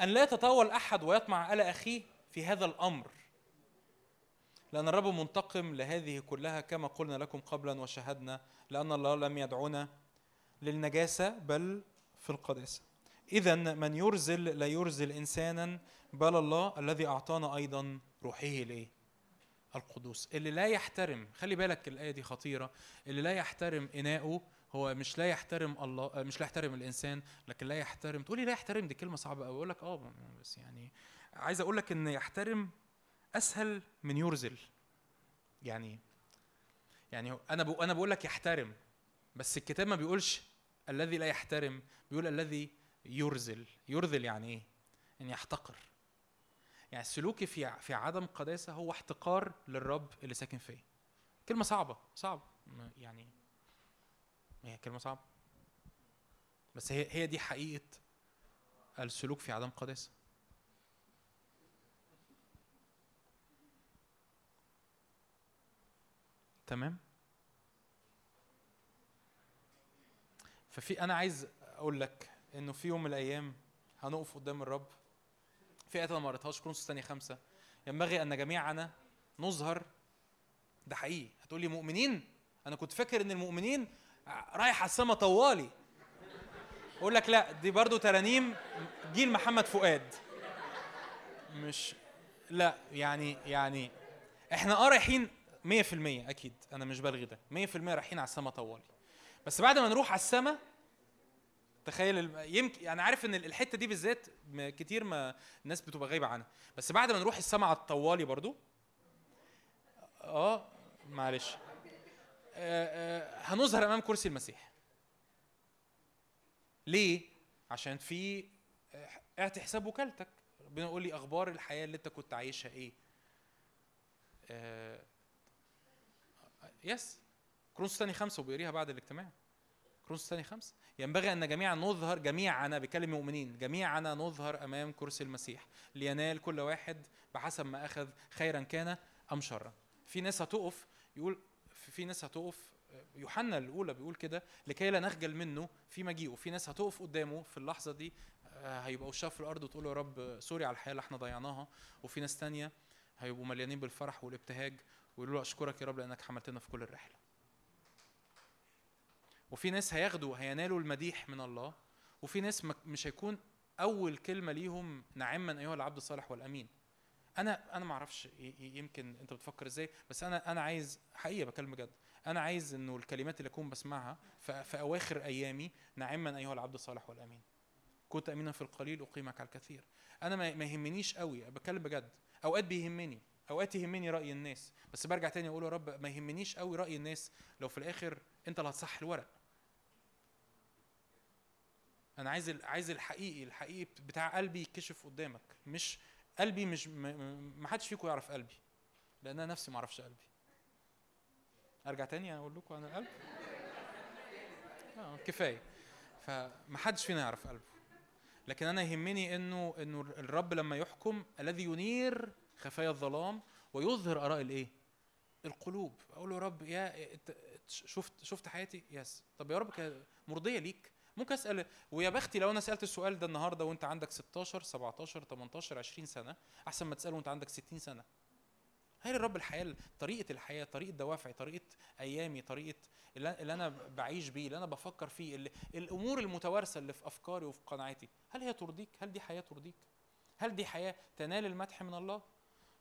أن لا يتطاول أحد ويطمع على أخيه في هذا الأمر. لأن الرب منتقم لهذه كلها كما قلنا لكم قبلا وشهدنا لأن الله لم يدعونا للنجاسة بل في القداسة. إذا من يرزل لا يرزل إنسانا بل الله الذي أعطانا أيضا روحه لإيه؟ القدوس. اللي لا يحترم خلي بالك الآية دي خطيرة اللي لا يحترم إناؤه هو مش لا يحترم الله آه، مش لا يحترم الإنسان لكن لا يحترم. تقولي لا يحترم دي كلمة صعبة أوي. أقول لك آه بس يعني عايز أقول لك إن يحترم أسهل من يرزل يعني يعني أنا بقول أنا بقول لك يحترم بس الكتاب ما بيقولش الذي لا يحترم بيقول الذي يرزل يرذل يعني إيه؟ يعني يحتقر. يعني سلوكي في في عدم قداسة هو احتقار للرب اللي ساكن فيا. كلمة صعبة صعب. ما- يعني هي كلمة صعبة. بس هي هي دي حقيقة السلوك في عدم قداسة. تمام؟ ففي أنا عايز أقول لك إنه في يوم من الأيام هنقف قدام الرب في إيه أنا ما قريتهاش كرونس الثانية خمسة. ينبغي أن جميعنا نظهر. ده حقيقي. هتقول لي مؤمنين؟ أنا كنت فاكر إن المؤمنين رايح على السما طوالي. أقول لك لا دي برضو ترانيم جيل محمد فؤاد. مش لا يعني يعني إحنا آه رايحين 100% أكيد. أنا مش بلغي ده. 100% رايحين على السما طوالي. بس بعد ما نروح على السما تخيل يمكن أنا عارف إن الحتة دي بالذات كتير ما الناس بتبقى غايبة عنها. بس بعد ما نروح السما على الطوالي برضو. آه معلش. آه آه هنظهر أمام كرسي المسيح. ليه؟ عشان في آه، اعطي حساب وكالتك. ربنا يقول لي أخبار الحياة اللي أنت كنت عايشها إيه. يس. كرونس تاني خمسة وبيقريها بعد الاجتماع. كورنثوس تاني خمسة. ينبغي أن جميعا نظهر جميعنا بيكلم مؤمنين جميعنا نظهر أمام كرسي المسيح. لينال كل واحد بحسب ما أخذ خيرا كان أم شرا. في ناس هتقف يقول في ناس هتقف يوحنا الأولى بيقول كده لكي لا نخجل منه في مجيئه في ناس هتقف قدامه في اللحظة دي آه، هيبقى وشها في الأرض وتقول يا رب sorry على الحياة اللي إحنا ضيعناها. وفي ناس تانية هيبقوا مليانين بالفرح والابتهاج ويقولوا له أشكرك يا رب لأنك حملتنا في كل الرحلة. وفي ناس هياخدوا هينالوا المديح من الله وفي ناس مش هيكون أول كلمة ليهم نعما أيها العبد الصالح والأمين. أنا أنا ما أعرفش يمكن أنت بتفكر إزاي بس أنا أنا عايز حقيقة بكلم بجد. أنا عايز إنه الكلمات اللي أكون بسمعها في, أواخر أيامي نعما أيها العبد الصالح والأمين. كنت أمينا في القليل أقيمك على الكثير. أنا ما ما يهمنيش قوي بتكلم بجد. أوقات بيهمني أوقات يهمني رأي الناس بس برجع تاني أقول يا رب ما يهمنيش قوي رأي الناس لو في الآخر أنت اللي هتصح الورق. أنا عايز عايز الحقيقي الحقيقي بت- بتاع قلبي يتكشف قدامك. مش قلبي مش ما حدش فيكم يعرف قلبي لأن أنا نفسي ما أعرفش قلبي. أرجع تاني أقول لكم عن القلب آه كفاية. فما حدش فينا يعرف قلبه. لكن أنا يهمني إنه إنه الرب لما يحكم الذي ينير خفايا الظلام ويظهر آراء الإيه؟ القلوب. أقول له يا رب يا شفت شفت حياتي؟ يس. طب يا رب مرضية ليك. ممكن أسأل ويا بختي لو أنا سألت السؤال ده النهارده وأنت عندك 16 17 18 20 سنة أحسن ما تساله وأنت عندك 60 سنة. هل الرب الحياة طريقة الحياة طريقة دوافعي طريقة أيامي طريقة اللي أنا بعيش بيه اللي أنا بفكر فيه اللي الأمور المتوارثة اللي في أفكاري وفي قناعاتي هل هي ترضيك؟ هل دي حياة ترضيك؟ هل دي حياة تنال المدح من الله؟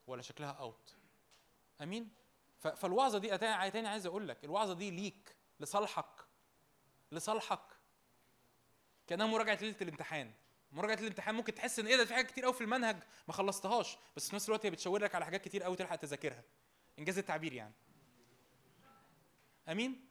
ولا شكلها اوت آمين؟ فالوعظة دي تاني عايز أقول لك الوعظة دي ليك لصالحك لصالحك. كأنها مراجعة ليلة الامتحان. مراجعة الامتحان ممكن تحس إن إيه ده في حاجات كتير قوي في المنهج ما خلصتهاش بس في نفس الوقت هي بتشاور لك على حاجات كتير قوي تلحق تذاكرها. إنجاز التعبير يعني. آمين؟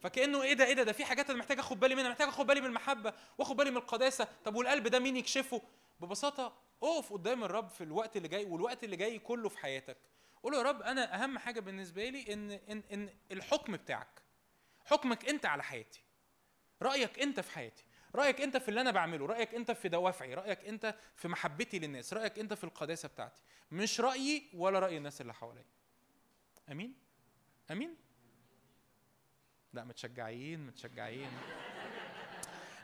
فكأنه إيه ده إيه ده ده في حاجات أنا محتاج آخد بالي منها محتاج آخد بالي من المحبة وآخد بالي من القداسة. طب والقلب ده مين يكشفه؟ ببساطة أقف قدام الرب في الوقت اللي جاي والوقت اللي جاي كله في حياتك. قول له يا رب أنا أهم حاجة بالنسبة لي إن إن إن الحكم بتاعك حكمك أنت على حياتي. رأيك أنت في حياتي. رأيك أنت في اللي أنا بعمله رأيك أنت في دوافعي رأيك أنت في محبتي للناس رأيك أنت في القداسة بتاعتي. مش رأيي ولا رأي الناس اللي حواليا. أمين؟ أمين؟ لا متشجعين متشجعين.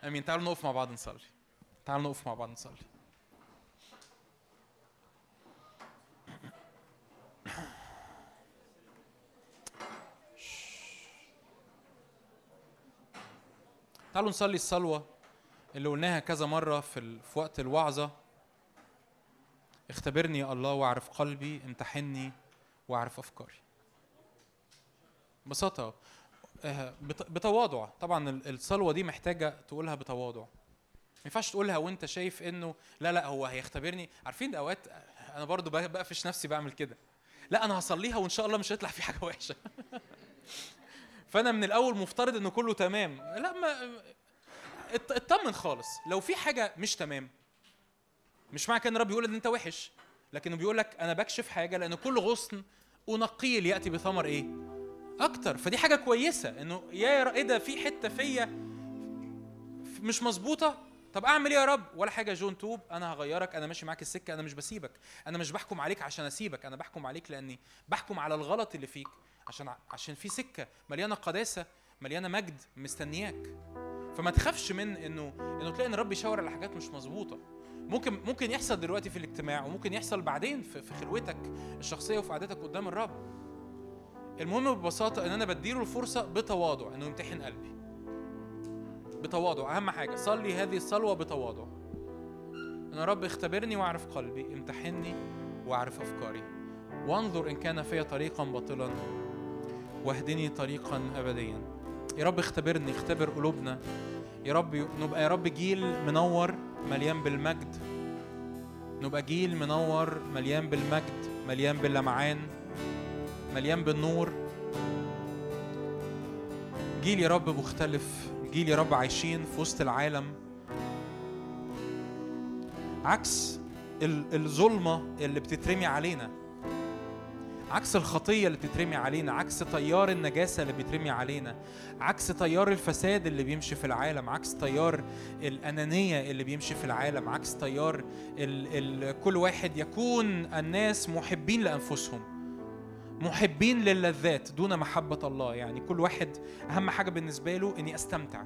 أمين تعالوا نقف مع بعض نصلي. تعالوا نقف مع بعض نصلي. تعالوا نصلي الصلوة. اللي قلناها كذا مرة في. في وقت الوعظة. اختبرني يا الله واعرف قلبي امتحني واعرف أفكاري. ببساطة آه، بت- بتواضع. طبعا ال- الصلوة دي محتاجة تقولها بتواضع. ما ينفعش تقولها وأنت شايف إنه لا لا هو هيختبرني. عارفين أوقات أنا برضو بق- بقفش نفسي بعمل كده. لا أنا هصليها وإن شاء الله مش هيطلع في حاجة وحشة. *laughs* فأنا من الأول مفترض إنه كله تمام. لا ما اطمن خالص. لو في حاجة مش تمام مش معنى كده ان رب يقول إن أنت وحش لكنه بيقول لك أنا بكشف حاجة لأن كل غصن أنقيه ليأتي بثمر إيه؟ أكتر. فدي حاجة كويسة إنه يا إيه ده؟ في حتة فيا مش مظبوطة؟ طب أعمل إيه يا رب؟ ولا حاجة. جون توب أنا هغيرك أنا ماشي معاك السكة أنا مش بسيبك. أنا مش بحكم عليك عشان أسيبك أنا بحكم عليك لأني بحكم على الغلط اللي فيك عشان عشان في سكة مليانة قداسة مليانة مجد مستنياك. فما تخافش من انه إنه تلاقي إن الرب يشاور على حاجات مش مظبوطة. ممكن ممكن يحصل دلوقتي في الاجتماع وممكن يحصل بعدين في, خلوتك الشخصية وفي قعدتك قدام الرب. المهم ببساطة إن أنا بديله الفرصة بتواضع إنه يمتحن قلبي. بتواضع أهم حاجة صلي هذه الصلوة بتواضع. إن يا رب اختبرني وأعرف قلبي امتحني وأعرف أفكاري. وانظر إن كان في طريقا باطلا واهدني طريقا ابديا. يا رب اختبرني اختبر قلوبنا. يا رب نبقى يا رب جيل منور مليان بالمجد. نبقى جيل منور مليان بالمجد مليان باللمعان مليان بالنور. جيل يا رب مختلف جيل يا رب عايشين في وسط العالم. عكس ال- الظلمة اللي بتترمي علينا. عكس الخطية اللي بتترمي علينا عكس تيار النجاسة اللي بيترمي علينا عكس تيار الفساد اللي بيمشي في العالم عكس تيار الأنانية اللي بيمشي في العالم عكس تيار ال ال كل واحد يكون الناس محبين لأنفسهم محبين للذات دون محبة الله. يعني كل واحد أهم حاجة بالنسبة له إني أستمتع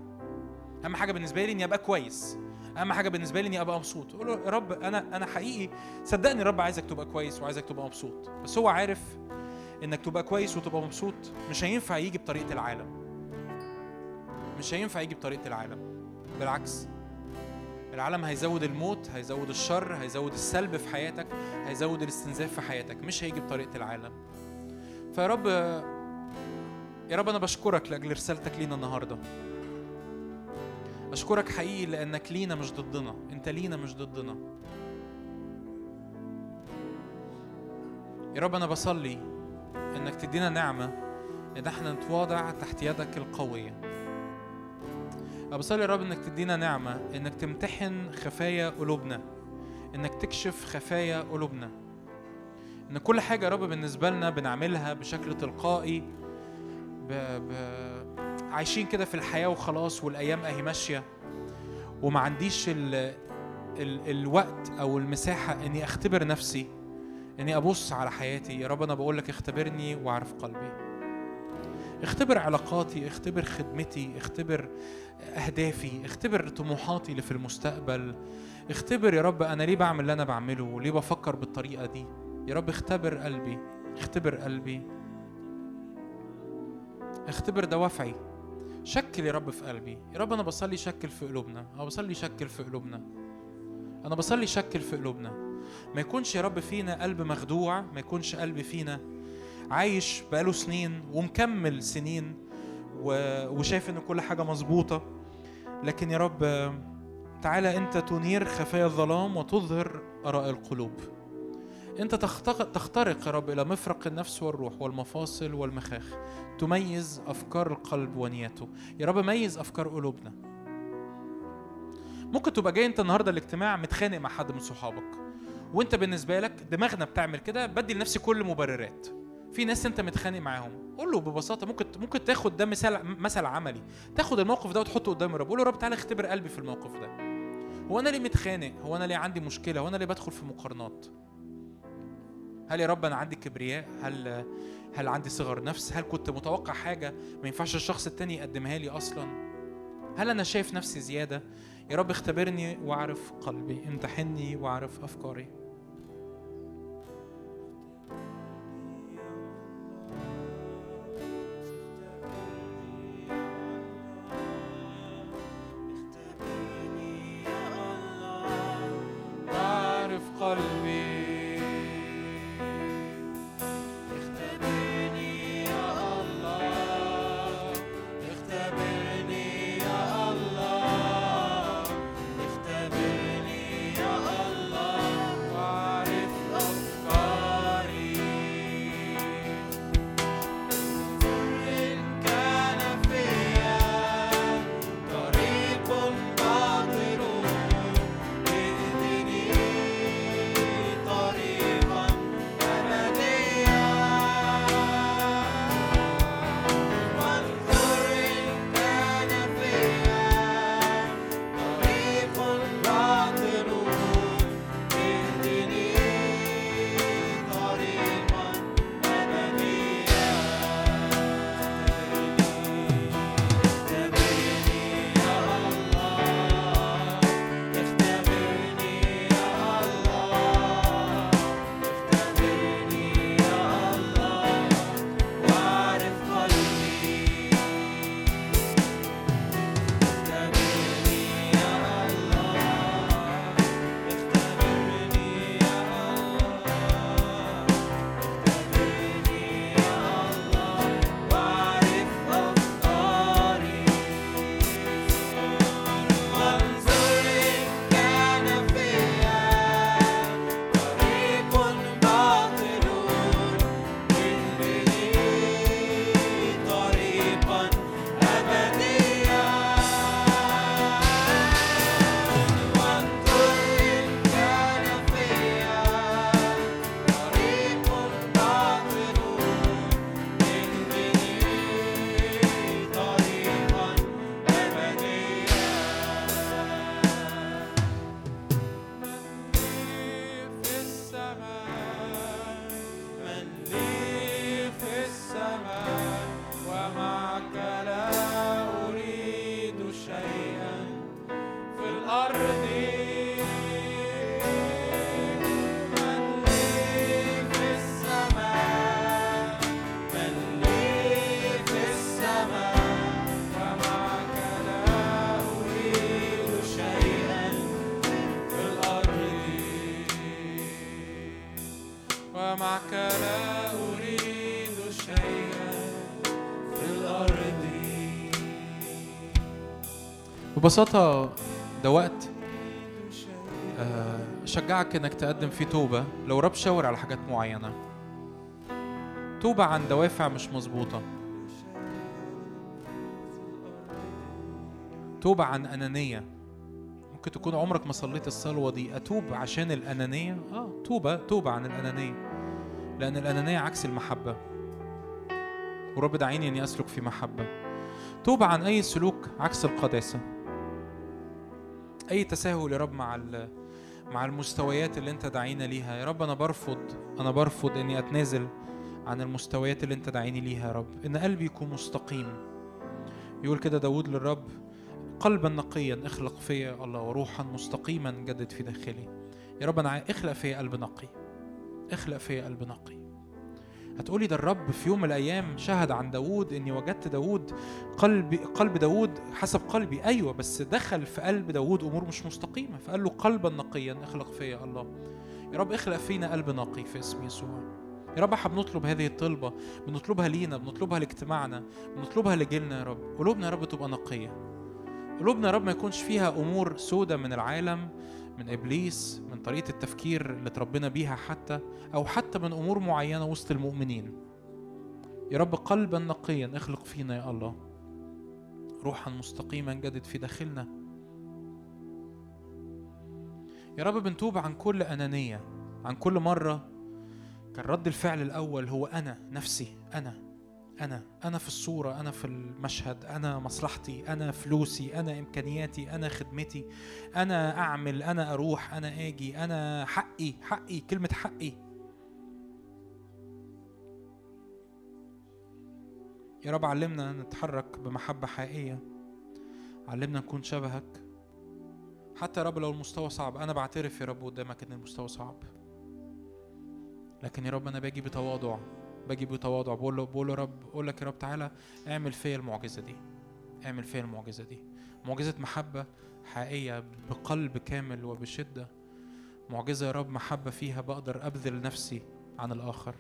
أهم حاجة بالنسبة لي إني أبقى كويس. أهم حاجة بالنسبة لي إني أبقى مبسوط. أقول له يا رب أنا أنا حقيقي صدقني الرب عايزك تبقى كويس وعايزك تبقى مبسوط. بس هو عارف إنك تبقى كويس وتبقى مبسوط مش هينفع يجي بطريقة العالم. مش هينفع يجي بطريقة العالم. بالعكس. العالم هيزود الموت هيزود الشر هيزود السلب في حياتك هيزود الاستنزاف في حياتك. مش هيجي بطريقة العالم. فيا رب يا رب أنا بشكرك لأجل رسالتك لينا النهارده. أشكرك حقيقي لأنك لينا مش ضدنا. أنت لينا مش ضدنا. يا رب أنا بصلي إنك تدينا نعمة إن إحنا نتواضع تحت يدك القوية. أنا بصلي يا رب إنك تدينا نعمة إنك تمتحن خفايا قلوبنا. إنك تكشف خفايا قلوبنا. إن كل حاجة يا رب بالنسبة لنا بنعملها بشكل تلقائي ب... ب... عايشين كده في الحياة وخلاص والأيام أهي ماشية. وما عنديش ال... ال... الوقت أو المساحة إني أختبر نفسي إني أبص على حياتي. يا رب أنا بقول لك اختبرني وأعرف قلبي. اختبر علاقاتي اختبر خدمتي اختبر أهدافي اختبر طموحاتي اللي في المستقبل. اختبر يا رب أنا ليه بعمل اللي أنا بعمله؟ وليه بفكر بالطريقة دي؟ يا رب اختبر قلبي اختبر قلبي. اختبر دوافعي شكل يا رب في قلبي. يا رب أنا بصلي شكل في قلوبنا. أنا بصلي شكل في قلوبنا. أنا بصلي شكل في قلوبنا. ما يكونش يا رب فينا قلب مخدوع ما يكونش قلب فينا عايش بقاله سنين ومكمل سنين وشايف إن كل حاجة مظبوطة. لكن يا رب تعالى أنت تنير خفايا الظلام وتظهر آراء القلوب. تختق- تخترق يا رب إلى مفرق النفس والروح والمفاصل والمخاخ. تميز أفكار القلب ونيته. يا رب ميز أفكار قلوبنا. ممكن تبقى جاي انت النهارده الاجتماع متخانق مع حد من صحابك وانت بالنسبة لك دماغنا بتعمل كده بدي لنفسي كل مبررات. في ناس انت متخانق معاهم. قول له ببساطة ممكن ممكن تاخد ده مثال مثل عملي. تاخد الموقف ده وتحطه قدام الرب. قول له رب تعالى اختبر قلبي في الموقف ده. هو أنا ليه متخانق؟ هو أنا ليه عندي مشكلة؟ هو أنا ليه بدخل في مقارنات؟ هل يا رب أنا عندي كبرياء؟ هل هل عندي صغر نفس؟ هل كنت متوقع حاجة ما ينفعش الشخص التاني يقدمها لي أصلا؟ هل أنا شايف نفسي زيادة؟ يا رب اختبرني واعرف قلبي امتحني واعرف أفكاري. قلبي. ببساطة ده وقت آه، أشجعك إنك تقدم فيه توبة لو رب شاور على حاجات معينة. توبة عن دوافع مش مظبوطة. توبة عن أنانية. ممكن تكون عمرك ما صليت الصلوة دي. أتوب عشان الأنانية؟ آه توبة توبة عن الأنانية. لأن الأنانية عكس المحبة. ورب دعيني إني أسلك في محبة. توبة عن أي سلوك عكس القداسة. أي تساهل يا رب مع مع المستويات اللي أنت دعينا ليها. يا رب أنا برفض أنا برفض إني أتنازل عن المستويات اللي أنت دعيني ليها يا رب. إن قلبي يكون مستقيم. يقول كده داود للرب قلبا نقيا اخلق فيا الله وروحا مستقيما جدد في داخلي. يا رب عاي- اخلق فيا قلب نقي. اخلق فيا قلب نقي. هتقولي ده الرب في يوم من الأيام شهد عن داوود إني وجدت داوود قلب قلب داوود حسب قلبي. أيوه بس دخل في قلب داوود أمور مش مستقيمة. فقال له قلبا نقيا اخلق فيا الله. يا رب اخلق فينا قلب نقي في اسم يسوع. يا رب إحنا بنطلب هذه الطلبة بنطلبها لينا بنطلبها لاجتماعنا بنطلبها لجيلنا يا رب. قلوبنا يا رب تبقى نقية. قلوبنا يا رب ما يكونش فيها أمور سودة من العالم من إبليس من طريقة التفكير اللي اتربينا بيها حتى أو حتى من أمور معينة وسط المؤمنين. يا رب قلبا نقيا اخلق فينا يا الله. روحا مستقيما جدد في داخلنا. يا رب بنتوب عن كل أنانية عن كل مرة كان رد الفعل الأول هو أنا نفسي أنا. أنا أنا في الصورة أنا في المشهد أنا مصلحتي أنا فلوسي أنا إمكانياتي أنا خدمتي أنا أعمل أنا أروح أنا آجي أنا حقي حقي كلمة حقي. يا رب علمنا نتحرك بمحبة حقيقية. علمنا نكون شبهك. حتى يا رب لو المستوى صعب أنا بعترف يا رب قدامك إن المستوى صعب. لكن يا رب أنا باجي بتواضع. باجي بتواضع بقول له بقول له رب بقول لك يا رب تعالى اعمل فيا المعجزة دي. اعمل فيا المعجزة دي. معجزة محبة حقيقية بقلب كامل وبشدة. معجزة يا رب محبة فيها بقدر أبذل نفسي عن الآخر.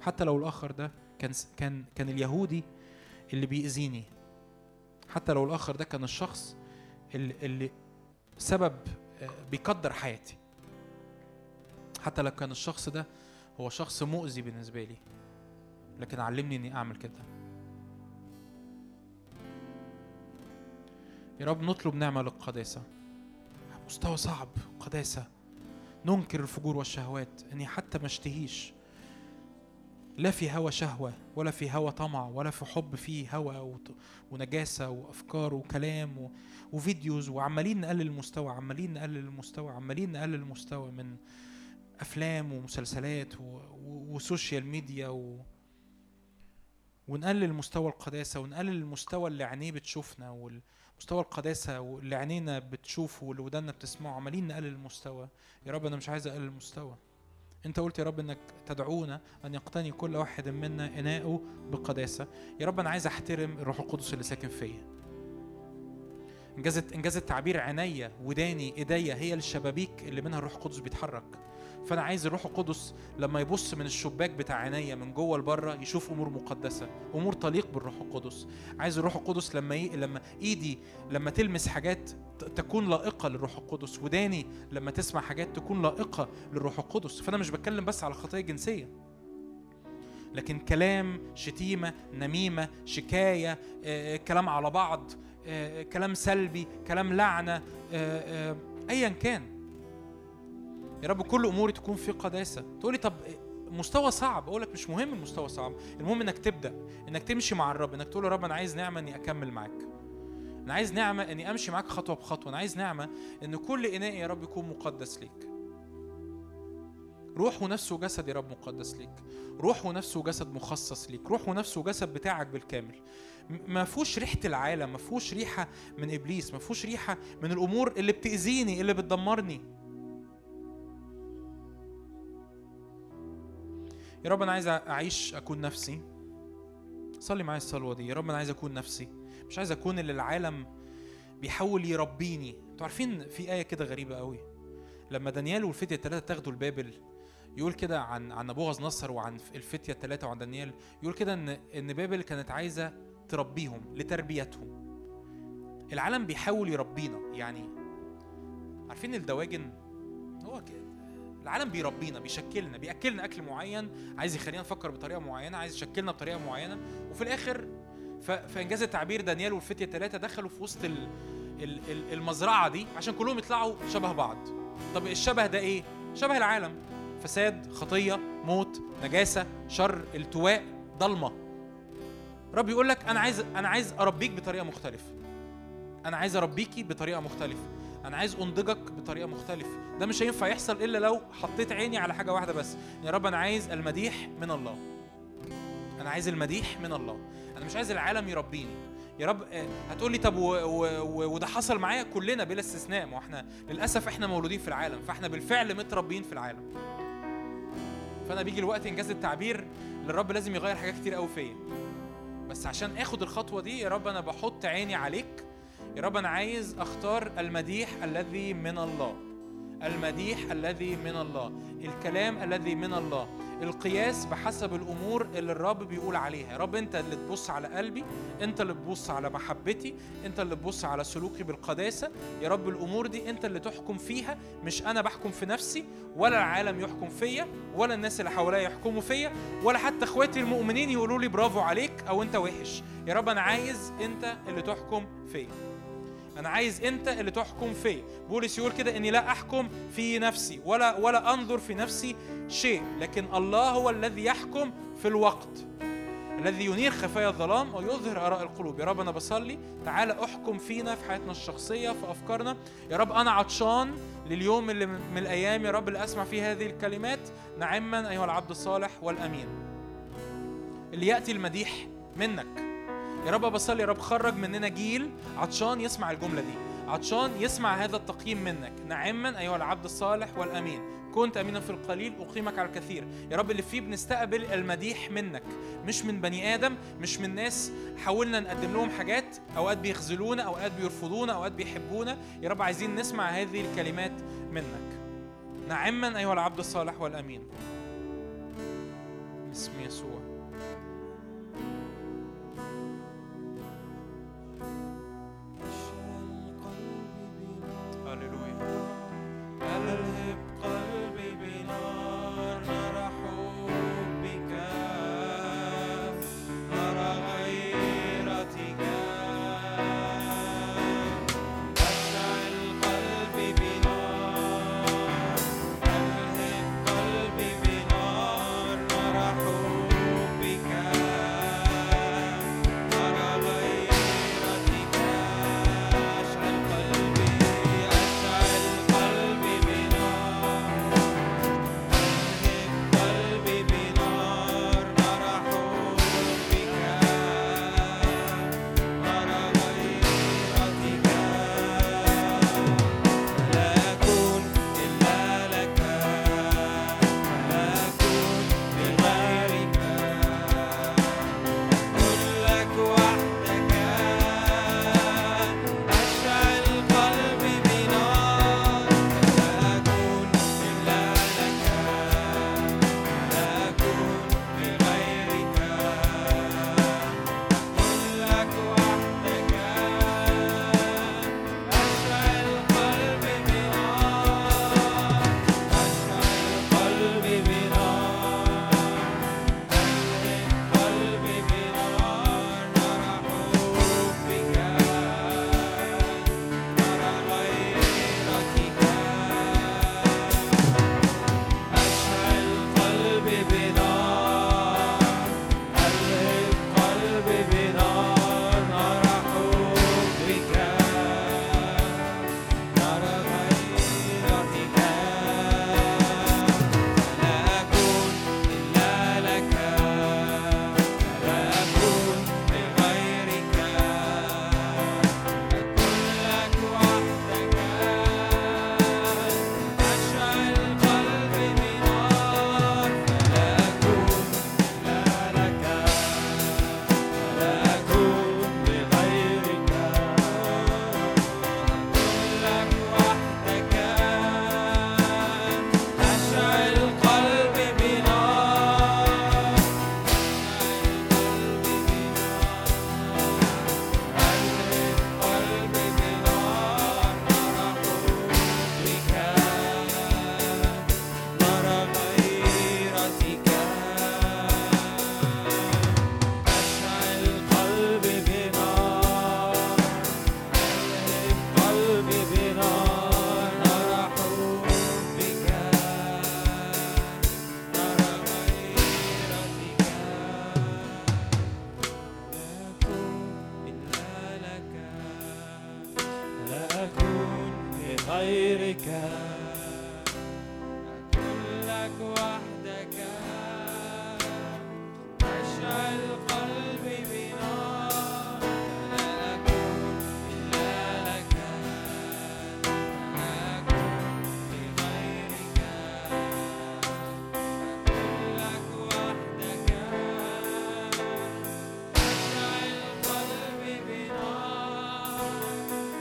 حتى لو الآخر ده كان كان كان اليهودي اللي بيأذيني. حتى لو الآخر ده كان الشخص اللي, اللي سبب آه، بيقدر حياتي. حتى لو كان الشخص ده هو شخص مؤذي بالنسبة لي. لكن علمني إني أعمل كده يا رب نطلب نعمة للقداسة مستوى صعب قداسة ننكر الفجور والشهوات إني حتى ما اشتهيش لا في هوى شهوة ولا في هوى طمع ولا في حب فيه هوى ونجاسة وأفكار وكلام. وفيديوز وعمالين نقلل المستوى عمالين نقلل المستوى عمالين نقلل المستوى من أفلام ومسلسلات. وسوشيال ميديا و... ونقلل مستوى القداسة ونقلل المستوى اللي عينيه بتشوفنا والمستوى القداسة واللي عينينا بتشوفه واللي ودانا بتسمعه عمالين نقلل المستوى. يا رب أنا مش عايز أقلل المستوى. أنت قلت يا رب إنك تدعونا أن يقتني كل واحد منا إناؤه بقداسة. يا رب أنا عايز أحترم الروح القدس اللي ساكن فيا. انجاز انجاز التعبير عينيا وداني إيديا هي الشبابيك اللي منها الروح القدس بيتحرك. فأنا عايز الروح القدس لما يبص من الشباك بتاع عينيا من جوه لبره يشوف أمور مقدسة أمور تليق بالروح القدس. عايز الروح القدس لما ي... لما إيدي لما تلمس حاجات تكون لائقة للروح القدس وداني لما تسمع حاجات تكون لائقة للروح القدس. فأنا مش بتكلم بس على خطيه جنسية. لكن كلام شتيمة نميمة شكاية آه، كلام على بعض آه، كلام سلبي كلام لعنة آه، آه، ايا كان. يا رب كل أموري تكون في قداسة. تقولي طب مستوى صعب. أقول لك مش مهم المستوى صعب. المهم إنك تبدأ إنك تمشي مع الرب إنك تقول يا رب أنا عايز نعمة إني أكمل معاك. أنا عايز نعمة إني أمشي معاك خطوة بخطوة. أنا عايز نعمة إن كل إناء يا رب يكون مقدس ليك. روح ونفس وجسد يا رب مقدس ليك. روح ونفس وجسد مخصص ليك. روح ونفس وجسد بتاعك بالكامل. ما فيهوش ريحة العالم ما فيهوش ريحة من إبليس ما فيهوش ريحة من الأمور اللي بتأذيني اللي بتدمرني. يا رب أنا عايز أعيش أكون نفسي. صلي معايا الصلوة دي. يا رب أنا عايز أكون نفسي. مش عايز أكون اللي العالم بيحاول يربيني. أنتوا عارفين في آية كده غريبة قوي. لما دانيال والفتية الثلاثه تاخدوا البابل يقول كده عن عن نبوغذ نصر وعن الفتية الثلاثه وعن دانيال. يقول كده إن إن بابل كانت عايزة تربيهم لتربيتهم. العالم بيحاول يربينا. يعني عارفين الدواجن؟ هو كده. العالم بيربينا بيشكلنا بيأكلنا أكل معين عايز يخلينا نفكر بطريقة معينة عايز يشكلنا بطريقة معينة وفي الآخر فإنجاز التعبير دانيال والفتية الثلاثه دخلوا في وسط ال ال ال المزرعة دي عشان كلهم يطلعوا شبه بعض. طب الشبه ده إيه؟ شبه العالم. فساد خطية موت نجاسة شر التواء ضلمة. رب يقول لك أنا عايز أنا عايز أربيك بطريقة مختلفة. أنا عايز أربيكي بطريقة مختلفة. أنا عايز أنضجك بطريقة مختلفة. ده مش هينفع يحصل إلا لو حطيت عيني على حاجة واحدة بس. يا رب أنا عايز المديح من الله. أنا عايز المديح من الله. أنا مش عايز العالم يربيني. يا رب آه، هتقول لي طب وده حصل معايا كلنا بلا استثناء. ما إحنا للأسف إحنا مولودين في العالم فإحنا بالفعل متربيين في العالم. فأنا بيجي الوقت إنجاز التعبير الرب لازم يغير حاجات كتير قوي فيا. بس عشان آخد الخطوة دي يا رب أنا بحط عيني عليك يا رب أنا عايز أختار المديح الذي من الله. المديح الذي من الله. الكلام الذي من الله. القياس بحسب الأمور اللي الرب بيقول عليها. يا رب أنت اللي تبص على قلبي أنت اللي تبص على محبتي أنت اللي تبص على سلوكي بالقداسة. يا رب الأمور دي أنت اللي تحكم فيها. مش أنا بحكم في نفسي ولا العالم يحكم فيا ولا الناس اللي حواليا يحكموا فيا ولا حتى إخواتي المؤمنين يقولوا لي برافو عليك أو أنت وحش. يا رب أنا عايز أنت اللي تحكم فيا. أنا عايز أنت اللي تحكم فيا. بولس يقول كده إني لا أحكم في نفسي ولا ولا أنظر في نفسي شيء لكن الله هو الذي يحكم في الوقت الذي ينير خفايا الظلام ويظهر آراء القلوب. يا رب أنا بصلي. تعالى أحكم فينا في حياتنا الشخصية في أفكارنا. يا رب أنا عطشان لليوم اللي من الأيام. يا رب اللي أسمع فيه هذه الكلمات. نعما أيها العبد الصالح والأمين. اللي يأتي المديح منك. يا رب بصلي يا رب خرج مننا جيل عطشان يسمع الجملة دي. عطشان يسمع هذا التقييم منك. نعما أيها العبد الصالح والأمين. كنت أمينا في القليل أقيمك على الكثير. يا رب اللي فيه بنستقبل المديح منك. مش من بني آدم مش من ناس. حاولنا نقدم لهم حاجات أوقات بيخذلونا أوقات بيرفضونا أوقات بيحبونا. يا رب عايزين نسمع هذه الكلمات منك. نعما أيها العبد الصالح والأمين. باسم يسوع.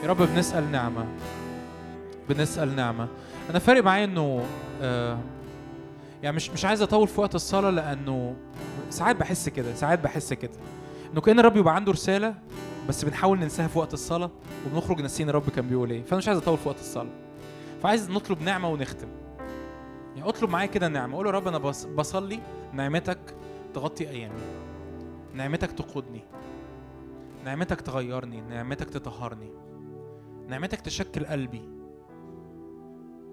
رب بنسأل نعمة. بنسأل نعمة. أنا فارق معايا إنه آه يعني مش مش عايز أطول في وقت الصلاة لأنه ساعات بحس كده ساعات بحس كده. إنه كأن الرب يبقى عنده رسالة بس بنحاول ننساها في وقت الصلاة وبنخرج ناسيين الرب كان بيقول إيه. فأنا مش عايز أطول في وقت الصلاة. فعايز نطلب نعمة ونختم. يعني اطلب معايا كده نعمة. قول يا رب أنا بص- بصلي نعمتك تغطي أيامي. نعمتك تقودني. نعمتك تغيرني. نعمتك تطهرني. نعمتك تشكل قلبي.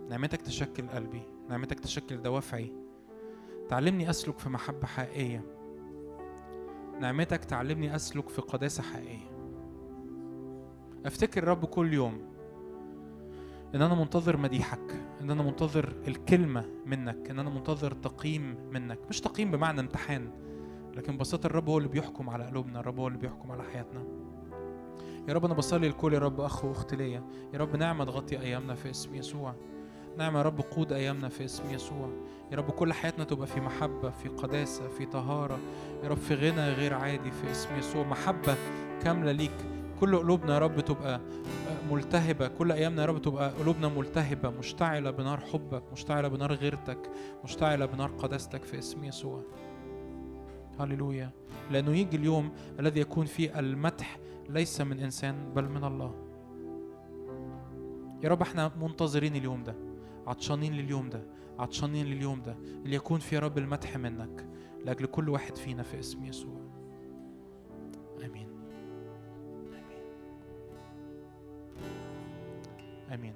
نعمتك تشكل قلبي. نعمتك تشكل دوافعي. تعلمني أسلك في محبة حقيقية. نعمتك تعلمني أسلك في قداسة حقيقية. أفتكر الرب كل يوم إن أنا منتظر مديحك إن أنا منتظر الكلمة منك إن أنا منتظر تقييم منك. مش تقييم بمعنى امتحان لكن بساطة الرب هو اللي بيحكم على قلوبنا الرب هو اللي بيحكم على حياتنا. يا رب أنا بصلي لكل يا رب أخ وأخت ليا. يا رب نعمة تغطي أيامنا في اسم يسوع. نعمة يا رب قود أيامنا في اسم يسوع. يا رب كل حياتنا تبقى في محبة في قداسة في طهارة. يا رب في غنى غير عادي في اسم يسوع. محبة كاملة ليك. كل قلوبنا يا رب تبقى ملتهبة. كل أيامنا يا رب تبقى قلوبنا ملتهبة مشتعلة بنار حبك مشتعلة بنار غيرتك مشتعلة بنار قداستك في اسم يسوع. هللويا. لأنه يجي اليوم الذي يكون فيه المدح ليس من إنسان بل من الله. يا رب إحنا منتظرين اليوم ده عطشانين لليوم ده عطشانين لليوم ده اللي يكون في رب المدح منك لأجل كل واحد فينا في اسم يسوع. آمين آمين. آمين.